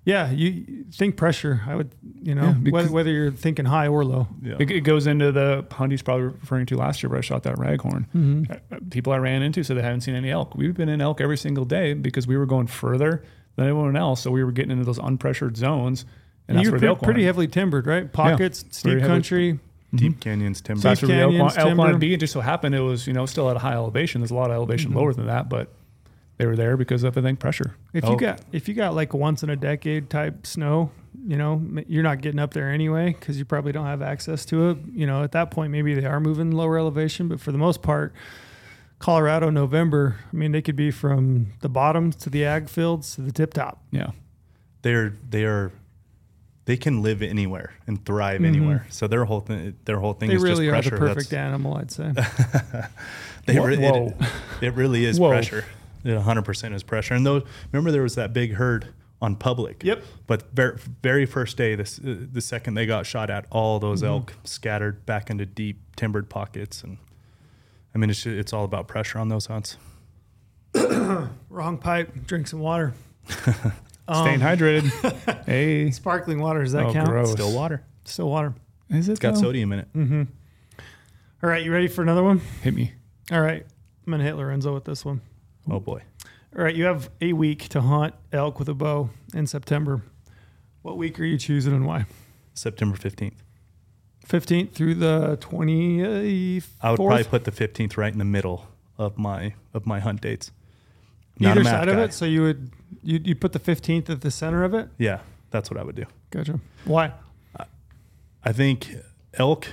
yeah, you think pressure. I would, you know, Yeah, because- whether, whether you're thinking high or low. yeah. It, it goes into the hunt he's probably referring to last year where I shot that raghorn. Mm-hmm. Uh, uh, People I ran into said they haven't seen any elk. We've been in elk every single day because we were going further than anyone else. So we were getting into those unpressured zones. And, And you're pre- pretty wanted. heavily timbered, right? Pockets, Very steep heavily- country. Deep canyons, timber. So that's where the elk, canyons, want, elk wanted to be. It just so happened it was, you know, still at a high elevation. There's a lot of elevation Mm-hmm. lower than that, but they were there because of I think pressure. If Oh. you got if you got like once in a decade type snow, you know, you're not getting up there anyway because you probably don't have access to it. You know, at that point maybe they are moving lower elevation, but for the most part, Colorado November, I mean, they could be from the bottom to the ag fields to the tip top. Yeah. they're they are they can live anywhere and thrive Mhm. anywhere. So their whole thing their whole thing They is really just are pressure. the perfect That's- animal, I'd say. they Whoa- re- It, it really is Whoa. pressure. It 100% is pressure. And though remember there was that big herd on public. Yep. But very, very first day, this uh, the second they got shot at, all those elk scattered back into deep timbered pockets, and I mean it's it's all about pressure on those hunts. Wrong pipe. Drink some water. Staying Um, hydrated. hey. Sparkling water. Does that Oh, count? gross. Still water. Still water. Is it It's got though? sodium in it. Mm-hmm. All right, you ready for another one? Hit me. All right, I'm gonna hit Lorenzo with this one. Oh boy. All right, you have a week to hunt elk with a bow in September. What week are you choosing and why? September 15th. 15th through the 24th. I would probably put the 15th right in the middle of my of my hunt dates. Not either side of guy. it. So you would you you put the 15th at the center of it. Yeah, that's what I would do. Gotcha. Why? I think elk,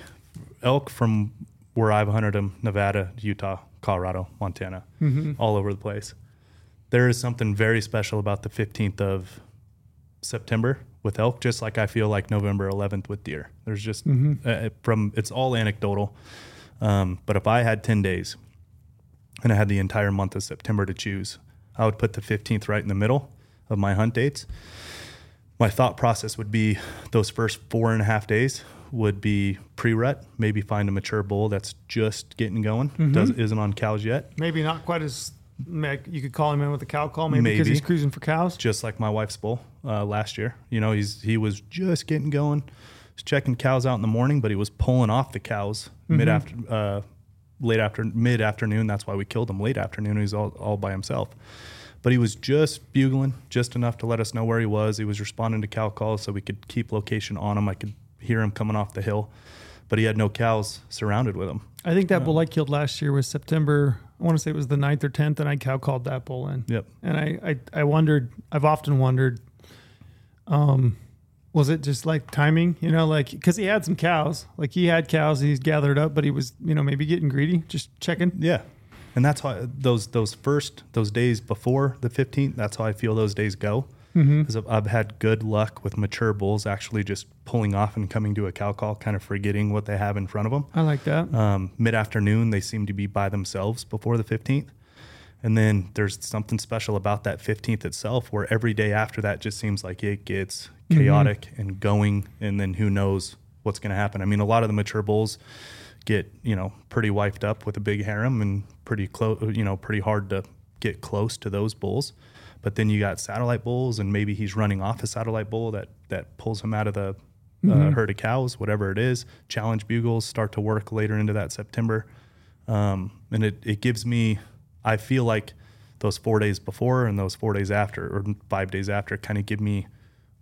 elk from where I've hunted them, Nevada, Utah, Colorado, Montana, Mm-hmm. all over the place. There is something very special about the 15th of September with elk, just like I feel like November 11th with deer. There's just Mhm. uh, from it's all anecdotal. Um, but if I had 10 days and I had the entire month of September to choose, I would put the 15th right in the middle of my hunt dates. My thought process would be those first four and a half days would be pre-rut, maybe find a mature bull that's just getting going, Mhm. does, isn't on cows yet, Maybe not quite as you could call him in with a cow call, maybe, because he's cruising for cows. just like my wife's bull uh, last year. You know, he's he was just getting going, was checking cows out in the morning, but he was pulling off the cows Mhm. mid after, uh, late after mid afternoon. That's why we killed him late afternoon. He was all, all by himself, but he was just bugling just enough to let us know where he was. He was responding to cow calls, so we could keep location on him. I could hear him coming off the hill, but he had no cows surrounded with him. I think that bull I killed last year was September. I want to say it was the 9th or 10th, and I cow called that bull in. Yep. And I, I, I wondered, I've often wondered, um, was it just like timing, you know, like, cause he had some cows, like he had cows he's gathered up, but he was, you know, maybe getting greedy, just checking. Yeah. And that's how those those first those days before the 15th, that's how I feel those days go. Mm-hmm. Because I've, I've had good luck with mature bulls actually just pulling off and coming to a cow call, kind of forgetting what they have in front of them. I like that. Um, Mid afternoon, they seem to be by themselves before the 15th. And then there's something special about that 15th itself where every day after that just seems like it gets Mm-hmm. chaotic and going. And then who knows what's going to happen. I mean, a lot of the mature bulls get, you know, pretty wiped up with a big harem and pretty close, you know, pretty hard to get close to those bulls. But then you got satellite bulls, and maybe he's running off a satellite bull that that pulls him out of the uh, Mhm. herd of cows, whatever it is. Challenge bugles start to work later into that September, um, and it it gives me, I feel like those four days before and those four days after, or five days after, kind of give me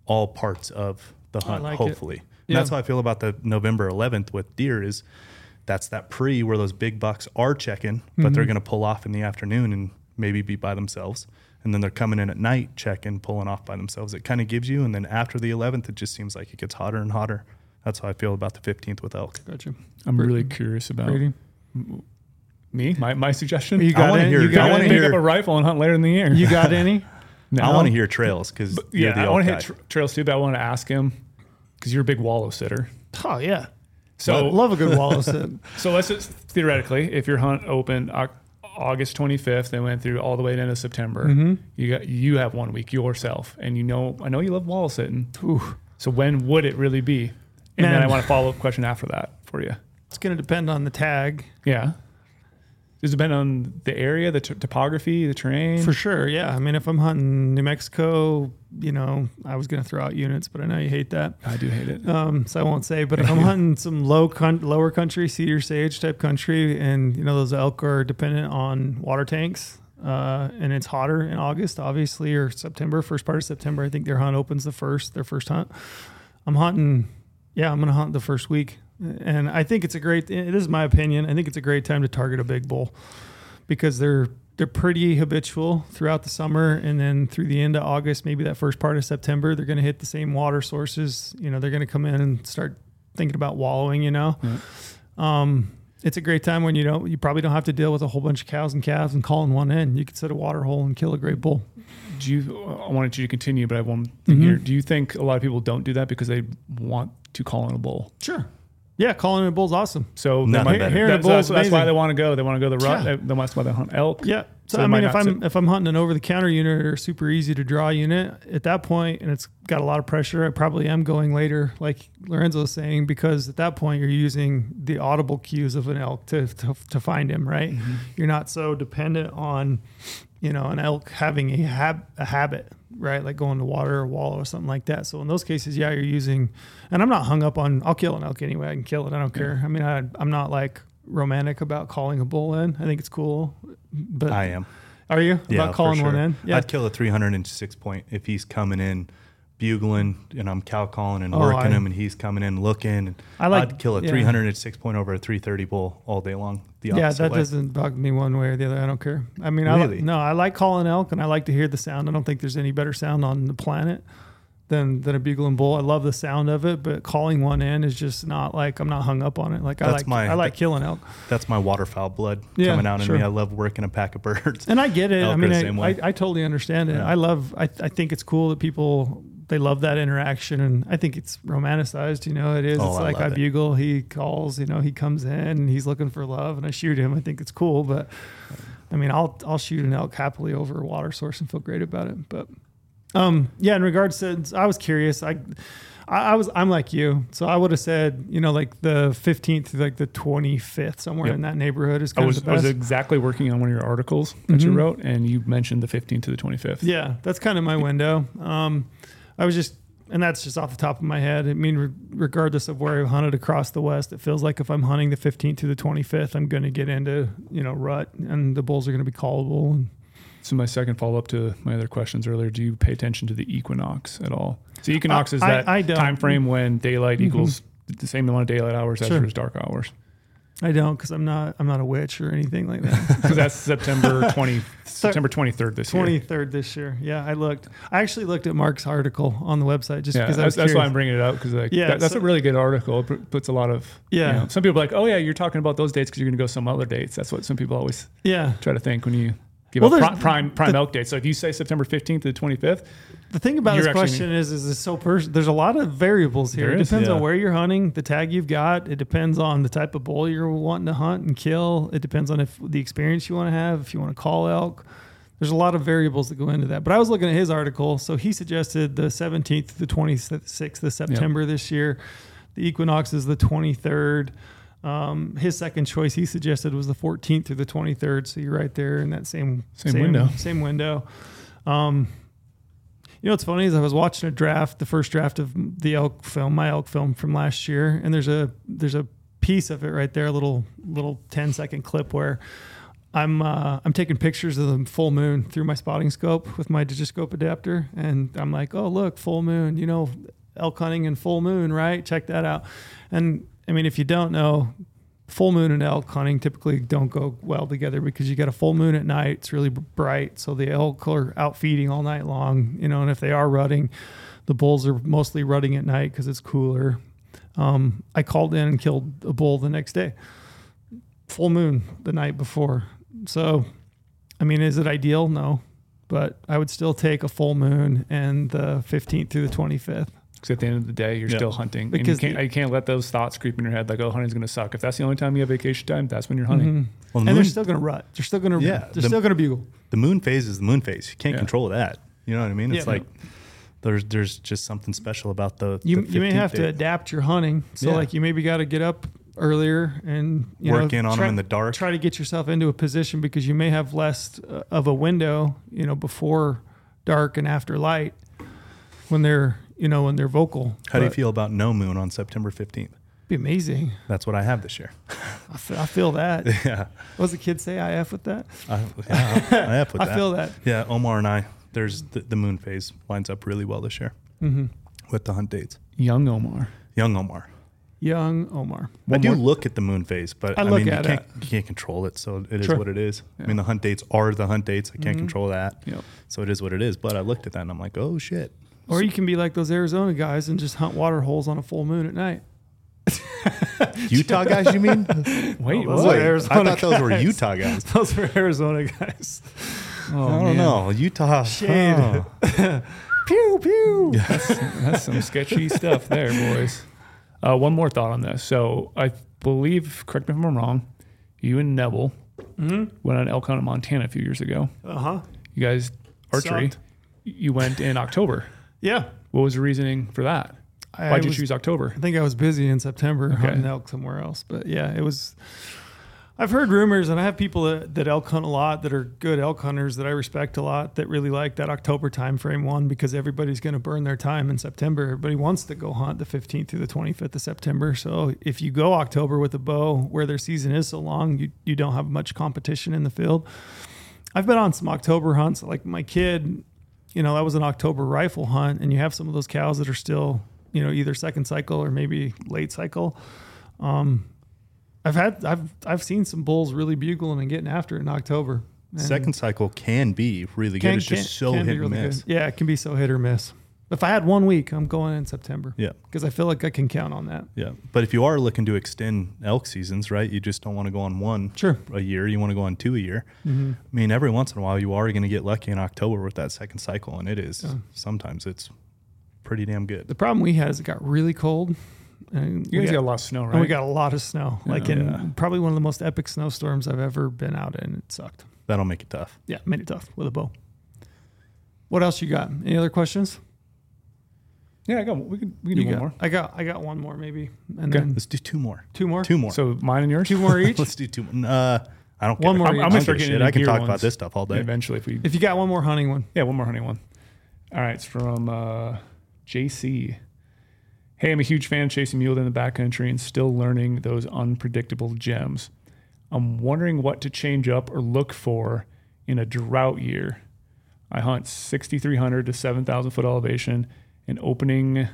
all parts of the hunt. like hopefully, Yeah. that's how I feel about the November 11th with deer. Is that's that pre where those big bucks are checking, but they're Mhm. going to pull off in the afternoon and maybe be by themselves. And then they're coming in at night, checking, pulling off by themselves. It kind of gives you. And then after the 11th, it just seems like it gets hotter and hotter. That's how I feel about the 15th with elk. Gotcha. I'm Brady. really curious about Brady. me. My my suggestion. You got wanna any? hear- you I got wanna pick hear- up a rifle and hunt later in the year. You got any? No. I want to hear trails because yeah, the I want to guy. hit tra- trails too, but I want to ask him because you're a big wallow sitter. Oh yeah. So love a good wallow sit. So let's just theoretically, if your hunt opened Au- August 25th and went through all the way to end of September, Mhm. you got you have one week yourself, and you know I know you love wall sitting. Ooh. So when would it really be? And then I want a follow up question after that for you. It's going to depend on the tag. Yeah. Does it depend on the area, the t- topography, the terrain? For sure, yeah. I mean, if I'm hunting New Mexico, you know, I was going to throw out units, but I know you hate that, I do hate it. um, so I won't say. But if I'm hunting some low, con- lower country, cedar sage type country, and you know those elk are dependent on water tanks, uh, and it's hotter in August, obviously, or September, first part of September. I think their hunt opens the first, their first hunt. I'm hunting, yeah, I'm going to hunt the first week, and I think it's a great. It is my opinion. I think it's a great time to target a big bull because they're they're pretty habitual throughout the summer and then through the end of August, maybe that first part of September, they're going to hit the same water sources. You know, they're going to come in and start thinking about wallowing, you know. Um, it's a great time when you don't you probably don't have to deal with a whole bunch of cows and calves and calling one in. You could set a water hole and kill a great bull. Do you I wanted you to continue, but I have one thing Mhm. here. Do you think a lot of people don't do that because they want to call in a bull? Sure. Yeah, calling in a bull's awesome. So Nothing they might, better. Hearing a that's, bull that's, is that's why amazing. they want to go. They want to go the rut. Yeah. They, that's why they hunt elk. Yeah. So, So I might mean, if not I'm sit- if I'm hunting an over the counter unit or super easy to draw unit at that point, and it's got a lot of pressure, I probably am going later, like Lorenzo was saying, because at that point you're using the audible cues of an elk to to, to find him. Right. Mm-hmm. You're not so dependent on, you know, an elk having a hab a habit. Right, like going to water or wallow or something like that. So in those cases, yeah, you're using, and I'm not hung up on. I'll kill an elk anyway. I can kill it. I don't care. I mean, I, I'm not like romantic about calling a bull in. I think it's cool, but I am. are you Yeah, about calling for one in? Yeah, I'd kill a 306 point if he's coming in bugling and I'm cow calling and Oh, working I- him and he's coming in looking. And I like- I'd kill a yeah. 306 point over a 330 bull all day long. The yeah. That way. doesn't bug me one way or the other. I don't care. I mean, I Really? li- no, I like calling elk and I like to hear the sound. I don't think there's any better sound on the planet than than a bugling bull. I love the sound of it, but calling one in is just not like I'm not hung up on it. Like I like my- I like that- killing elk, That's my waterfowl blood Yeah, coming out in me. I love working a pack of birds. and I get it. I Elk are mean, I, I. I totally understand it. Yeah. I love. I I think it's cool that people. They love that interaction, and I think it's romanticized. You know, it is. Oh, it's I like I it. bugle, he calls. You know, he comes in, and he's looking for love, and I shoot him. I think it's cool, but I mean, I'll I'll shoot an elk happily over a water source and feel great about it. But um, yeah, in regards to, I was curious. I, I, I was I'm like you, so I would have said, you know, like the 15th to like the 25th, somewhere Yep. in that neighborhood is I kind was, of the best. I was exactly working on one of your articles that you Mhm. wrote, and you mentioned the 15th to the 25th. Yeah, that's kind of my window. Um, I was just, and that's just off the top of my head. I mean, re- regardless of where I've hunted across the West, it feels like if I'm hunting the 15th to the 25th, I'm going to get into, you know, rut and the bulls are going to be callable. And So my second follow up to my other questions earlier: Do you pay attention to the equinox at all? So equinox I- is that I don't. time frame when daylight Mhm. equals the same amount of daylight hours as Sure. there's dark hours. I don't because I'm not, I'm not a witch or anything like that. Because that's September 20, September 23rd this year. 23rd this year. Yeah, I looked. I actually looked at Mark's article on the website just Yeah, because I was that's, that's why. I'm bringing it up because like, Yeah, that- that's so- a really good article. It puts a lot of you Yeah. know, some people are like, oh yeah, you're talking about those dates because you're going to go some other dates. That's what some people always yeah. try to think when you give Well, there's- prime prime, prime the- elk dates. So if you say September 15th to the 25th, The thing about this question is, is it's so person. There's a lot of variables here. It depends on where you're hunting, the tag you've got. It depends on the type of bull you're wanting to hunt and kill. It depends on if the experience you want to have, if you want to call elk. There's a lot of variables that go into that. But I was looking at his article, so he suggested the 17th to the 26th of September this year. The equinox is the 23rd. Um, his second choice he suggested was the 14th through the 23rd. So you're right there in that same Same window. Same window. Um, you know what's funny is I was watching a draft, the first draft of the elk film, my elk film from last year, and there's a there's a piece of it right there, a little little 10 second clip where I'm uh, I'm taking pictures of the full moon through my spotting scope with my digiscope adapter, and I'm like, oh look, full moon, you know, elk hunting and full moon, right? Check that out. And I mean, if you don't know, full moon and elk hunting typically don't go well together because you got a full moon at night. It's really bright, so the elk are out feeding all night long. You know, and if they are rutting, the bulls are mostly rutting at night because it's cooler. Um, I called in and killed a bull the next day. Full moon the night before. So, I mean, is it ideal? No, but I would still take a full moon and the 15th through the 25th. Because at the end of the day, you're Yeah. still hunting. Because and you can't, the- you can't let those thoughts creep in your head like, oh, hunting's going to suck. If that's the only time you have vacation time, that's when you're hunting. Mhm. Well, the and moon, they're still going to rut. They're still going to. Yeah, Yeah, they're the- still going to bugle. the moon phase is the moon phase. You can't Yeah. control that. You know what I mean? It's Yeah. like there's there's just something special about the. You the you may 15th have to adapt your hunting. So Yeah. like you maybe got to get up earlier and you Work know, in on try, them in the dark. Try to get yourself into a position because you may have less uh, of a window. You know, before dark and after light when they're you know when they're vocal. How do you feel about no moon on September 15th? Be amazing. That's what I have this year. I feel, I feel that. Yeah. What does the kid say? I f with that. I, yeah, I put I that. feel that. Yeah, Omar and I, there's the, the moon phase lines up really well this year hmm with the hunt dates. Young Omar. Young Omar. Young Omar. I One do more- look at the moon phase, but I I, mean, you, can't, you can't control it. So it is what it is. Yeah. I mean, the hunt dates are the hunt dates. I can't Mhm. control that. Yep. So it is what it is. But I looked at that and I'm like, oh shit. Or you can be like those Arizona guys and just hunt water holes on a full moon at night. Utah guys, you mean? Wait, those what? are Wait, I Arizona thought those were guys. Utah guys. Those were Arizona guys. Oh, I don't man. know. Utah. Shade. oh. Pew pew. That's some sketchy stuff there, boys. Uh, one more thought on this. So I believe, correct me if I'm wrong, you and Neville Mm-hmm. went on elk hunt in Montana a few years ago. Uh huh. You guys archery. Sucked. You went in October. Yeah. What was the reasoning for that? I Why'd you was- choose October? I think I was busy in September Okay. hunting elk somewhere else. But yeah, it was. I've heard rumors, and I have people that, that elk hunt a lot that are good elk hunters that I respect a lot that really like that October time frame one because everybody's going to burn their time in September. Everybody wants to go hunt the 15th through the 25th of September. So if you go October with a bow where their season is so long, you, you don't have much competition in the field. I've been on some October hunts. Like my kid, you know, that was an October rifle hunt, and you have some of those cows that are still, you know, either second cycle or maybe late cycle. Um, I've had I've I've seen some bulls really bugling and getting after it in October. And Second cycle can be really good. can- It's just so hit and really good. miss. Yeah, it can be so hit or miss. If I had one week, I'm going in September Yeah. because I feel like I can count on that. Yeah. But if you are looking to extend elk seasons, right, you just don't want to go on one Sure. a year. You want to go on two a year. Mm-hmm. I mean, every once in a while, you are going to get lucky in October with that second cycle, and it is Yeah. sometimes it's pretty damn good. The problem we had is it got really cold, and You we guys got, got a lot of snow, right? and we got a lot of snow. Like in Yeah. probably one of the most epic snowstorms I've ever been out in. It sucked. That'll make it tough. Yeah, made it tough with a bow. What else you got? Any other questions? Yeah, I got. We can. We can do You one got- more. I got I got one more maybe, and Okay. then Let's do two more. two more. Two more. So mine and yours. Two more each. Let's do two. more. Uh, I don't. One care. more I'm. I'm I'm gonna gonna start start getting into I can gear talk ones. about this stuff all day. Eventually, if we. If you got one more hunting one, Yeah, one more hunting one. All right, it's from uh, JC. Hey, I'm a huge fan of chasing mule in the backcountry and still learning those unpredictable gems. I'm wondering what to change up or look for in a drought year. I hunt 6,300 to 7,000 foot elevation and opening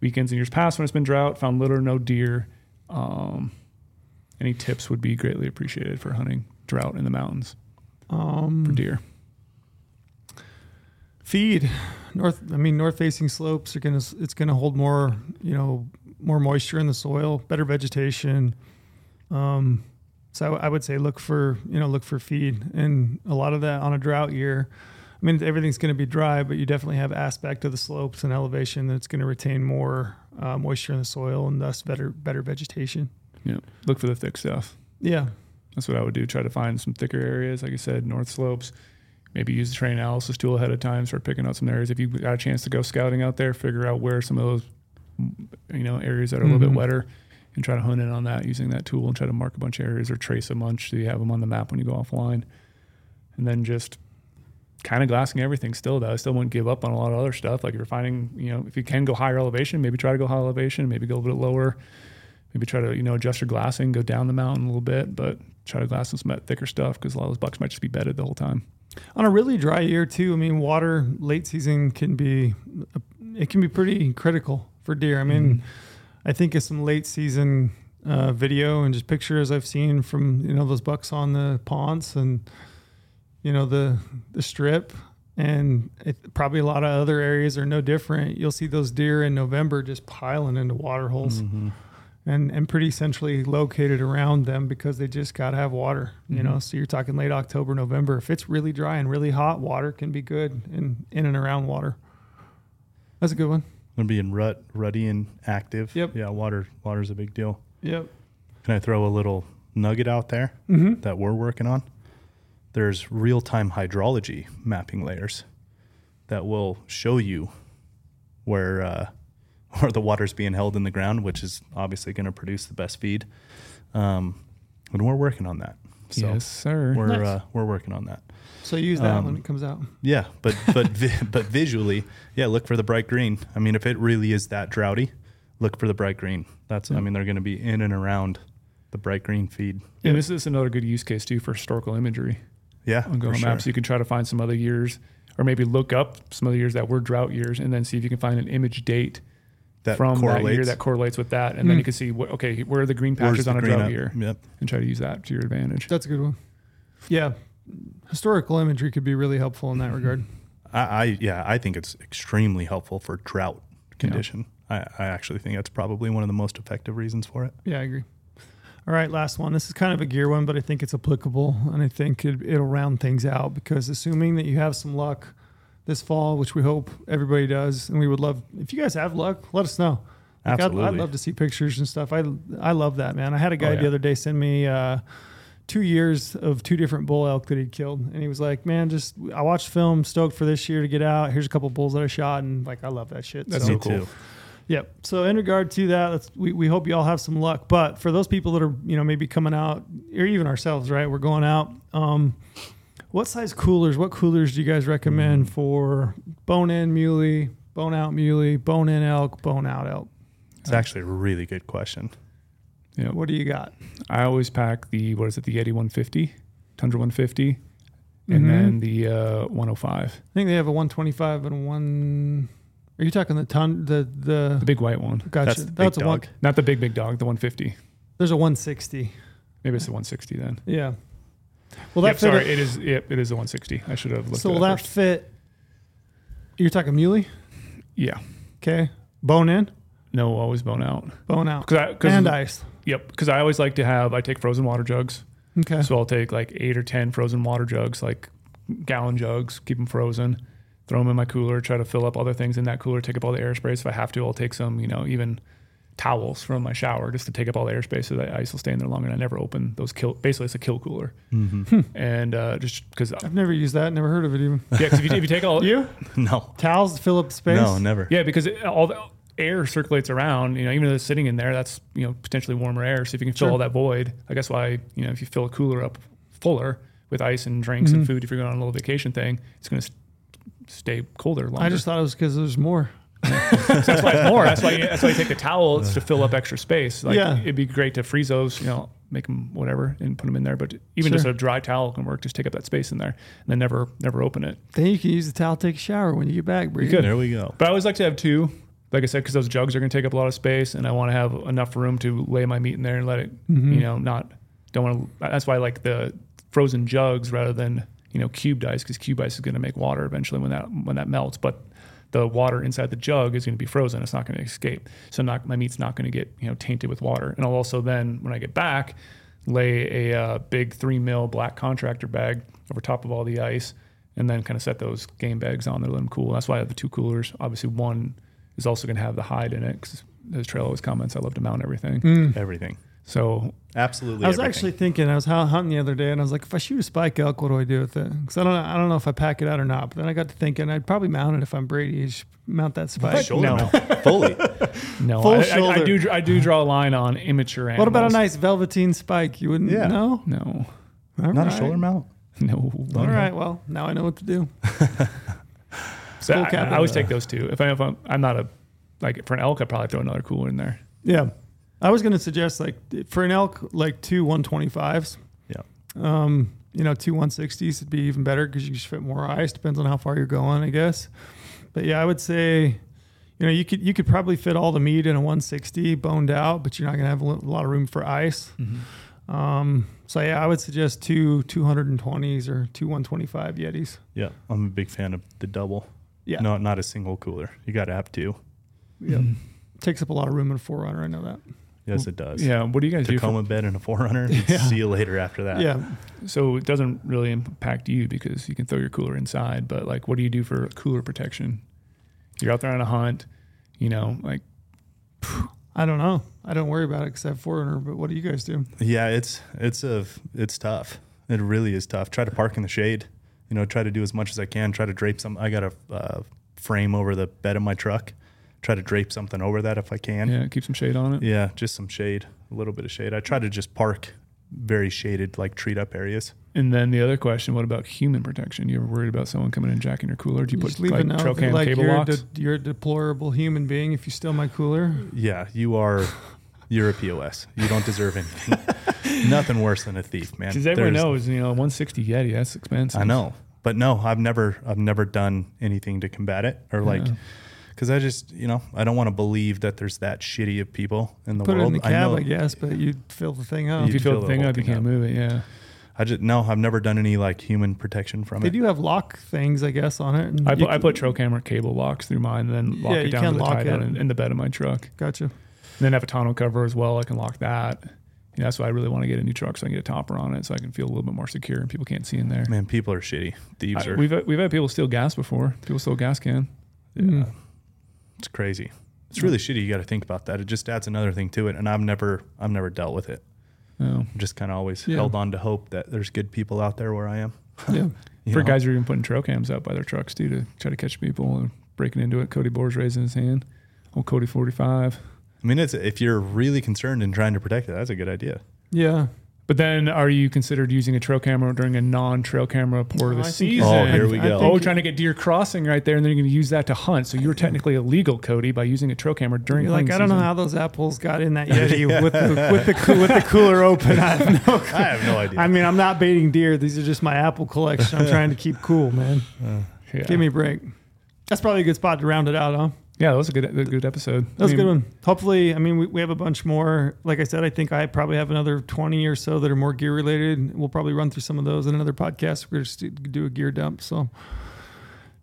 weekends in years past when it's been drought, found little or no deer. Um, any tips would be greatly appreciated for hunting drought in the mountains for um, deer. feed north. I mean, north facing slopes are gonna. It's gonna hold more. You know, more moisture in the soil, better vegetation. Um, so I, I would say look for you know look for feed, and a lot of that on a drought year. I mean, everything's going to be dry, but you definitely have aspect of the slopes and elevation that's going to retain more uh, moisture in the soil and thus better better vegetation. Yeah, look for the thick stuff. Yeah, That's what I would do. Try to find some thicker areas, like I said, north slopes. Maybe use the terrain analysis tool ahead of time. Start picking out some areas. If you got a chance to go scouting out there, figure out where some of those, you know, areas that are a little Mhm. bit wetter, and try to hone in on that using that tool and try to mark a bunch of areas or trace a bunch so you have them on the map when you go offline. And then just kind of glassing everything still though. I still wouldn't give up on a lot of other stuff. Like if you're finding, you know, if you can go higher elevation, maybe try to go high elevation, maybe go a little bit lower. Maybe try to, you know, adjust your glassing, go down the mountain a little bit, but try to glass some thicker stuff because a lot of those bucks might just be bedded the whole time. on a really dry year too. I mean, water late season can be it can be pretty critical for deer. I mean, I think of some late season uh, video and just pictures I've seen from you know those bucks on the ponds and you know the the strip and it, probably a lot of other areas are no different. You'll see those deer in November just piling into water holes Mhm. and and pretty centrally located around them because they just got to have water you know so you're talking late october november if it's really dry and really hot water can be good in in and around water that's a good one Gonna be in rut, ruddy and active. Yep. Yeah, water. Water's a big deal. yep Can I throw a little nugget out there mm-hmm. that we're working on? There's real-time hydrology mapping layers that will show you where uh, where the water's being held in the ground, which is obviously going to produce the best feed. Um, and we're working on that. So yes, sir. we're Nice. uh, we're working on that. so use that Um, when it comes out Yeah, but but vi- but visually, yeah, look for the bright green. I mean, if it really is that droughty, look for the bright green. That's I mean, they're going to be in and around the bright green feed. And this is another good use case too for historical imagery Yeah, on for Google sure. Maps. You can try to find some other years or maybe look up some other years that were drought years and then see if you can find an image date that from that year that correlates with that, and then Hmm. you can see what okay, where are the green patches the on a drought up? year, Yep. and try to use that to your advantage. That's a good one. Yeah, historical imagery could be really helpful in that regard. I, I yeah, I think it's extremely helpful for drought condition. I, I actually think that's probably one of the most effective reasons for it. Yeah, I agree. All right, last one. This is kind of a gear one, but I think it's applicable, and I think it, it'll round things out because assuming that you have some luck this fall, which we hope everybody does, and we would love if you guys have luck, let us know. Like, I'd, I'd love to see pictures and stuff. I I love that man. I had a guy Oh, the other day send me uh, two years of two different bull elk that he'd killed, and he was like, "Man, just I watched film, stoked for this year to get out. Here's a couple bulls that I shot, and like I love that shit." That's So- so Me cool. too. Yep. So in regard to that, let's, we, we hope you all have some luck. But for those people that are, you know, maybe coming out, or even ourselves, right? We're going out. Um, what size coolers? What coolers do you guys recommend for bone in muley, bone out muley, bone in elk, bone out elk? It's actually a really good question. Yeah, What do you got? I always pack the what is it, the Yeti 150, Tundra 150, Mhm. and then the uh, 105, I think they have a 125 and a one. Are you talking the ton? The the, the big white one, gotcha. That's the That's, a one. dog. not the big big dog, the 150. There's a 160. Maybe it's the 160 then. Yeah. Well, that yep, fit. sorry, it is. Yep, it is the 160. I should have looked. so at will that first. fit? You're talking muley. Yeah, Okay. Bone in, no, always bone out. bone out, Because I, cause, and ice. yep, because I always like to have. I take frozen water jugs, Okay. so I'll take like eight or ten frozen water jugs, like gallon jugs, keep them frozen, throw them in my cooler, try to fill up other things in that cooler, take up all the airspace. If I have to, I'll take some, you know, even towels from my shower just to take up all the airspace so that ice will stay in there longer. And I never open those kill. Basically, it's a kill cooler, Mm-hmm. and uh, just because I've never used that. Never heard of it even. yeah, 'cause if you, if you take all You no, towels to fill up space. no, never. Yeah, because it, all the air circulates around. You know, even though it's sitting in there, that's you know potentially warmer air. So if you can fill Sure. all that void, I guess why you know if you fill a cooler up fuller with ice and drinks Mhm. and food, if you're going on a little vacation thing, it's going to stay colder longer. I just thought it was because there's more. So that's why it's more. That's why you, that's why you take the towel it's to fill up extra space. Like Yeah. it'd be great to freeze those. You know, make them whatever and put them in there. But even just a dry towel can work. Just take up that space in there and then never never open it. Then you can use the towel to take a shower when you get back. Bree. could. There we go. But I always like to have two, like I said, because those jugs are going to take up a lot of space, and I want to have enough room to lay my meat in there and let it, Mhm. you know, not don't want to. That's why I like the frozen jugs rather than you know cubed ice, because cube ice is going to make water eventually when that when that melts, but the water inside the jug is going to be frozen. It's not going to escape. So not my meat's not going to get you know tainted with water. And I'll also then when I get back, lay a uh, big three mil black contractor bag over top of all the ice, and then kind of set those game bags on there, let them cool. That's why I have the two coolers. Obviously, one is also going to have the hide in it because as Trail always comments, I love to mount everything. Mm. Everything. So Absolutely. I was everything. actually thinking. I was hu- hunting the other day, and I was like, if I shoot a spike elk, what do I do with it? Because I don't. know- I don't know if I pack it out or not. But then I got to thinking, I'd probably mount it if I'm Brady. Just mount that spike. shoulder No. fully. no, Full I, I, I do I do draw a line on immature animals. What about a nice velveteen spike? You wouldn't Yeah. know? No, All Not right. a shoulder mount. no. All right. Well, now I know what to do. So Full I. I always take those two. If, I, if I'm, I'm not a like for an elk, I'd probably throw another cooler in there. Yeah. I was going to suggest like for an elk, like two 125s. Yeah. Um, you know, two 160s would be even better because you just fit more ice. Depends on how far you're going, I guess. But yeah, I would say, you know, you could you could probably fit all the meat in a 160 boned out, but you're not going to have a lot of room for ice. Um, so yeah, I would suggest two 220s or two 125 Yetis. Yeah. I'm a big fan of the double. Yeah. No, not a single cooler. You got to have two. Yep. Takes up a lot of room in a 4Runner. I know that. Yes, it does. Yeah. What do you guys do? Tacoma bed and a 4Runner. Yeah. See you later after that. Yeah. So it doesn't really impact you because you can throw your cooler inside. But like, what do you do for cooler protection? You're out there on a hunt. You know, like I don't know. I don't worry about it because I have 4Runner. But what do you guys do? Yeah, it's it's a it's tough. It really is tough. Try to park in the shade. You know, try to do as much as I can. Try to drape some. I got a uh, frame over the bed of my truck. Try to drape something over that if I can. yeah, keep some shade on it. Yeah, just some shade, a little bit of shade. I try to just park very shaded, like treat up areas. And then the other question: What about human protection? You ever worried about someone coming in and jacking your cooler? Do you, You put just leave like it now. trail cam like cable you're, a locks? de- you're a deplorable human being if you steal my cooler. Yeah, you are. You're a pos. You don't deserve anything. Nothing worse than a thief, man. Because everyone There's- knows, you know, 160 Yeti, that's expensive. I know, but no, I've never, I've never done anything to combat it or like, Yeah. Because I just you know I don't want to believe that there's that shitty of people in the world. Put it in the cab, know- I, guess, but you'd fill the thing up. If you fill fill the the thing whole up, you can't up. move it. Yeah. I just no, I've never done any like human protection from They it. do have lock things, I guess, on it. I you put, I put trail camera cable locks through mine and then lock Yeah, it down to the lock tie down in, in the bed of my truck. Gotcha. And then have a tonneau cover as well. I can lock that. You know, that's why I really want to get a new truck so I can get a topper on it so I can feel a little bit more secure and people can't see in there. Man, people are shitty. Thieves I- are. we've we've had people steal gas before. People steal gas can. Mm. It's crazy. It's really shitty. You got to think about that. It just adds another thing to it, and I've never, I've never dealt with it. Oh. I'm just kind of always Yeah. held on to hope that there's good people out there where I am. Yeah. For know? guys who are even putting trail cams out by their trucks too to try to catch people and breaking into it. Cody Boer's raising his hand. Old Cody 45. I mean, it's if you're really concerned and trying to protect it, that's a good idea. Yeah. But then, are you considered using a trail camera during a non-trail camera part of the season? Oh, here we I go. Oh, trying to get deer crossing right there, and then you're going to use that to hunt. So you're technically illegal, Cody, by using a trail camera during You're like, I don't know how those apples got in that Yeti with the with the with the cooler open. I have no. I have no idea. I mean, I'm not baiting deer. These are just my apple collection. I'm trying to keep cool, man. Yeah. Give me a break. That's probably a good spot to round it out, huh? Yeah, that was a good, a good episode. That was I a mean, good one. Hopefully, I mean, we, we have a bunch more. Like I said, I think I probably have another 20 or so that are more gear related. We'll probably run through some of those in another podcast. We're just do a gear dump. So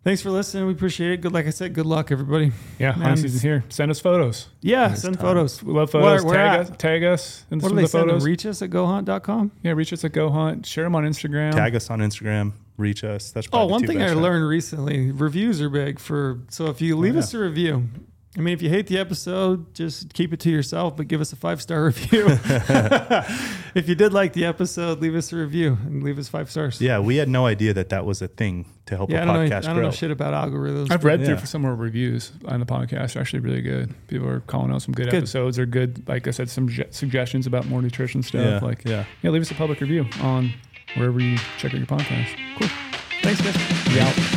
thanks for listening. We appreciate it. Good, like I said, good luck, everybody. Yeah, Man, hunting season's here. Send us photos. Yeah, Nice send time. photos. We love photos. Where- where tag at? us. Tag us in What some do of they the send them? photos. Reach us at gohunt.com. yeah, reach us at gohunt. Share them on Instagram. Tag us on Instagram. Reach us. That's Oh, probably the one thing I best, learned recently: reviews are big for. So if you leave oh, yeah. us a review, I mean, if you hate the episode, just keep it to yourself, but give us a five star review. if you did like the episode, leave us a review and leave us five stars. Yeah, we had no idea that that was a thing to help yeah. I a don't know. I don't grow. know shit about algorithms. I've read through Yeah. for some more reviews on the podcast. They're actually really good. People are calling out some good, Good. episodes. They're good. Like I said, some suggestions about more nutrition stuff. yeah, Like, yeah. yeah, leave us a public review on wherever you check out your podcast. Thanks, guys. Yeah.